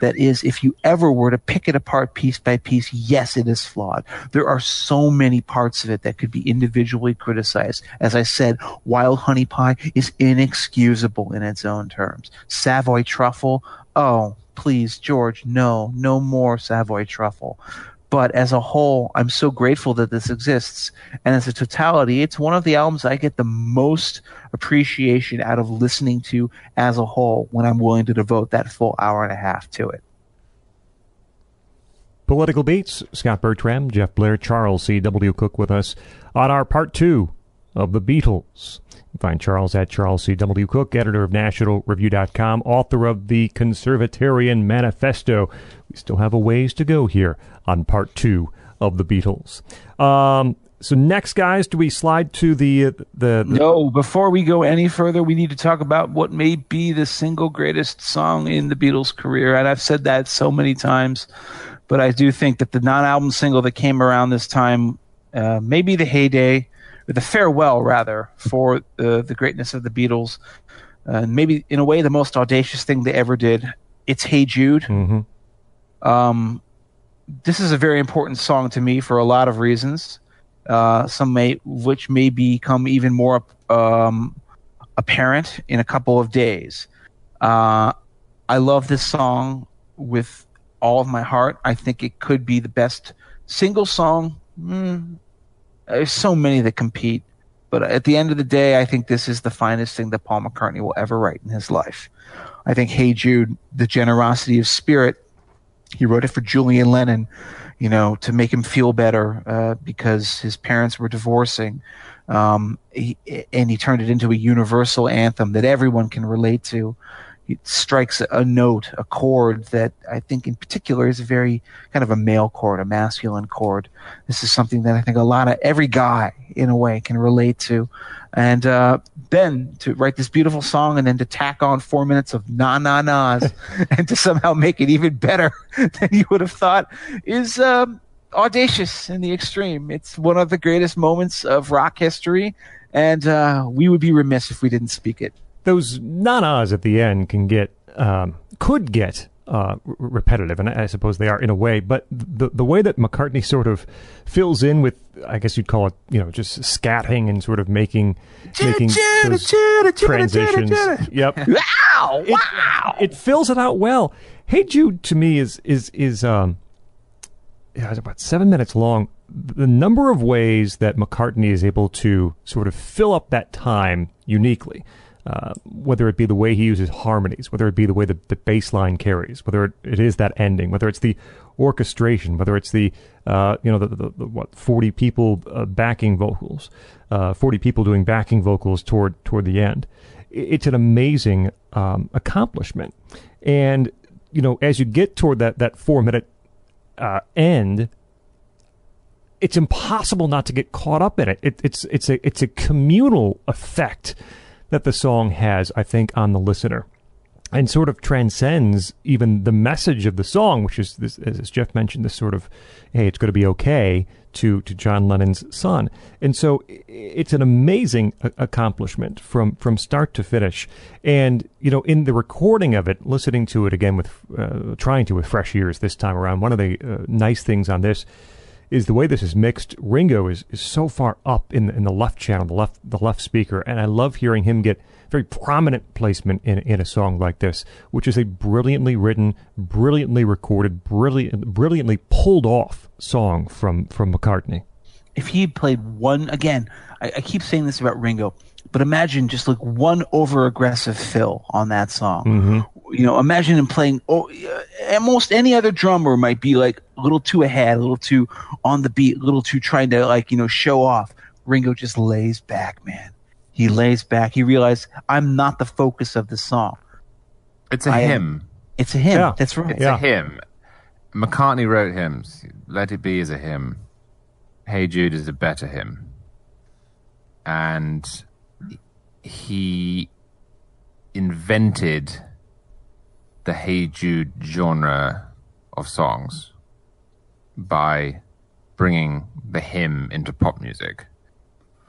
That is, if you ever were to pick it apart piece by piece, yes, it is flawed. There are so many parts of it that could be individually criticized. As I said, Wild Honey Pie is inexcusable in its own terms. Savoy Truffle, oh, please, George, no, no more Savoy Truffle. But as a whole, I'm so grateful that this exists. And as a totality, it's one of the albums I get the most appreciation out of listening to as a whole when I'm willing to devote that full hour and a half to it.
Political Beats, Scot Bertram, Jeff Blehar, Charles C.W. Cooke with us on our part two of the Beatles. Find Charles at Charles C.W. Cooke, editor of NationalReview.com, author of the Conservatarian Manifesto. We still have a ways to go here on part two of the Beatles. Um, so next, guys, do we slide to the uh, the, the
No, before we go any further, we need to talk about what may be the single greatest song in the Beatles' career. And I've said that so many times, but I do think that the non album single that came around this time, uh, maybe the heyday, the farewell, rather, for uh, the greatness of the Beatles, uh, maybe in a way the most audacious thing they ever did. It's Hey Jude.
Mhm.
Um, this is a very important song to me for a lot of reasons. Uh, some may, which may become even more um, apparent in a couple of days. Uh, I love this song with all of my heart. I think it could be the best single song. Mm, there's so many that compete, but at the end of the day, I think this is the finest thing that Paul McCartney will ever write in his life. I think Hey Jude, the generosity of spirit he wrote it for Julian Lennon, you know, to make him feel better uh, because his parents were divorcing. Um, he, and he turned it into a universal anthem that everyone can relate to. It strikes a note, a chord that I think in particular is a very kind of a male chord, a masculine chord. This is something that I think a lot of every guy in a way can relate to. And uh, then to write this beautiful song and then to tack on four minutes of na na nas and to somehow make it even better than you would have thought is um, audacious in the extreme. It's one of the greatest moments of rock history, and uh, we would be remiss if we didn't speak it.
Those nanas at the end can get um, could get uh, r- repetitive, and I I suppose they are in a way. But the the way that McCartney sort of fills in with, I guess you'd call it, you know, just scatting and sort of making making those transitions. Yep.
Wow!
It, it fills it out well. Hey Jude to me is is is um yeah, it's about seven minutes long. The number of ways that McCartney is able to sort of fill up that time uniquely, uh, whether it be the way he uses harmonies, whether it be the way the, the bass line carries, whether it, it is that ending, whether it's the orchestration, whether it's the uh, you know the, the, the what forty people uh, backing vocals, uh, forty people doing backing vocals toward toward the end. It's an amazing um, accomplishment, and you know as you get toward that that four minute uh, end, it's impossible not to get caught up in it. it. It's it's a it's a communal effect that the song has, I think, on the listener, and sort of transcends even the message of the song, which is this, as Jeff mentioned, this sort of hey, it's going to be okay to to John Lennon's son, and so it's an amazing accomplishment from from start to finish. And you know, in the recording of it, listening to it again with uh, trying to with fresh ears this time around, one of the uh, nice things on this is the way this is mixed. Ringo is, is so far up in the, in the left channel, the left the left speaker, and I love hearing him get very prominent placement in in a song like this, which is a brilliantly written, brilliantly recorded, brilliant, brilliantly pulled off song from from McCartney.
if he had played one again, I, I keep saying this about Ringo, but imagine just like one over aggressive fill on that song. Mm-hmm. You know, imagine him playing. Oh, almost any other drummer might be like a little too ahead, a little too on the beat, a little too trying to like you know show off. Ringo just lays back, man. He lays back. He realized I'm not the focus of the song.
It's a
I am-
hymn.
It's a hymn.
Yeah.
That's right.
It's a hymn. McCartney wrote hymns. Let It Be is a hymn. Hey Jude is a better hymn. And he invented the Hey Jude genre of songs by bringing the hymn into pop music.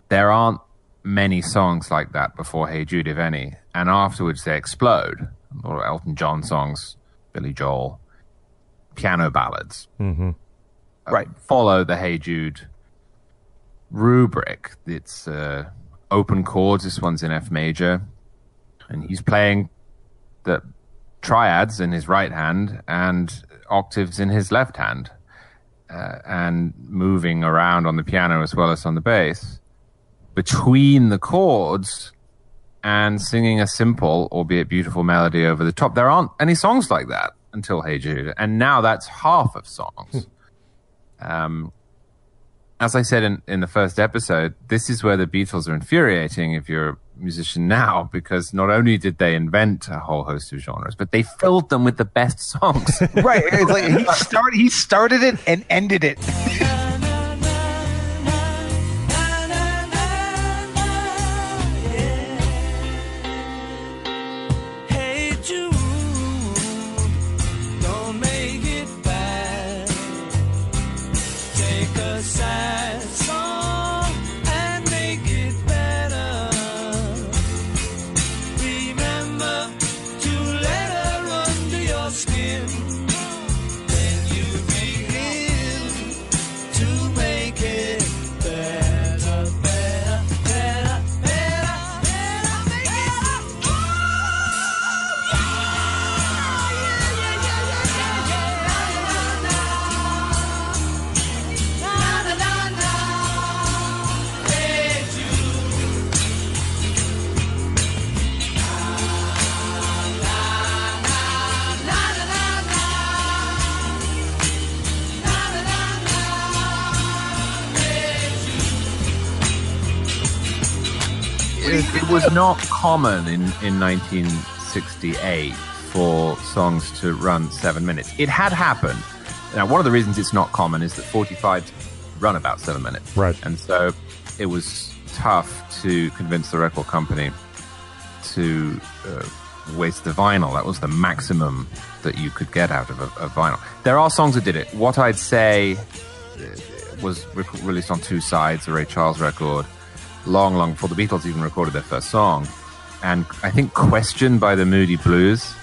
There aren't many songs like that before Hey Jude, if any, and afterwards they explode. A lot of Elton John songs, Billy Joel, piano ballads
Mm-hmm.
Right.
follow the Hey Jude rubric. It's uh, open chords. This one's in F major, and he's playing the triads in his right hand and octaves in his left hand, uh, and moving around on the piano as well as on the bass between the chords. And singing a simple, albeit beautiful melody over the top. There aren't any songs like that until Hey Jude, and now that's half of songs. Um, as I said in, in the first episode, this is where the Beatles are infuriating if you're a musician now, because not only did they invent a whole host of genres, but they filled them with the best songs.
right. It's like he started. He started it and ended it.
was not common in, in 1968 for songs to run seven minutes. It had happened. Now, one of the reasons it's not common is that 45s run about seven minutes.
Right.
And so it was tough to convince the record company to uh, waste the vinyl. That was the maximum that you could get out of a, a vinyl. There are songs that did it. What I'd say uh, was rec- released on two sides, a Ray Charles record, long, long before the Beatles even recorded their first song. And I think questioned by the Moody Blues.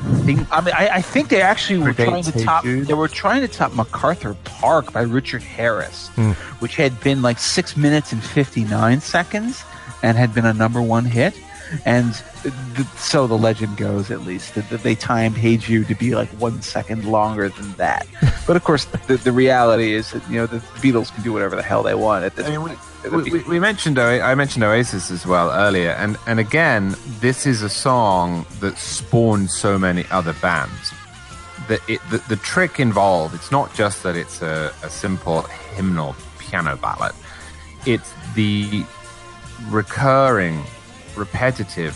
I think, I mean, I, I think they actually were trying to top.
Jude.
They were trying to top MacArthur Park by Richard Harris, hmm. which had been like six minutes and fifty nine seconds, and had been a number one hit. And th- so the legend goes, at least, that, that they timed "Hey Jude" to be like one second longer than that. but of course, the, the reality is that you know the Beatles can do whatever the hell they want at this
I mean,
point.
We, we, we mentioned I mentioned Oasis as well earlier, and and again, this is a song that spawned so many other bands. The, it, the, the trick involved, it's not just that it's a, a simple hymnal piano ballad. It's the recurring, repetitive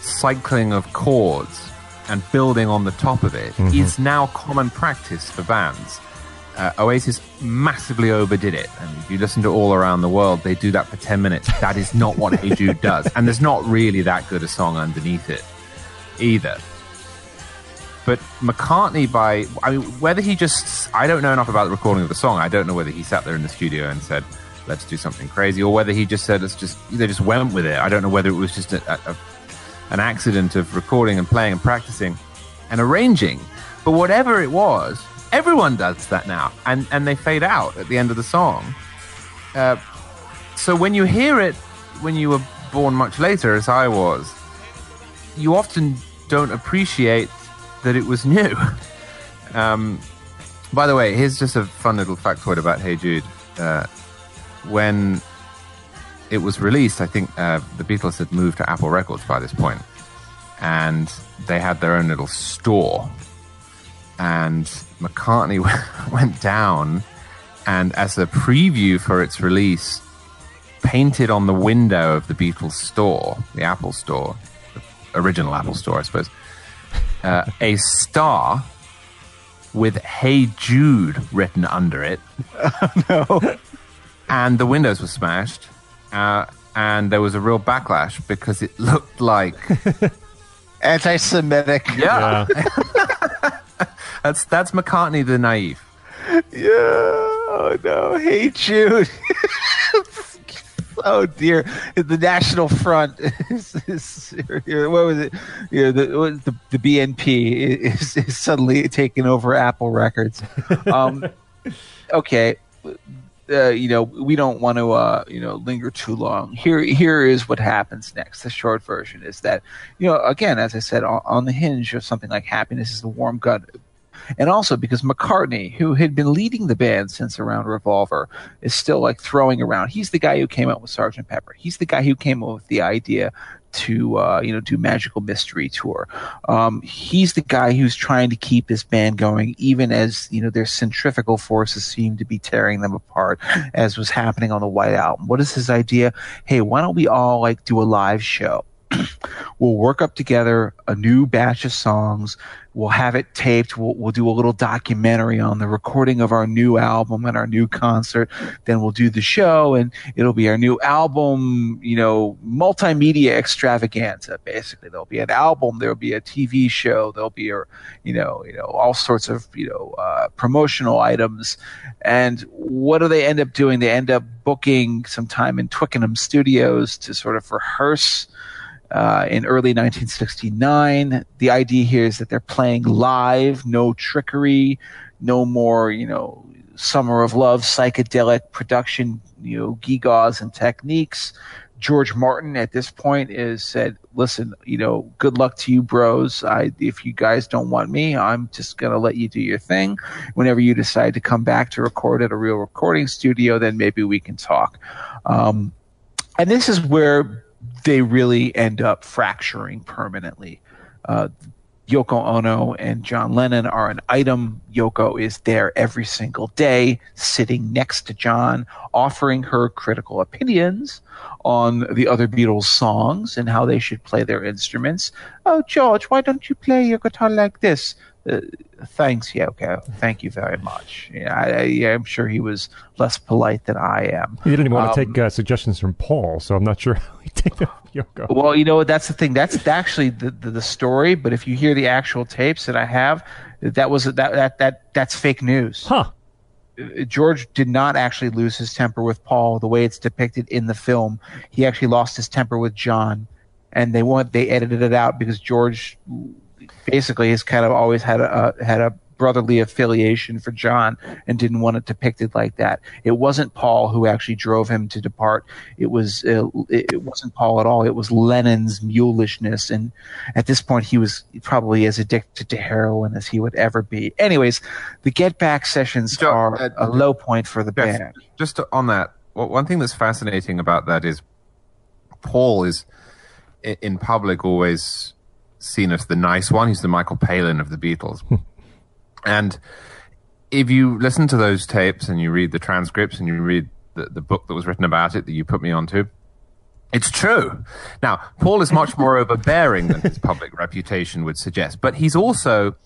cycling of chords and building on the top of it mm-hmm. is now common practice for bands. Uh, Oasis massively overdid it. And if you listen to All Around the World, they do that for 10 minutes. That is not what Hey Jude does. And there's not really that good a song underneath it either. But McCartney, by, I mean, whether he just, I don't know enough about the recording of the song. I don't know whether he sat there in the studio and said, let's do something crazy, or whether he just said, let's just, they just went with it. I don't know whether it was just a, a, an accident of recording and playing and practicing and arranging. But whatever it was, everyone does that now, and and they fade out at the end of the song. Uh, so when you hear it, when you were born much later, as I was, you often don't appreciate that it was new. Um, by the way, here's just a fun little factoid about Hey Jude. Uh, when it was released, I think uh, the Beatles had moved to Apple Records by this point, and they had their own little store. And McCartney went down, and as a preview for its release, painted on the window of the Beatles store, the Apple store, the original Apple store, I suppose, uh, a star with "Hey Jude" written under it.
no.
and the windows were smashed, uh, and there was a real backlash because it looked like
Anti-Semitic.
yeah, that's that's McCartney the naive.
Yeah. Oh no. Hey Jude. oh dear. The National Front is, is what was it? You know, the, what the the BNP is, is suddenly taking over Apple Records. Um, okay. Uh, you know, we don't want to, uh, you know, linger too long. Here, here is what happens next. The short version is that, you know, again, as I said, on, on the hinge of something like happiness is the warm gun and also because McCartney, who had been leading the band since around Revolver, is still like throwing around. He's the guy who came up with Sergeant Pepper. He's the guy who came up with the idea to uh, you know do Magical Mystery Tour. Um, he's the guy who's trying to keep this band going, even as you know their centrifugal forces seem to be tearing them apart, as was happening on the White Album. What is his idea? Hey, why don't we all like do a live show? we'll work up together a new batch of songs. We'll have it taped. We'll, we'll do a little documentary on the recording of our new album and our new concert. Then we'll do the show and it'll be our new album, you know, multimedia extravaganza. Basically, there'll be an album. There'll be a TV show. There'll be a, you know, you know, all sorts of, you know, uh, promotional items. And what do they end up doing? They end up booking some time in Twickenham Studios to sort of rehearse uh, in early 1969. The idea here is that they're playing live, no trickery, no more, you know, summer of love, psychedelic production, you know, gewgaws and techniques. George Martin at this point is said, "Listen, you know, good luck to you, bros. I, if you guys don't want me, I'm just gonna let you do your thing. Whenever you decide to come back to record at a real recording studio, then maybe we can talk." Um, and this is where they really end up fracturing permanently. Uh, Yoko Ono and John Lennon are an item. Yoko is there every single day, sitting next to John, offering her critical opinions on the other Beatles songs and how they should play their instruments. Oh, George, why don't you play your guitar like this? Uh, thanks, Yoko. Thank you very much. Yeah, I, I, I'm sure he was less polite than I am.
He didn't even want to
Um,
take uh, suggestions from Paul, so I'm not sure how he take that Yoko.
Well, you know? That's the thing. That's actually the, the, the story. But if you hear the actual tapes that I have, that was that that that that's fake news.
Huh.
Uh, George did not actually lose his temper with Paul the way it's depicted in the film. He actually lost his temper with John, and they want they edited it out because George basically has kind of always had a, had a brotherly affiliation for John and didn't want it depicted like that. It wasn't Paul who actually drove him to depart. It was uh, it it wasn't Paul at all. It was Lennon's mulishness, and at this point he was probably as addicted to heroin as he would ever be. Anyways, the Get Back sessions
Jo-
are
uh,
a low point for the
Jeff,
band.
just to- on that, well, one thing that's fascinating about that is Paul is in public always seen as the nice one. He's the Michael Palin of the Beatles. Hmm. and if you listen to those tapes and you read the transcripts and you read the, the book that was written about it that you put me onto, it's true. Now, Paul is much more overbearing than his public reputation would suggest, but he's also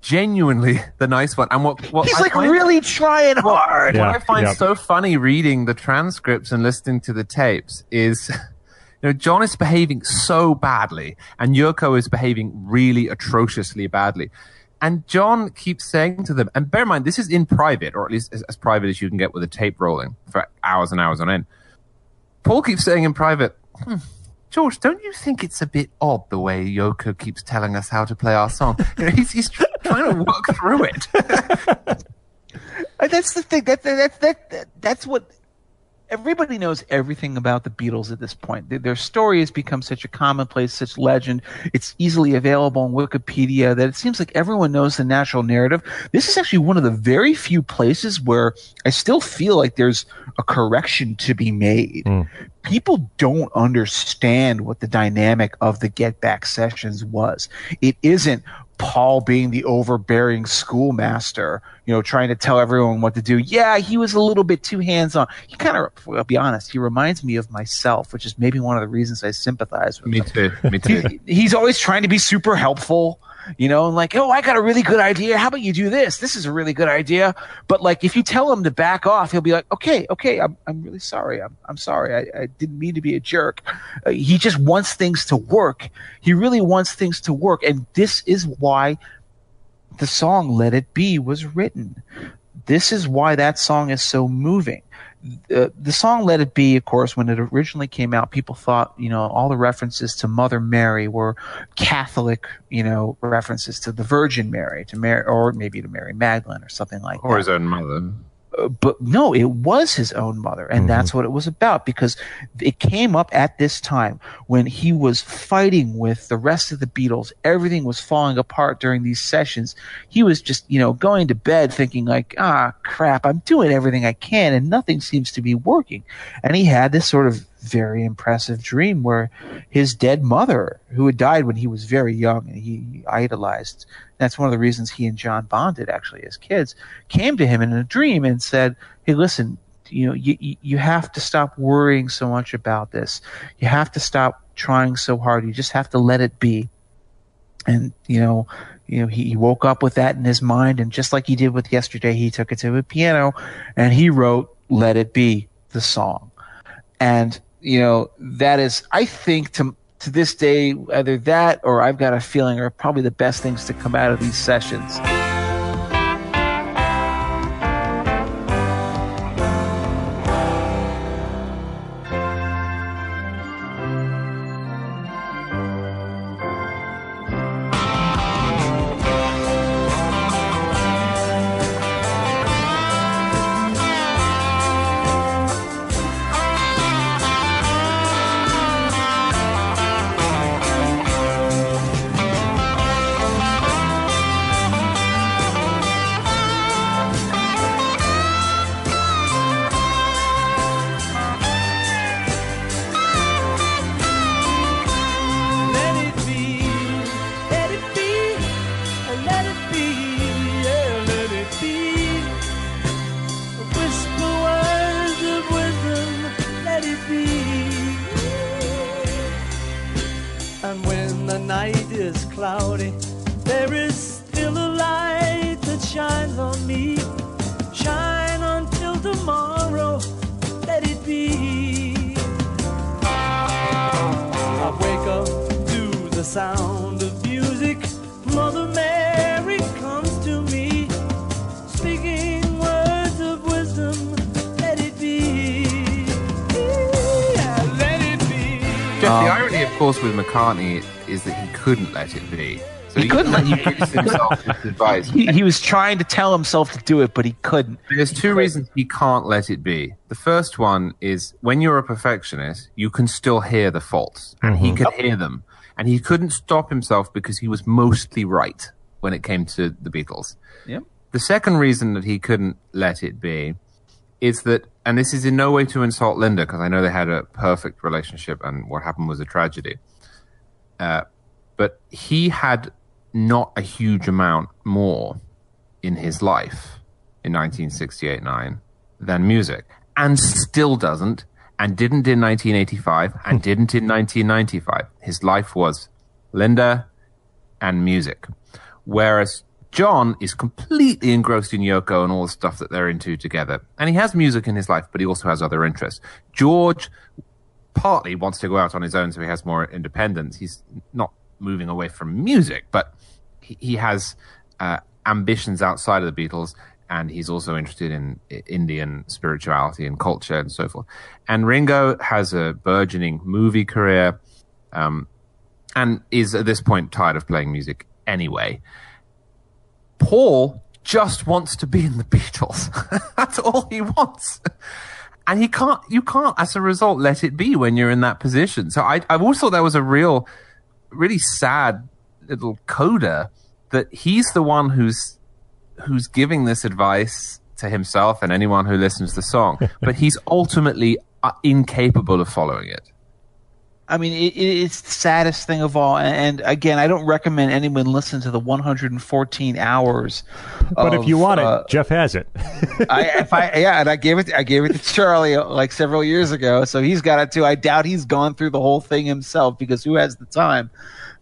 genuinely the nice one. And what, what
He's
I
like
find-
really trying hard.
Yeah,
what I find
yeah.
so funny reading the transcripts and listening to the tapes is, you know, John is behaving so badly and Yoko is behaving really atrociously badly. And John keeps saying to them, and bear in mind, this is in private, or at least as, as private as you can get with a tape rolling for hours and hours on end. Paul keeps saying in private, "Hmm, George, don't you think it's a bit odd the way Yoko keeps telling us how to play our song? You know, he's, he's tr- trying to work through it.
Uh, That's the thing. That, that, that, that, that's what everybody knows everything about the Beatles at this point. Their, story has become such a commonplace, such legend. It's easily available on Wikipedia that it seems like everyone knows the natural narrative. This is actually one of the very few places where I still feel like there's a correction to be made. Hmm. People don't understand what the dynamic of the Get Back sessions was. It isn't Paul being the overbearing schoolmaster, you know, trying to tell everyone what to do. Yeah, he was a little bit too hands on. He kind of, I'll be honest, he reminds me of myself, which is maybe one of the reasons I sympathize with
Me
him.
too. Me too.
He- he's always trying to be super helpful, you know, and like, oh, I got a really good idea. How about you do this? This is a really good idea. But like, if you tell him to back off, he'll be like, okay, okay, I'm, I'm really sorry. I'm, I'm sorry. I, I didn't mean to be a jerk. Uh, he just wants things to work. He really wants things to work. And this is why the song Let It Be was written. This is why that song is so moving. The, the song Let It Be, of course, when it originally came out, people thought, you know, all the references to Mother Mary were Catholic, you know, references to the Virgin Mary, to Mary, or maybe to Mary Magdalene or something like
Or
that Or
his own mother.
But no, it was his own mother, and that's what it was about because it came up at this time when he was fighting with the rest of the Beatles. Everything was falling apart during these sessions. He was just, you know, going to bed thinking like, ah, crap, I'm doing everything I can, and nothing seems to be working. And he had this sort of very impressive dream where his dead mother, who had died when he was very young and he idolized, that's one of the reasons he and John bonded actually as kids, came to him in a dream and said, Hey, listen, you know, you, you- have to stop worrying so much about this. You have to stop trying so hard. You just have to let it be. And, you know, you know, he, he woke up with that in his mind and just like he did with yesterday, he took it to a piano and he wrote Let It Be, the song and you know that is i think to to this day either that or i've got a feeling are probably the best things to come out of these sessions
he couldn't let it be. So
He couldn't let-
he gives himself this advice.
he, he was trying to tell himself to do it but he couldn't
There's two reasons he can't let it be. The first one is when you're a perfectionist, you can still hear the faults, and he could hear them, and he couldn't stop himself because he was mostly right when it came to the Beatles.
Yep.
The second reason that he couldn't let it be is that, and this is in no way to insult Linda because I know they had a perfect relationship, and what happened was a tragedy. Uh, but he had not a huge amount more in his life in 1968 9 than music, and still doesn't, and didn't in 1985, and hmm. didn't in 1995. His life was Linda and music. Whereas John is completely engrossed in Yoko and all the stuff that they're into together. And he has music in his life, but he also has other interests. George partly wants to go out on his own so he has more independence. He's not moving away from music, but he, he has uh, ambitions outside of the Beatles, and he's also interested in Indian spirituality and culture and so forth. And Ringo has a burgeoning movie career. um, and is at this point tired of playing music anyway. Paul just wants to be in the Beatles. That's all he wants. And he can't, you can't, as a result, let it be when you're in that position. So I, I've always thought that was a real, really sad little coda that he's the one who's, who's giving this advice to himself and anyone who listens to the song, but he's ultimately uh, incapable of following it.
I mean, it, it- it's the saddest thing of all. And again, I don't recommend anyone listen to the 114 hours.
But if you want it,
uh,
Jeff has it.
I, if I, yeah, and I gave it, I gave it to Charlie uh, like several years ago, so he's got it too. I doubt he's gone through the whole thing himself because who has the time?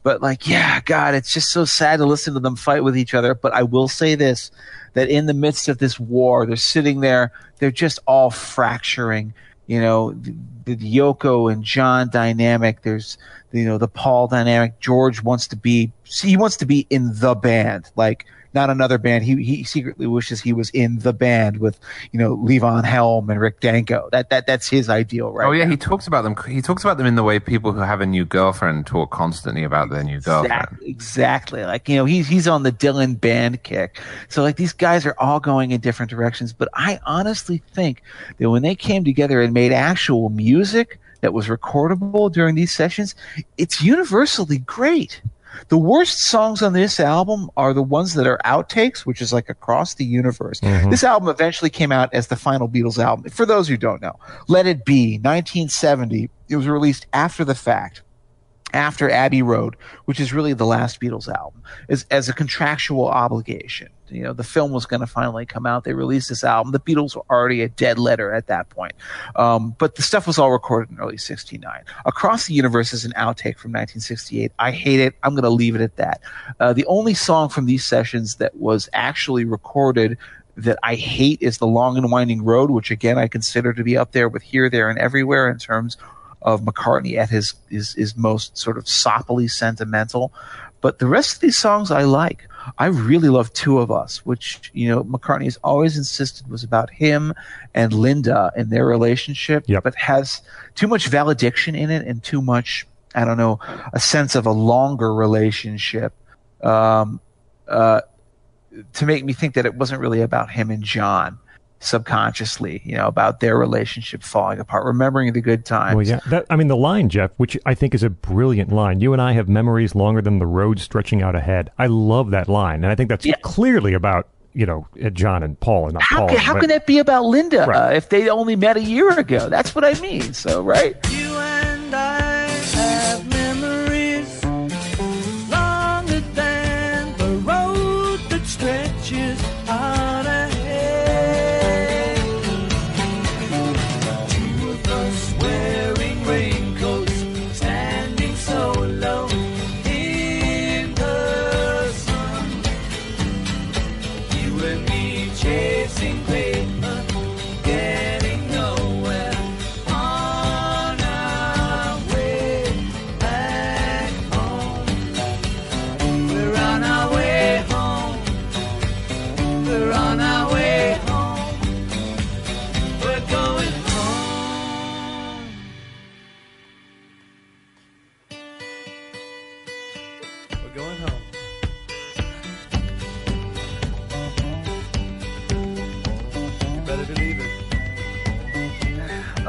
But like, yeah, God, it's just so sad to listen to them fight with each other. But I will say this: that in the midst of this war, they're sitting there, they're just all fracturing. You know, the, Yoko and John dynamic. There's, you know, the Paul dynamic. George wants to be, he wants to be in the band, like not another band. He he secretly wishes he was in the band with, you know, Levon Helm and Rick Danko. That that that's his ideal, right?
oh yeah,
now.
he talks about them. He talks about them in the way people who have a new girlfriend talk constantly about their new girlfriend.
Exactly, exactly. Like you know, he's he's on the Dylan band kick. So like these guys are all going in different directions. But I honestly think that when they came together and made actual music that was recordable during these sessions, it's universally great. The worst songs on this album are the ones that are outtakes, which is like across the universe. Mm-hmm. This album eventually came out as the final Beatles album. For those who don't know, Let It Be, 1970. It was released after the fact after Abbey Road, which is really the last Beatles album, as, as a contractual obligation. You know, the film was going to finally come out. They released this album. The Beatles were already a dead letter at that point. Um, but the stuff was all recorded in early 69. Across the Universe is an outtake from 1968. I hate it. I'm going to leave it at that. Uh, the only song from these sessions that was actually recorded that I hate is The Long and Winding Road, which again I consider to be up there with Here, There, and Everywhere in terms of McCartney at his his, his most sort of soppily sentimental. But the rest of these songs I like. I really love Two of Us, which, you know, McCartney has always insisted was about him and Linda and their relationship,
Yep.
but has too much valediction in it and too much, I don't know, a sense of a longer relationship. Um, uh, to make me think that it wasn't really about him and John subconsciously, you know, about their relationship falling apart, remembering the good times.
Well, yeah. That, I mean, the line, Jeff, which I think is a brilliant line. You and I have memories longer than the road stretching out ahead. I love that line, and I think that's
Yeah.
clearly about you know John and Paul and not
How,
Paul.
can, how
but-
can that be about Linda
Right.
uh, if they only met a year ago? That's what I mean. So, right?
You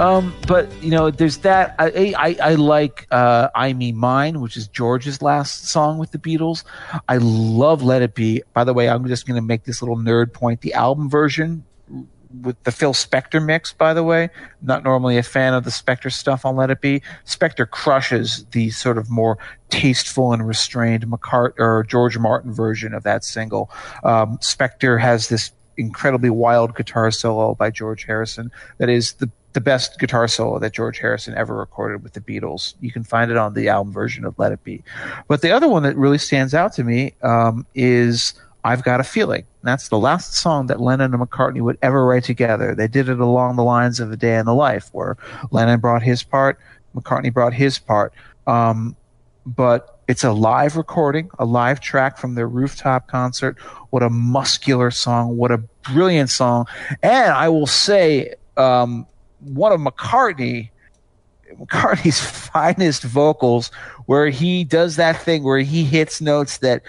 Um, but you know, there's that. I I, I like uh, "I Me Mine," which is George's last song with the Beatles. I love "Let It Be." By the way, I'm just going to make this little nerd point: the album version with the Phil Spector mix. By the way, not normally a fan of the Spector stuff on "Let It Be." Spector crushes the sort of more tasteful and restrained McCart or George Martin version of that single. Um, Spector has this incredibly wild guitar solo by George Harrison that is the the best guitar solo that George Harrison ever recorded with the Beatles. You can find it on the album version of Let It Be. But the other one that really stands out to me um, is I've Got a Feeling. That's the last song that Lennon and McCartney would ever write together. They did it along the lines of A Day in the Life, where Lennon brought his part, McCartney brought his part. Um, but it's a live recording, a live track from their rooftop concert. What a muscular song! What a brilliant song! And I will say, um, one of McCartney McCartney's finest vocals, where he does that thing where he hits notes that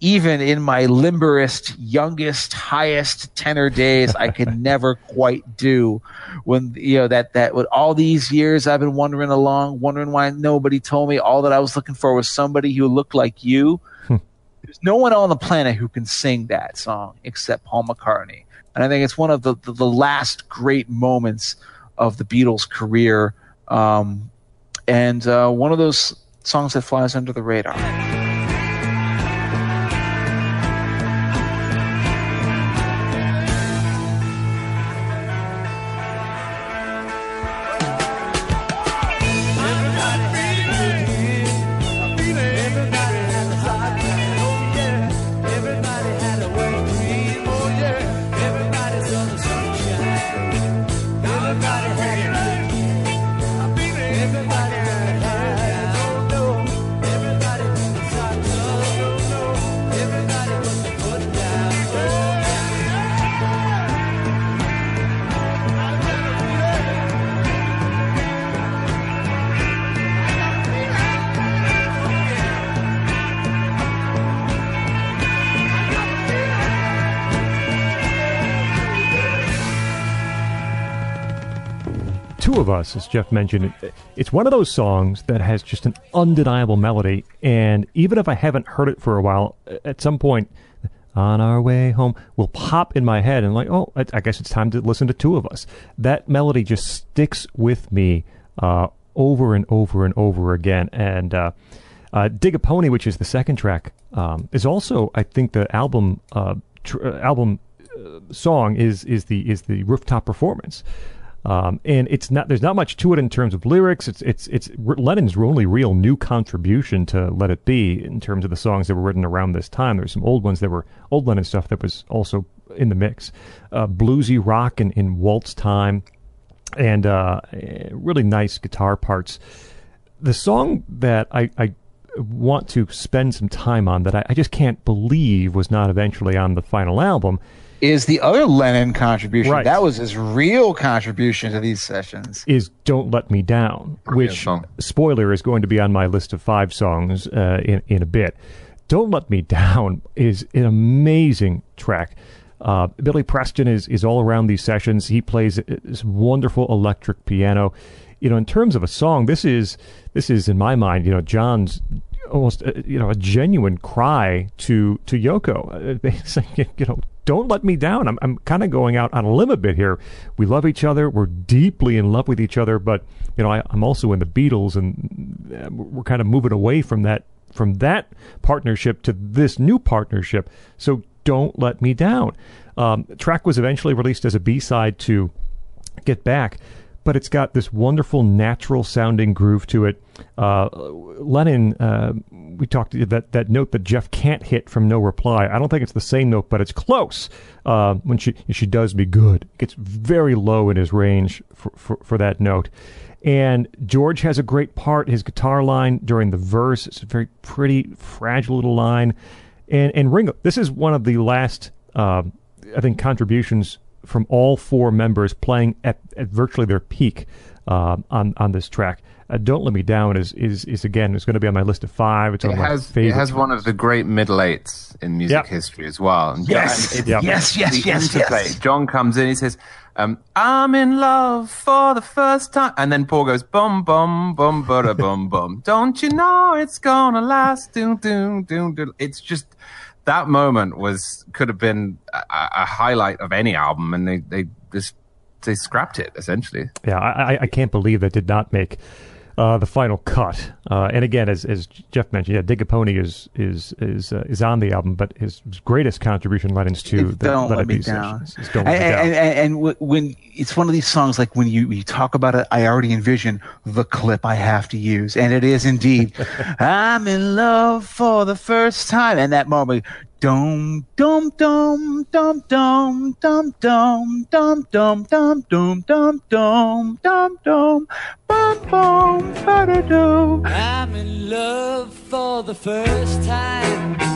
even in my limberest, youngest, highest tenor days, I could never quite do. When you know that that with all these years I've been wandering along, wondering why nobody told me all that I was looking for was somebody who looked like you. Hmm. There's no one on the planet who can sing that song except Paul McCartney, and I think it's one of the the, the last great moments of the Beatles' career, um, and uh, one of those songs that flies under the radar.
As Jeff mentioned, it, it's one of those songs that has just an undeniable melody. And even if I haven't heard it for a while, at some point, on our way home will pop in my head and like, oh, I, I guess it's time to listen to Two of Us. That melody just sticks with me uh, over and over and over again. And uh, uh, Dig a Pony, which is the second track, um, is also, I think, the album uh, tr- uh, album uh, song is is the is the rooftop performance. Um, and it's not there's not much to it in terms of lyrics. It's it's it's Lennon's only real new contribution to Let It Be in terms of the songs that were written around this time. There's some old ones that were old Lennon stuff that was also in the mix, uh, bluesy rock in, in Waltz Time, and uh, really nice guitar parts. The song that I, I want to spend some time on that I, I just can't believe was not eventually on the final album
is the other Lennon contribution.
Right.
That was his real contribution to these sessions.
is "Don't Let Me Down," which spoiler is going to be on my list of five songs uh, in in a bit. "Don't Let Me Down" is an amazing track. Uh, Billy Preston is is all around these sessions. He plays this wonderful electric piano. You know, in terms of a song, this is this is in my mind, you know, John's almost uh, you know a genuine cry to to Yoko. Uh, basically, you know, don't let me down. I'm I'm kind of going out on a limb a bit here. We love each other. We're deeply in love with each other, but you know, I, I'm also in the Beatles, and uh, we're kind of moving away from that from that partnership to this new partnership. So don't let me down. Um, track was eventually released as a B side to Get Back, but it's got this wonderful natural sounding groove to it. Uh, Lennon, uh, we talked that that note that Jeff can't hit from No Reply. I don't think it's the same note, but it's close. Uh, when she she does be good, it gets very low in his range for, for, for that note. And George has a great part. His guitar line during the verse it's a very pretty, fragile little line. And and Ringo, this is one of the last, uh, I think, contributions from all four members playing at, at virtually their peak uh, on on this track. Uh, Don't Let Me Down is is is again is going to be on my list of five. It's one
It
of my
has, it has one of the great middle eights in music
Yep.
history as well. And
Yes.
John-
Yep.
Yes, yes,
the
yes,
interplay.
yes.
John comes in, he says, um, I'm in love for the first time. And then Paul goes, bum, bum, bum, bada, bum, bum. Don't you know it's gonna last? Doom, doom, doom, doom. It's just, that moment was, could have been a, a highlight of any album. And they, they just, they scrapped it essentially.
Yeah, I, I- can't believe that did not make uh, the final cut. Uh, and again, as as Jeff mentioned, yeah, Dig a Pony is is is uh, is on the album, but his greatest contribution, Lennon's to
It's
the
Don't
Let
Let
It
Me
Be
Down.
is Don't
and,
Let Me Down.
and, and, and w- when it's one of these songs, like when you, you talk about it, I already envision the clip I have to use, and it is indeed, "I'm in love for the first time," and that moment, dum dum dum dum dum dum dum dum dum dum dum dum dum dum dum bum bum ba-da-dum.
I'm in love for the first time.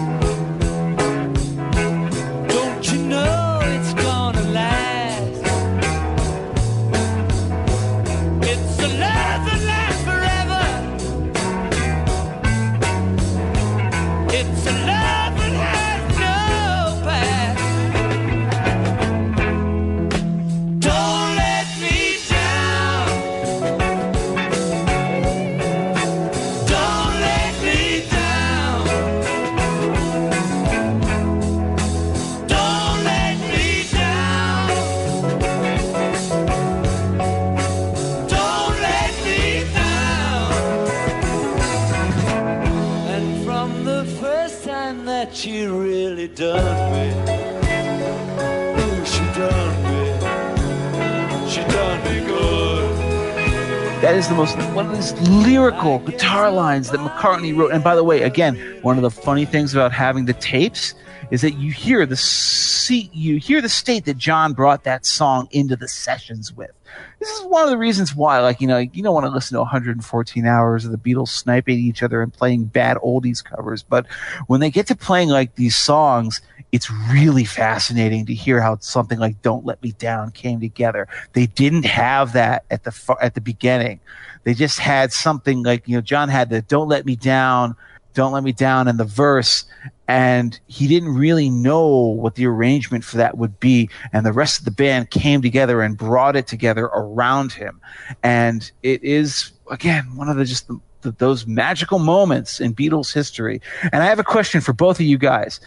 That
is the most one of these lyrical guitar lines that McCartney wrote. And by the way, again, one of the funny things about having the tapes is that you hear the se- you hear the state that John brought that song into the sessions with. This is one of the reasons why, like you know, you don't want to listen to 114 hours of the Beatles sniping each other and playing bad oldies covers, but when they get to playing like these songs, it's really fascinating to hear how something like "Don't Let Me Down" came together. They didn't have that at the at the beginning. They just had something like you know, John had the "Don't Let Me Down." Don't Let Me Down in the verse, and he didn't really know what the arrangement for that would be. And the rest of the band came together and brought it together around him. And it is, again, one of the just the, the, those magical moments in Beatles history. And I have a question for both of you guys.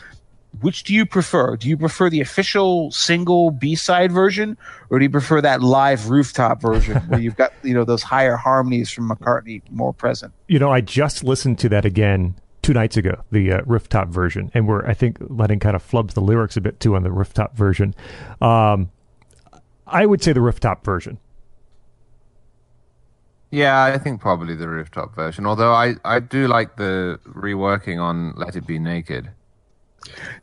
Which do you prefer? Do you prefer the official single B-side version, or do you prefer that live rooftop version where you've got you know those higher harmonies from McCartney more present?
You know, I just listened to that again two nights ago, the uh, rooftop version, and we're I think Lennon kind of flubs the lyrics a bit too on the rooftop version. Um, I would say the rooftop version.
Yeah, I think probably the rooftop version. Although I, I do like the reworking on Let It Be Naked.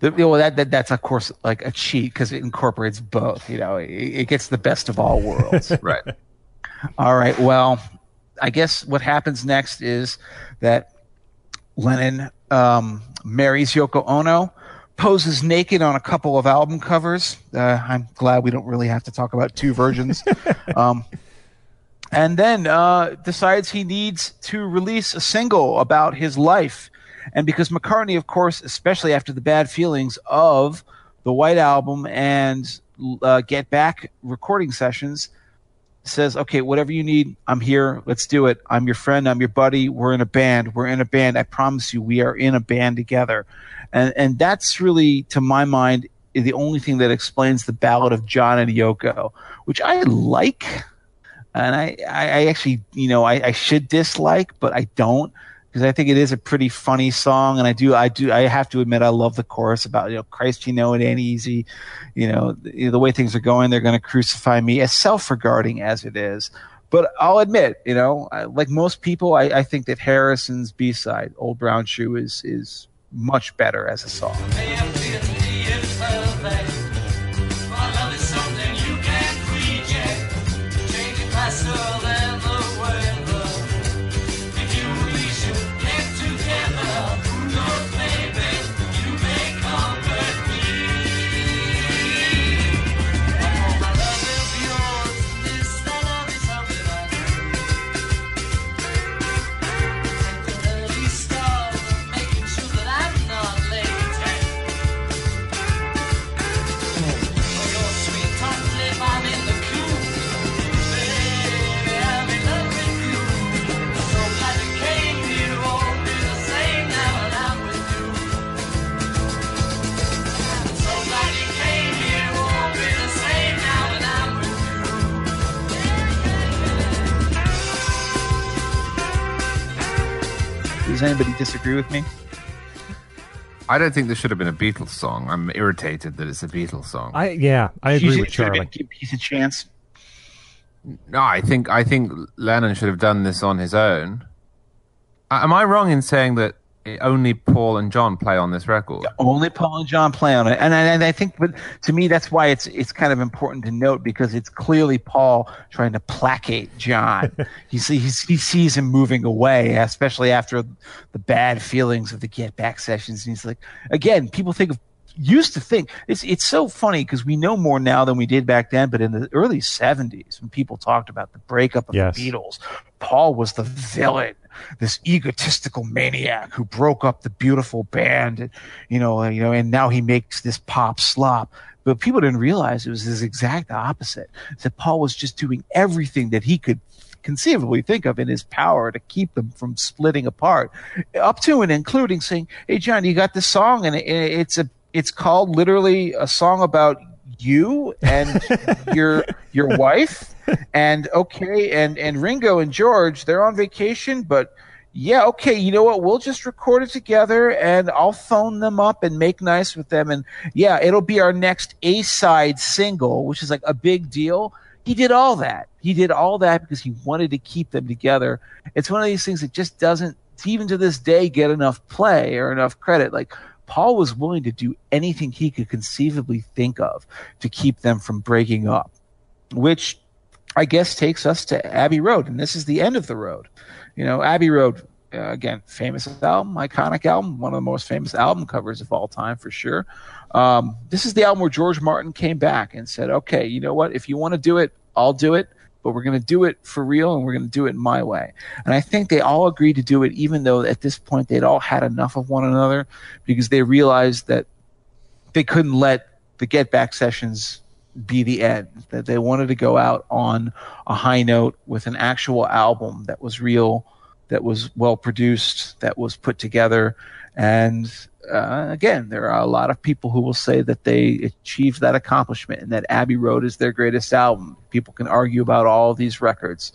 The, know, that, that that's of course like a cheat because it incorporates both. You know, it, it gets the best of all worlds.
Right.
all right. Well, I guess what happens next is that Lennon um, marries Yoko Ono, poses naked on a couple of album covers. Uh, I'm glad we don't really have to talk about two versions. um, and then uh, decides he needs to release a single about his life. And because McCartney, of course, especially after the bad feelings of the White Album and uh, Get Back recording sessions, says, okay, whatever you need, I'm here. Let's do it. I'm your friend. I'm your buddy. We're in a band. We're in a band. I promise you, we are in a band together. And, and that's really, to my mind, the only thing that explains the ballad of John and Yoko, which I like. And I, I, actually, you know, I, I should dislike, but I don't because I think it is a pretty funny song, and I do, I do, I have to admit, I love the chorus about you know, Christ, you know, it ain't easy, you know, the, the way things are going, they're going to crucify me, as self-regarding as it is. But I'll admit, you know, I, like most people, I, I think that Harrison's B-side, "Old Brown Shoe," is is much better as a song. Does anybody disagree with me?
I don't think this should have been a Beatles song. I'm irritated that it's a Beatles song.
I yeah, I agree
You
with
should have
Charlie.
been- give Keith a chance.
No, I think I think Lennon should have done this on his own. A- Am I wrong in saying that it- only Paul and John play on this record?
Only Paul and John play on it, and I, and I think, but to me, that's why it's it's kind of important to note because it's clearly Paul trying to placate John. he see he's, he sees him moving away, especially after the bad feelings of the Get Back sessions. And he's like, again, people think of used to think it's it's so funny because we know more now than we did back then. But in the early '70s, when people talked about the breakup of
Yes.
the Beatles, Paul was the villain, this egotistical maniac who broke up the beautiful band, and, you know, you know, and now he makes this pop slop. But people didn't realize it was his exact opposite. That Paul was just doing everything that he could conceivably think of in his power to keep them from splitting apart, up to and including saying, "Hey, John, you got this song, and it, it's a it's called literally a song about you and your your wife." And okay, and and Ringo and George, they're on vacation, but yeah, okay, you know what? We'll just record it together and I'll phone them up and make nice with them. And yeah, it'll be our next A side single, which is like a big deal. He did all that. He did all that because he wanted to keep them together. It's one of these things that just doesn't, even to this day, get enough play or enough credit. Like, Paul was willing to do anything he could conceivably think of to keep them from breaking up, which I guess takes us to Abbey Road. And this is the end of the road. You know, Abbey Road, uh, again, famous album, iconic album, one of the most famous album covers of all time for sure. Um, this is the album where George Martin came back and said, okay, you know what? If you want to do it, I'll do it, but we're going to do it for real and we're going to do it my way. And I think they all agreed to do it, even though at this point they'd all had enough of one another because they realized that they couldn't let the Get Back sessions be the end. That they wanted to go out on a high note with an actual album that was real, that was well produced, that was put together. And uh, again, there are a lot of people who will say that they achieved that accomplishment and that Abbey Road is their greatest album. People can argue about all these records.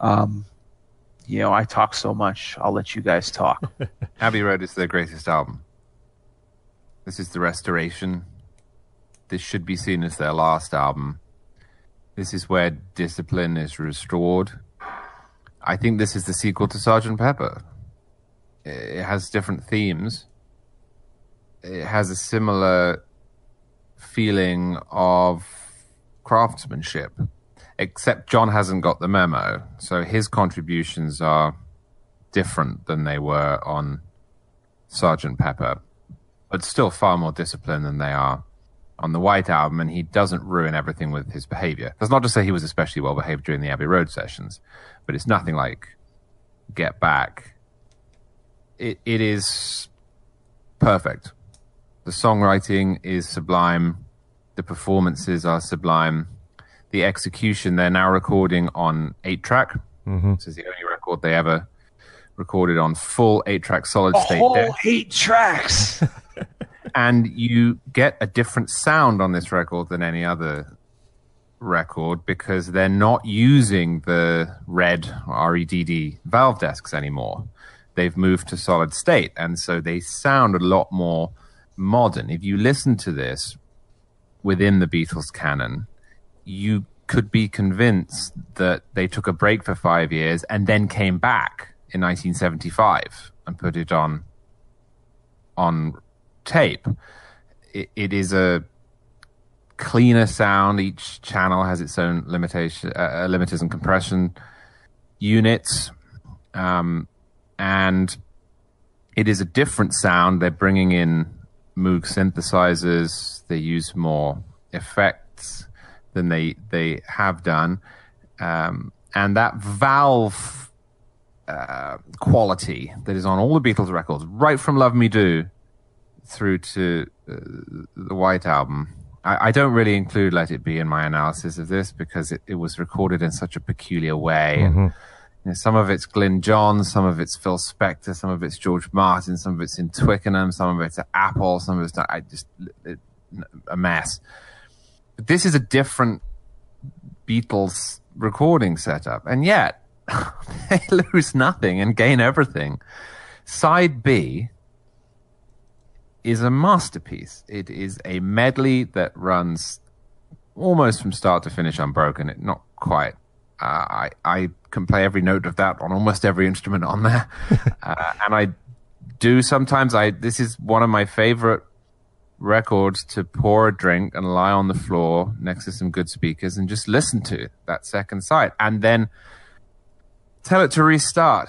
Um, you know, I talk so much. I'll let you guys talk.
Abbey Road is their greatest album. This is the restoration. This should be seen as their last album. This is where discipline is restored. I think this is the sequel to Sgt. Pepper. It has different themes. It has a similar feeling of craftsmanship, except John hasn't got the memo. So his contributions are different than they were on Sgt. Pepper, but still far more disciplined than they are on the White Album, and he doesn't ruin everything with his behavior. That's not to say he was especially well behaved during the Abbey Road sessions, but it's nothing like Get Back. It, it is perfect. The songwriting is sublime. The performances are sublime. The execution, they're now recording on 8 track. Mm-hmm. This is the only record they ever recorded on full 8 track solid
a
state.
whole
deck
eight tracks.
and you get a different sound on this record than any other record because they're not using the red REDD valve desks anymore. They've moved to solid state, and so they sound a lot more modern. If you listen to this within the Beatles canon, you could be convinced that they took a break for five years and then came back in 1975 and put it on on tape. It, it is a cleaner sound. Each channel has its own limitation, uh, limiters and compression units, um, and it is a different sound. They're bringing in Moog synthesizers. They use more effects than they they have done, um, and that valve uh, quality that is on all the Beatles records, right from "Love Me Do" through to uh, the White Album. I, I don't really include "Let It Be" in my analysis of this because it, it was recorded in such a peculiar way, and you know, some of it's Glyn John, some of it's Phil Spector, some of it's George Martin, some of it's in Twickenham, some of it's Apple, some of it's not, I just it, a mess. But this is a different Beatles recording setup, and yet they lose nothing and gain everything. Side B is a masterpiece. It is a medley that runs almost from start to finish unbroken. It not quite. Uh, I I can play every note of that on almost every instrument on there, uh, and I do sometimes. I this is one of my favorite records to pour a drink and lie on the floor next to some good speakers and just listen to that second side, and then tell it to restart,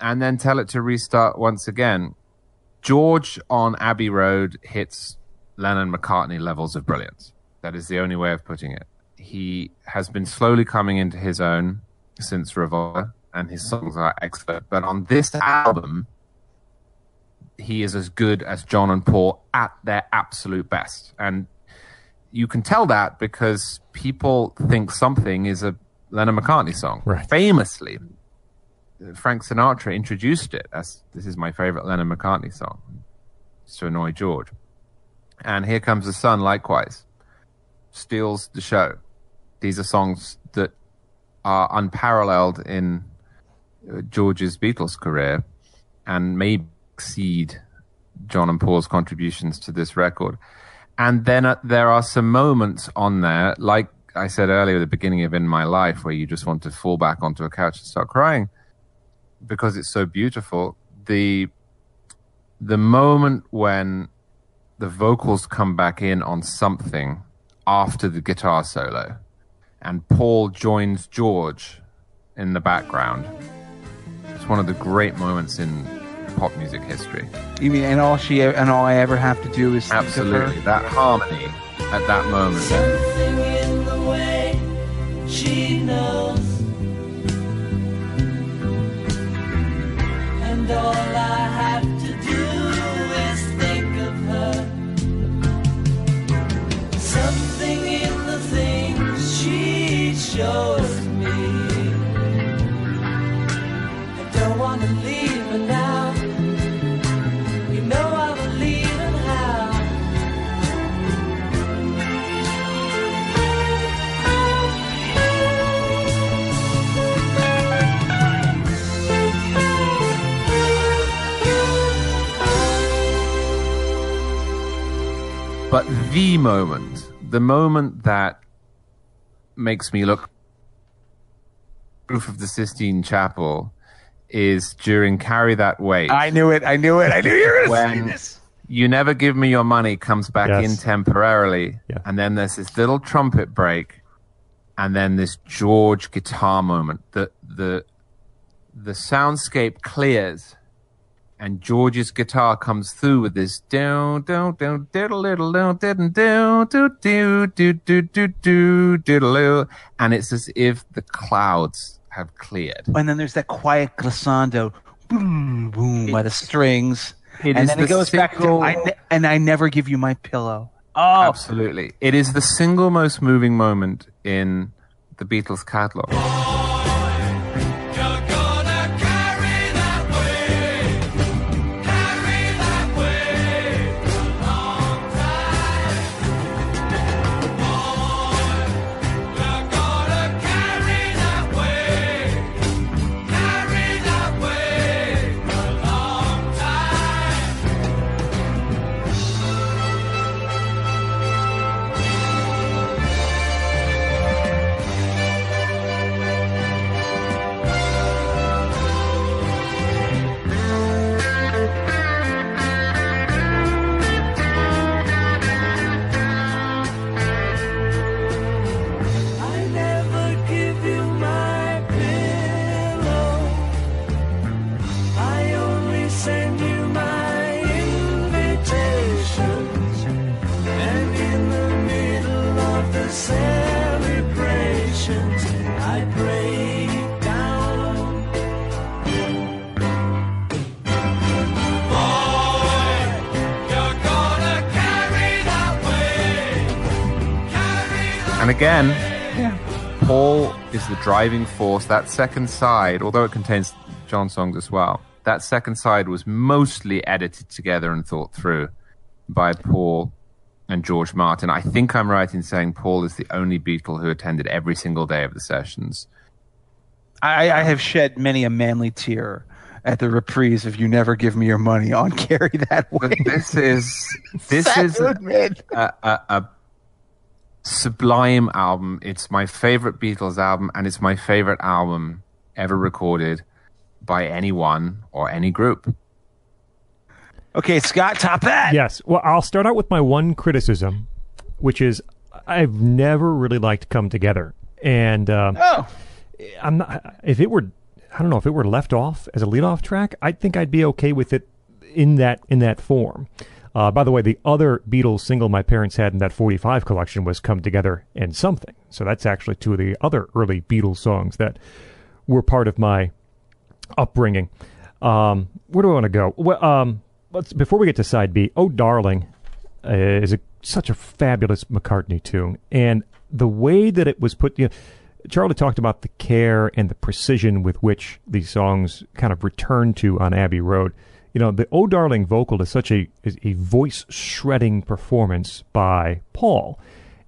and then tell it to restart once again. George on Abbey Road hits Lennon McCartney levels of brilliance. That is the only way of putting it. He has been slowly coming into his own since Revolver, and his songs are excellent. But on this album, he is as good as John and Paul at their absolute best. And you can tell that because people think something is a Lennon McCartney song.
Right.
Famously, Frank Sinatra introduced it as this is my favorite Lennon McCartney song to annoy George. And Here Comes the Sun, likewise, steals the show. These are songs that are unparalleled in uh, George's Beatles career. and may exceed John and Paul's contributions to this record. And then uh, there are some moments on there, like I said earlier, the beginning of In My Life, where you just want to fall back onto a couch and start crying because it's so beautiful. The the moment when the vocals come back in on something after the guitar solo, and Paul joins George in the background. It's one of the great moments in pop music history.
You mean, and all she and all I ever have to do is think of
Absolutely,
her?
that harmony at that moment.
And all I have to do is think of her. Something in the things she shows
But the moment, the moment that makes me look roof of the Sistine Chapel is during Carry That Weight.
I knew it. I knew it. I knew you were going to say this.
you never give me your money comes back
Yes.
in temporarily
Yeah.
and then there's this little trumpet break and then this george guitar moment the the the soundscape clears and george's guitar comes through with this down down down diddle diddle do diddle do do do do do do do diddle and it's as if the clouds have cleared
And then there's that quiet glissando, boom, boom, by the strings.
It
and
is
then
the
it goes back to
single-
I ne- and I never give you my pillow. Oh,
Absolutely. It is the single most moving moment in the Beatles catalog. Driving force. That second side, although it contains John songs as well, that second side was mostly edited together and thought through by Paul and George Martin. I think I'm right in saying Paul is the only Beatle who attended every single day of the sessions.
I, I have shed many a manly tear at the reprise of "You Never Give Me Your Money" on "Carry That
But this is this
Sad
is
admit.
a, a, a sublime album. It's my favorite Beatles album, and it's my favorite album ever recorded by anyone or any group.
Okay, Scot, top that.
Yes. Well, I'll start out with my one criticism, which is I've never really liked "Come Together," and um,
Oh,
I'm not. If it were, I don't know, if it were left off as a lead-off track, I think I'd be okay with it in that in that form. Uh, by the way, the other Beatles single my parents had in that 45 collection was "Come Together" and "Something." So that's actually two of the other early Beatles songs that were part of my upbringing. Um, where do I want to go? Well, um, let's before we get to side B. Oh, darling, uh, is a, such a fabulous McCartney tune, and the way that it was put. You know, Charlie talked about the care and the precision with which these songs kind of return to on Abbey Road. You know, the "Oh Darling" vocal is such a a voice shredding performance by Paul,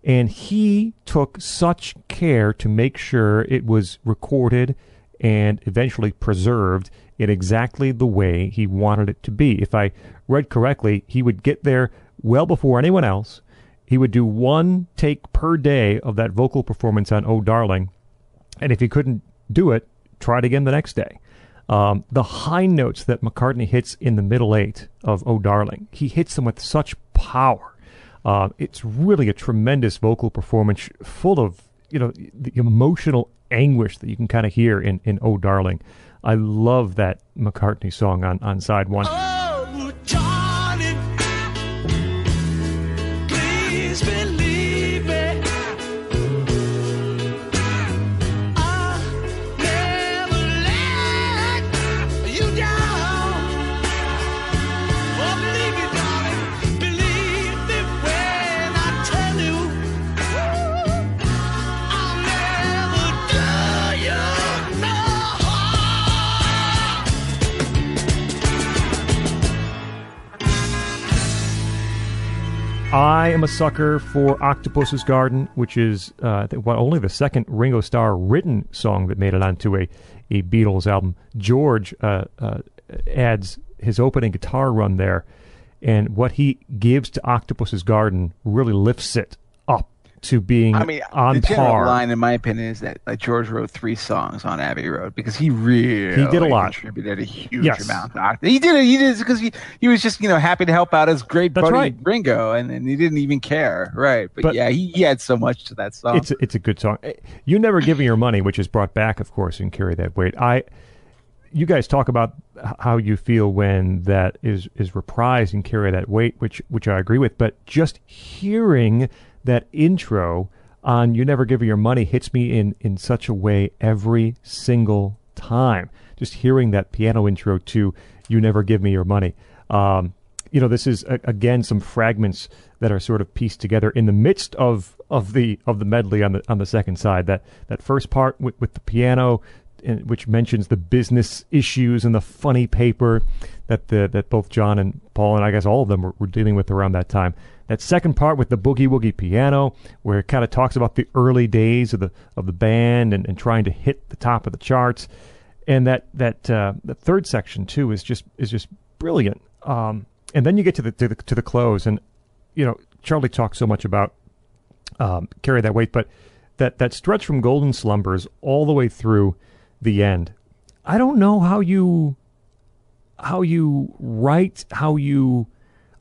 and he took such care to make sure it was recorded and eventually preserved in exactly the way he wanted it to be. If I read correctly, he would get there well before anyone else. He would do one take per day of that vocal performance on Oh Darling, and if he couldn't do it, try it again the next day. Um, the high notes that McCartney hits in the middle eight of Oh Darling, he hits them with such power. Uh, it's really a tremendous vocal performance, full of you know the emotional anguish that you can kind of hear in in Oh Darling. I love that McCartney song on on side one.
Oh, I
am a sucker for Octopus's Garden, which is uh, well, only the second Ringo Starr written song that made it onto a, a Beatles album. George uh, uh, adds his opening guitar run there, and what he gives to Octopus's Garden really lifts it up to being
I mean,
on
the general
par.
line, in my opinion, is that like George wrote three songs on Abbey Road because he really
He did a lot.
contributed a huge
Yes.
amount. He did it. He did it because he, he was just you know happy to help out his great
That's
buddy
right.
Ringo, and, and he didn't even care, right? But,
But-
yeah, he, he had so much to that song.
It's a, it's a good song. Eh, You never give me your money, which is brought back, of course, and carry that weight. I, you guys talk about how you feel when that is is reprised and carry that weight, which which I agree with. But just hearing that intro on "You Never Give Me Your Money" hits me in in such a way every single time. Just hearing that piano intro to "You Never Give Me Your Money." Um, you know, this is a, again some fragments that are sort of pieced together in the midst of of the of the medley on the on the second side. That that first part with, with the piano, in, which mentions the business issues and the funny paper that the that both John and Paul and I guess all of them were, were dealing with around that time. That second part with the boogie woogie piano, where it kind of talks about the early days of the of the band and, and trying to hit the top of the charts and that that uh, the third section too is just is just brilliant. Um, and then you get to the, to the to the close, and you know Charlie talks so much about um, carry that weight, but that that stretch from Golden Slumbers all the way through the end. I don't know how you how you write, how you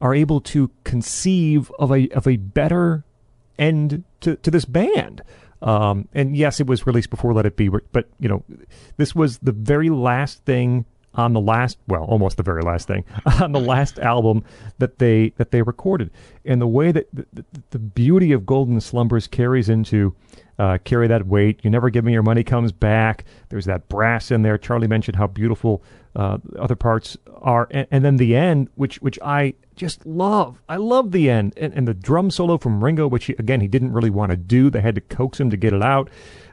are able to conceive of a of a better end to, to this band. Um, and yes, it was released before Let It Be, but, you know, this was the very last thing on the last, well, almost the very last thing on the last album that they that they recorded, and the way that the, the, the beauty of Golden Slumbers carries into uh, carry that weight. You never give me your money comes back. There's that brass in there. Charlie mentioned how beautiful uh, other parts are, and, and then the end, which which I just love. I love the end and, and the drum solo from Ringo, which he, again he didn't really want to do. They had to coax him to get it out.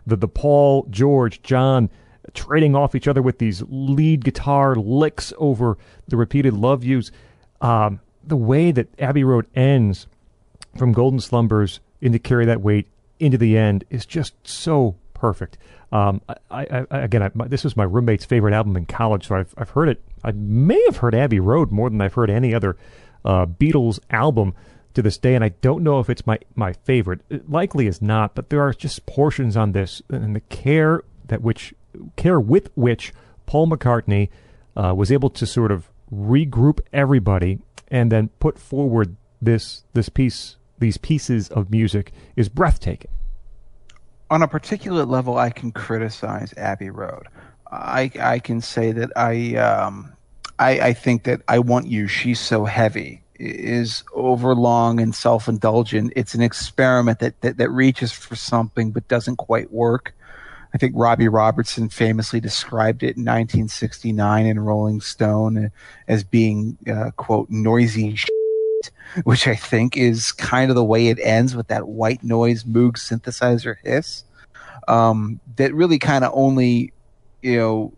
The the Paul, George, John trading off each other with these lead guitar licks over the repeated love yous. Um, the way that Abbey Road ends from Golden Slumbers into Carry That Weight into the end is just so perfect. Um, I, I, I, again, I, my, this was my roommate's favorite album in college, so I've, I've heard it. I may have heard Abbey Road more than I've heard any other uh, Beatles album to this day, and I don't know if it's my, my favorite. It likely is not, but there are just portions on this and the care that which care with which Paul McCartney uh, was able to sort of regroup everybody and then put forward this this piece these pieces of music is breathtaking.
on a particular level, I can criticize Abbey Road. I I can say that I um I I think that I want you. She's so heavy is overlong and self indulgent. It's an experiment that, that that reaches for something but doesn't quite work. I think Robbie Robertson famously described it in 1969 in Rolling Stone as being uh, quote noisy which I think is kind of the way it ends with that white noise Moog synthesizer hiss. Um, that really kind of only, you know,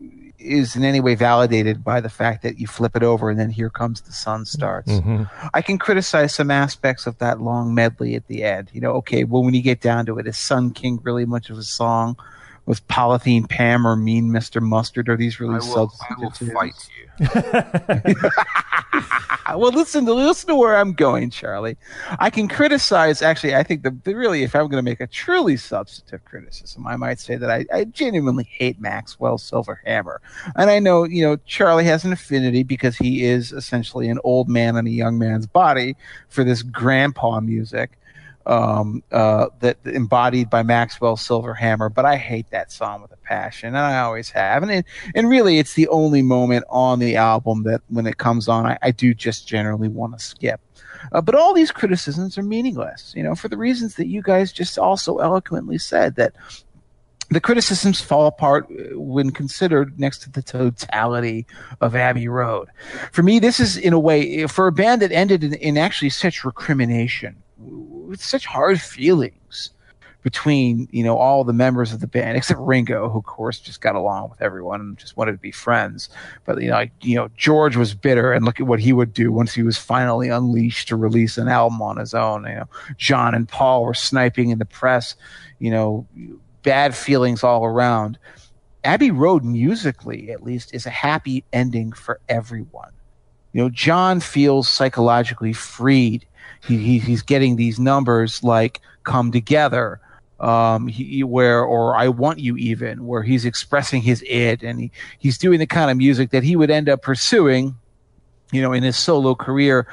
is in any way validated by the fact that you flip it over and then here comes the sun starts. Mm-hmm. I can criticize some aspects of that long medley at the end. You know, okay, well, when you get down to it, is Sun King really much of a song? Was Polythene Pam or Mean Mr. Mustard? Are these really
I will, I will
substantive?
fight you.
well, listen to listen to where I'm going, Charlie. I can criticize. Actually, I think the, the really, if I'm going to make a truly substantive criticism, I might say that I, I genuinely hate Maxwell Silver Hammer, and I know you know Charlie has an affinity because he is essentially an old man in a young man's body for this grandpa music um, uh, that embodied by Maxwell Silver Hammer, but I hate that song with a passion, and I always have. And it, and really, it's the only moment on the album that when it comes on, I, I do just generally want to skip. Uh, but all these criticisms are meaningless, you know, for the reasons that you guys just also eloquently said that the criticisms fall apart uh, when considered next to the totality of Abbey Road. For me, this is in a way for a band that ended in, in actually such recrimination, with such hard feelings between you know all the members of the band except Ringo, who of course just got along with everyone and just wanted to be friends. But you know, like, you know, George was bitter, and look at what he would do once he was finally unleashed to release an album on his own. You know, John and Paul were sniping in the press. You know, bad feelings all around. Abbey Road, musically at least, is a happy ending for everyone. You know, John feels psychologically freed. He, he he's getting these numbers like "Come Together," um, he, where or "I Want You," even where he's expressing his id, and he, he's doing the kind of music that he would end up pursuing, you know, in his solo career.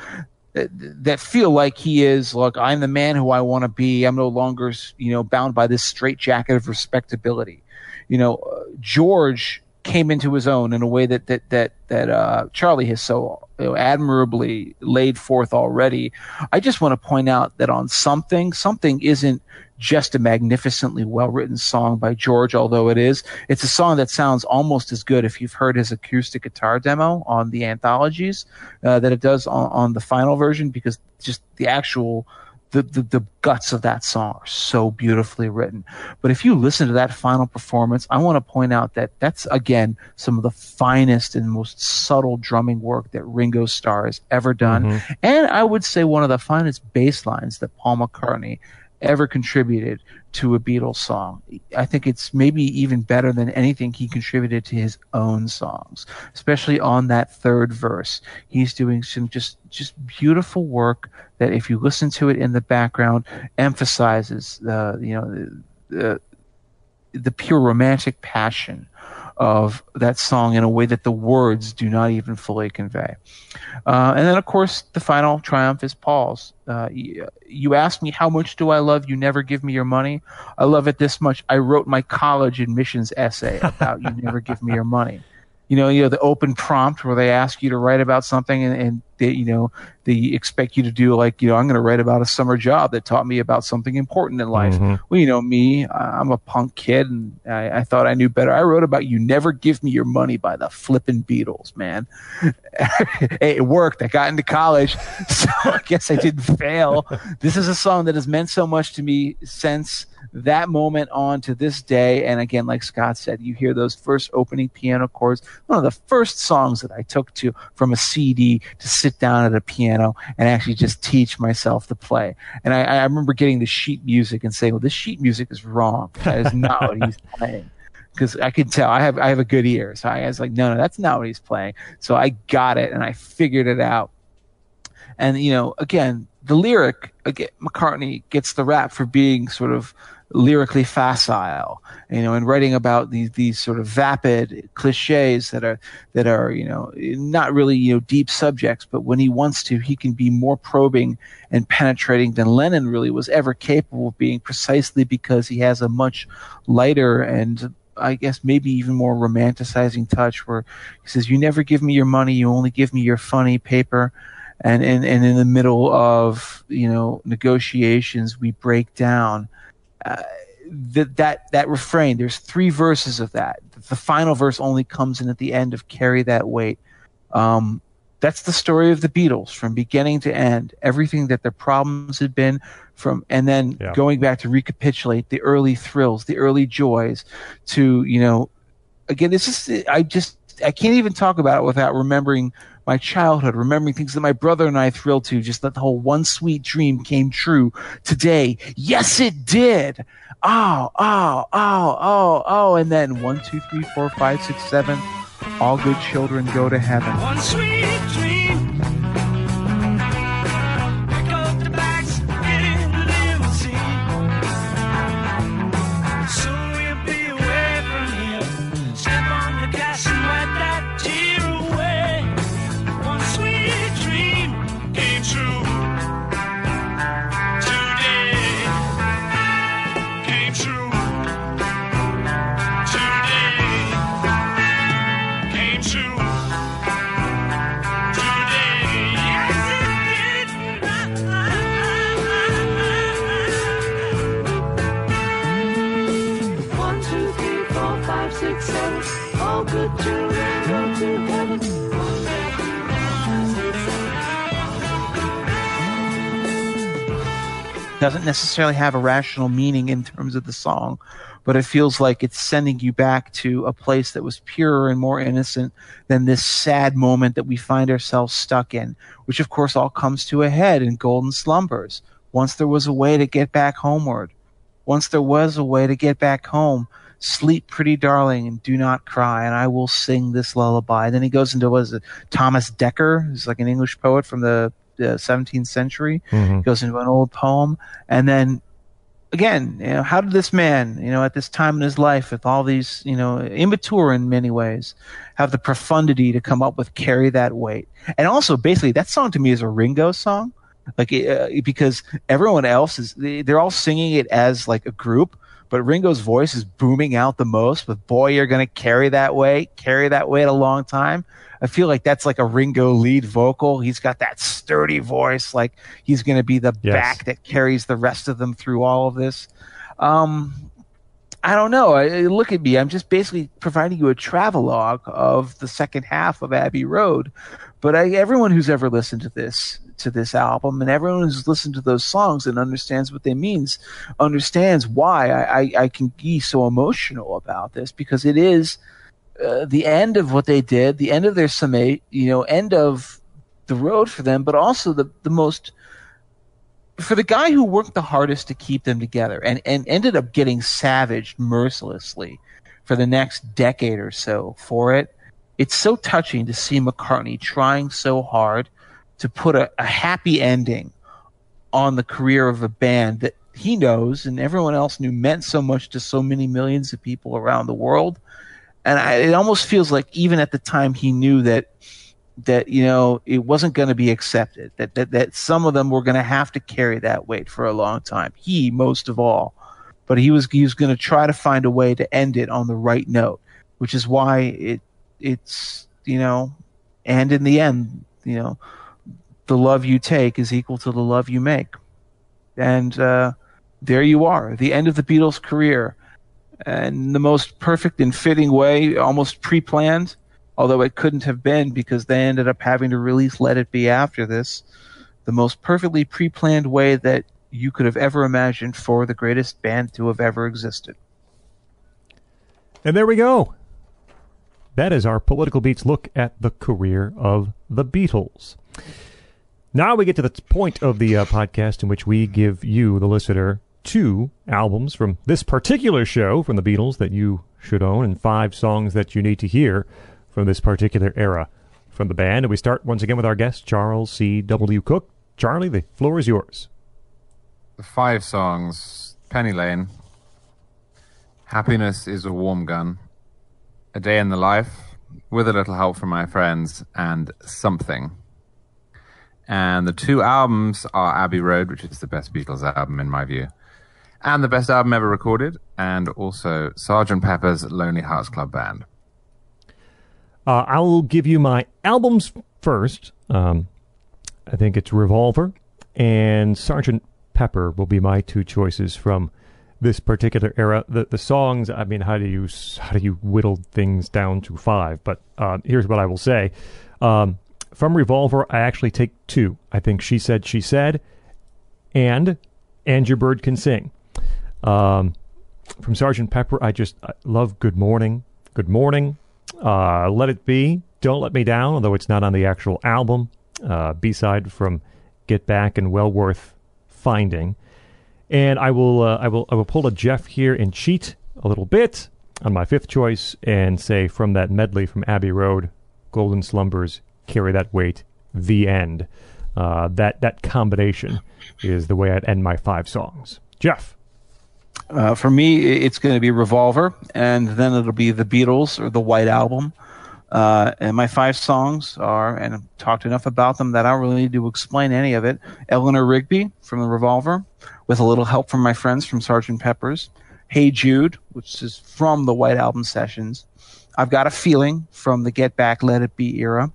That, that feel like he is look i'm the man who i want to be i'm no longer you know bound by this straitjacket of respectability you know uh, george came into his own in a way that that that that uh, Charlie has so admirably laid forth already. I just want to point out that on something, something isn't just a magnificently well written song by George, although it is. It's a song that sounds almost as good if you've heard his acoustic guitar demo on the anthologies uh, that it does on, on the final version, because just the actual the, the, the guts of that song are so beautifully written. But if you listen to that final performance, I want to point out that that's again some of the finest and most subtle drumming work that Ringo Starr has ever done. Mm-hmm. And I would say one of the finest bass lines that Paul McCartney ever contributed to a Beatles song. I think it's maybe even better than anything he contributed to his own songs, especially on that third verse. He's doing some just just beautiful work that if you listen to it in the background emphasizes the you know the, the pure romantic passion of that song in a way that the words do not even fully convey. Uh, and then, of course, the final triumph is Paul's. Uh, you, ask me, how much do I love you? Never give me your money. I love it this much. I wrote my college admissions essay about you never give me your money. You know, you know the open prompt where they ask you to write about something, and, and they, you know, they expect you to do like, you know, I'm going to write about a summer job that taught me about something important in life. Mm-hmm. Well, you know, me, I'm a punk kid, and I, I thought I knew better. I wrote about "You Never Give Me Your Money" by the flippin' Beatles, man. hey, it worked. I got into college, so I guess I didn't fail. This is a song that has meant so much to me since that moment on to this day. And again, like Scot said, you hear those first opening piano chords. One of the first songs that I took to from a CD to sit down at a piano and actually just teach myself to play. And I, I remember getting the sheet music and saying, "Well, this sheet music is wrong. That is not what he's playing." because I could tell I have I have a good ear. So I was like, no, no, that's not what he's playing. So I got it and I figured it out. And you know, again, the lyric again, McCartney gets the rap for being sort of lyrically facile, you know, and writing about these these sort of vapid cliches that are that are you know not really you know deep subjects, but when he wants to, he can be more probing and penetrating than Lennon really was ever capable of being, precisely because he has a much lighter and I guess maybe even more romanticizing touch where he says, You never give me your money, you only give me your funny paper. And, and, and in the middle of, you know, negotiations, we break down. Uh, that, that, that refrain, there's three verses of that. The final verse only comes in at the end of Carry That Weight. Um, that's the story of the Beatles from beginning to end. Everything that their problems had been from, and then
Yeah.
going back to recapitulate the early thrills, the early joys to, you know, again, this is, I just, I can't even talk about it without remembering my childhood, remembering things that my brother and I thrilled to, just that the whole one sweet dream came true today. Yes, it did. Oh, oh, oh, oh, oh. And then one, two, three, four, five, six, seven. All good children go to heaven.
One sweet dream.
Doesn't necessarily have a rational meaning in terms of the song, but it feels like it's sending you back to a place that was purer and more innocent than this sad moment that we find ourselves stuck in, which of course all comes to a head in Golden Slumbers. Once there was a way to get back homeward. Once there was a way to get back home. Sleep, pretty darling, and do not cry, and I will sing this lullaby. Then he goes into what is it, Thomas Dekker, who's like an English poet from the, the 17th century. He goes into an old poem, and then again, you know, how did this man, you know, at this time in his life, with all these, you know, immature in many ways, have the profundity to come up with "Carry That Weight"? And also, basically, that song to me is a Ringo song, like uh, because everyone else is they- they're all singing it as like a group. But Ringo's voice is booming out the most. With "Boy, you're gonna carry that weight, carry that weight a long time." I feel like that's like a Ringo lead vocal. He's got that sturdy voice, like he's going to be the
Yes.
back that carries the rest of them through all of this. Um, I don't know. I, look at me. I'm just basically providing you a travelogue of the second half of Abbey Road. But I, everyone who's ever listened to this to this album and everyone who's listened to those songs and understands what they means understands why I, I, I can be so emotional about this because it is uh, the end of what they did, the end of their summate, you know, end of the road for them, but also the the most for the guy who worked the hardest to keep them together and, and ended up getting savaged mercilessly for the next decade or so for it. It's so touching to see McCartney trying so hard to put a, a happy ending on the career of a band that he knows and everyone else knew meant so much to so many millions of people around the world. And I, it almost feels like even at the time he knew that that you know it wasn't going to be accepted that, that that some of them were going to have to carry that weight for a long time. He most of all. But he was he was going to try to find a way to end it on the right note which is why it it's you know and in the end you know the love you take is equal to the love you make. And uh, there you are the end of the beatles career and the most perfect and fitting way almost pre-planned although it couldn't have been because they ended up having to release Let It Be after this, the most perfectly pre planned way that you could have ever imagined for the greatest band to have ever existed.
And there we go. That is our political beats look at the career of the Beatles. Now we get to the point of the uh, podcast in which we give you, the listener, two albums from this particular show from the Beatles that you should own and five songs that you need to hear from this particular era from the band. And we start once again with our guest, Charles C. W. Cooke. Charlie, the floor is yours.
The five songs Penny Lane, Happiness is a Warm Gun, A Day in the Life, With a Little Help from My Friends, and Something. And the two albums are Abbey Road, which is the best Beatles album in my view, and the best album ever recorded, and also Sergeant Pepper's Lonely Hearts Club Band.
Uh, I'll give you my albums first. Um, I think it's Revolver and Sergeant Pepper will be my two choices from this particular era. The the songs, I mean, how do you how do you whittle things down to five? But uh, here's what I will say: um, from Revolver, I actually take two. I think she said she said, and and your bird can sing. Um, from Sergeant Pepper, I just I love Good Morning, Good Morning, uh, Let It Be, Don't Let Me Down, although it's not on the actual album. Uh, B side from Get Back and well worth finding. And I will, uh, I will, I will pull a Jeff here and cheat a little bit on my fifth choice and say from that medley from Abbey Road, Golden Slumbers, Carry That Weight, The End. Uh, that that combination is the way I'd end my five songs. Jeff.
Uh, for me, it's going to be Revolver, and then it'll be the Beatles or the White Album. Uh, and my five songs are, and I've talked enough about them that I don't really need to explain any of it. Eleanor Rigby from the Revolver, with a little help from my friends from Sgt. Pepper's. Hey Jude, which is from the White Album sessions. I've got a feeling from the Get Back, Let It Be era.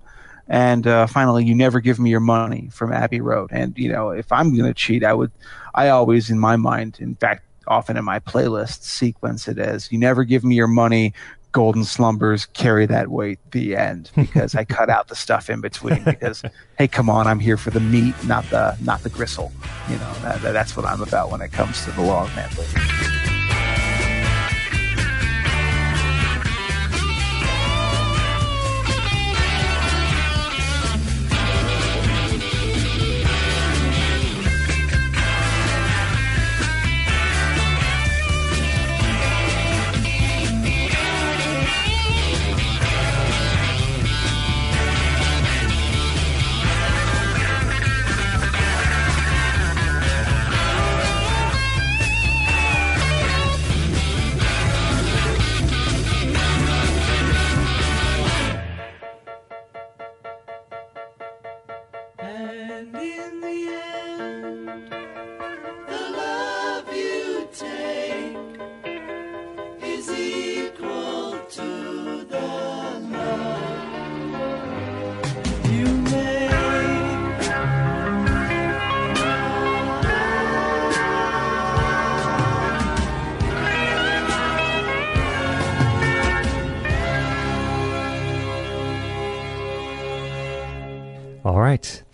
And uh, finally, You Never Give Me Your Money from Abbey Road. And, you know, if I'm going to cheat, I would, I always, in my mind, in fact, often in my playlist, sequence it as You Never Give Me Your Money, Golden Slumbers, Carry That Weight, the end. Because I cut out the stuff in between because, hey, come on, I'm here for the meat, not the, not the gristle. You know, that, that- that's what I'm about when it comes to the long medley.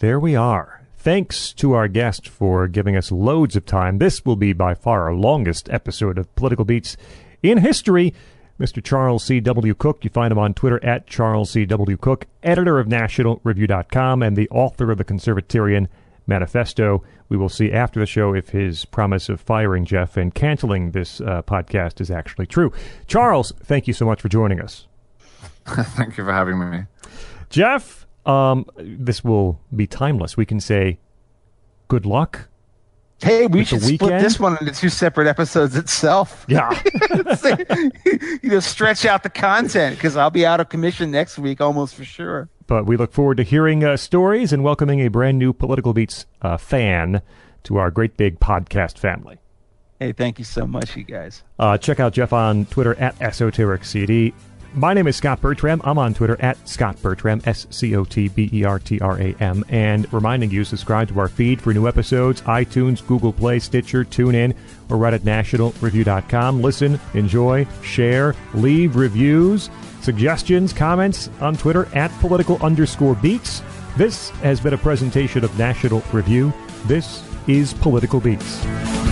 There we are. Thanks to our guest for giving us loads of time. This will be by far our longest episode of Political Beats in history. Mr. Charles C.W. Cooke, you find him on Twitter at Charles C.W. Cooke, editor of NationalReview.com and the author of the Conservatarian Manifesto. We will see after the show if his promise of firing Jeff and canceling this uh, podcast is actually true. Charles, thank you so much for joining us.
Thank you for having me.
Jeff, um, this will be timeless. We can say good luck.
Hey, we should split this one into two separate episodes itself.
Yeah.
you know, stretch out the content because I'll be out of commission next week almost for sure.
but we look forward to hearing uh, stories and welcoming a brand new Political Beats uh, fan to our great big podcast family.
Hey, thank you so much, you guys.
Uh, check out Jeff on Twitter at EsotericCD. My name is Scot Bertram. I'm on Twitter at Scot Bertram, S C O T B E R T R A M. And reminding you, subscribe to our feed for new episodes iTunes, Google Play, Stitcher, TuneIn, or right at nationalreview.com. Listen, enjoy, share, leave reviews, suggestions, comments on Twitter at political underscore beats. This has been a presentation of National Review. This is Political Beats.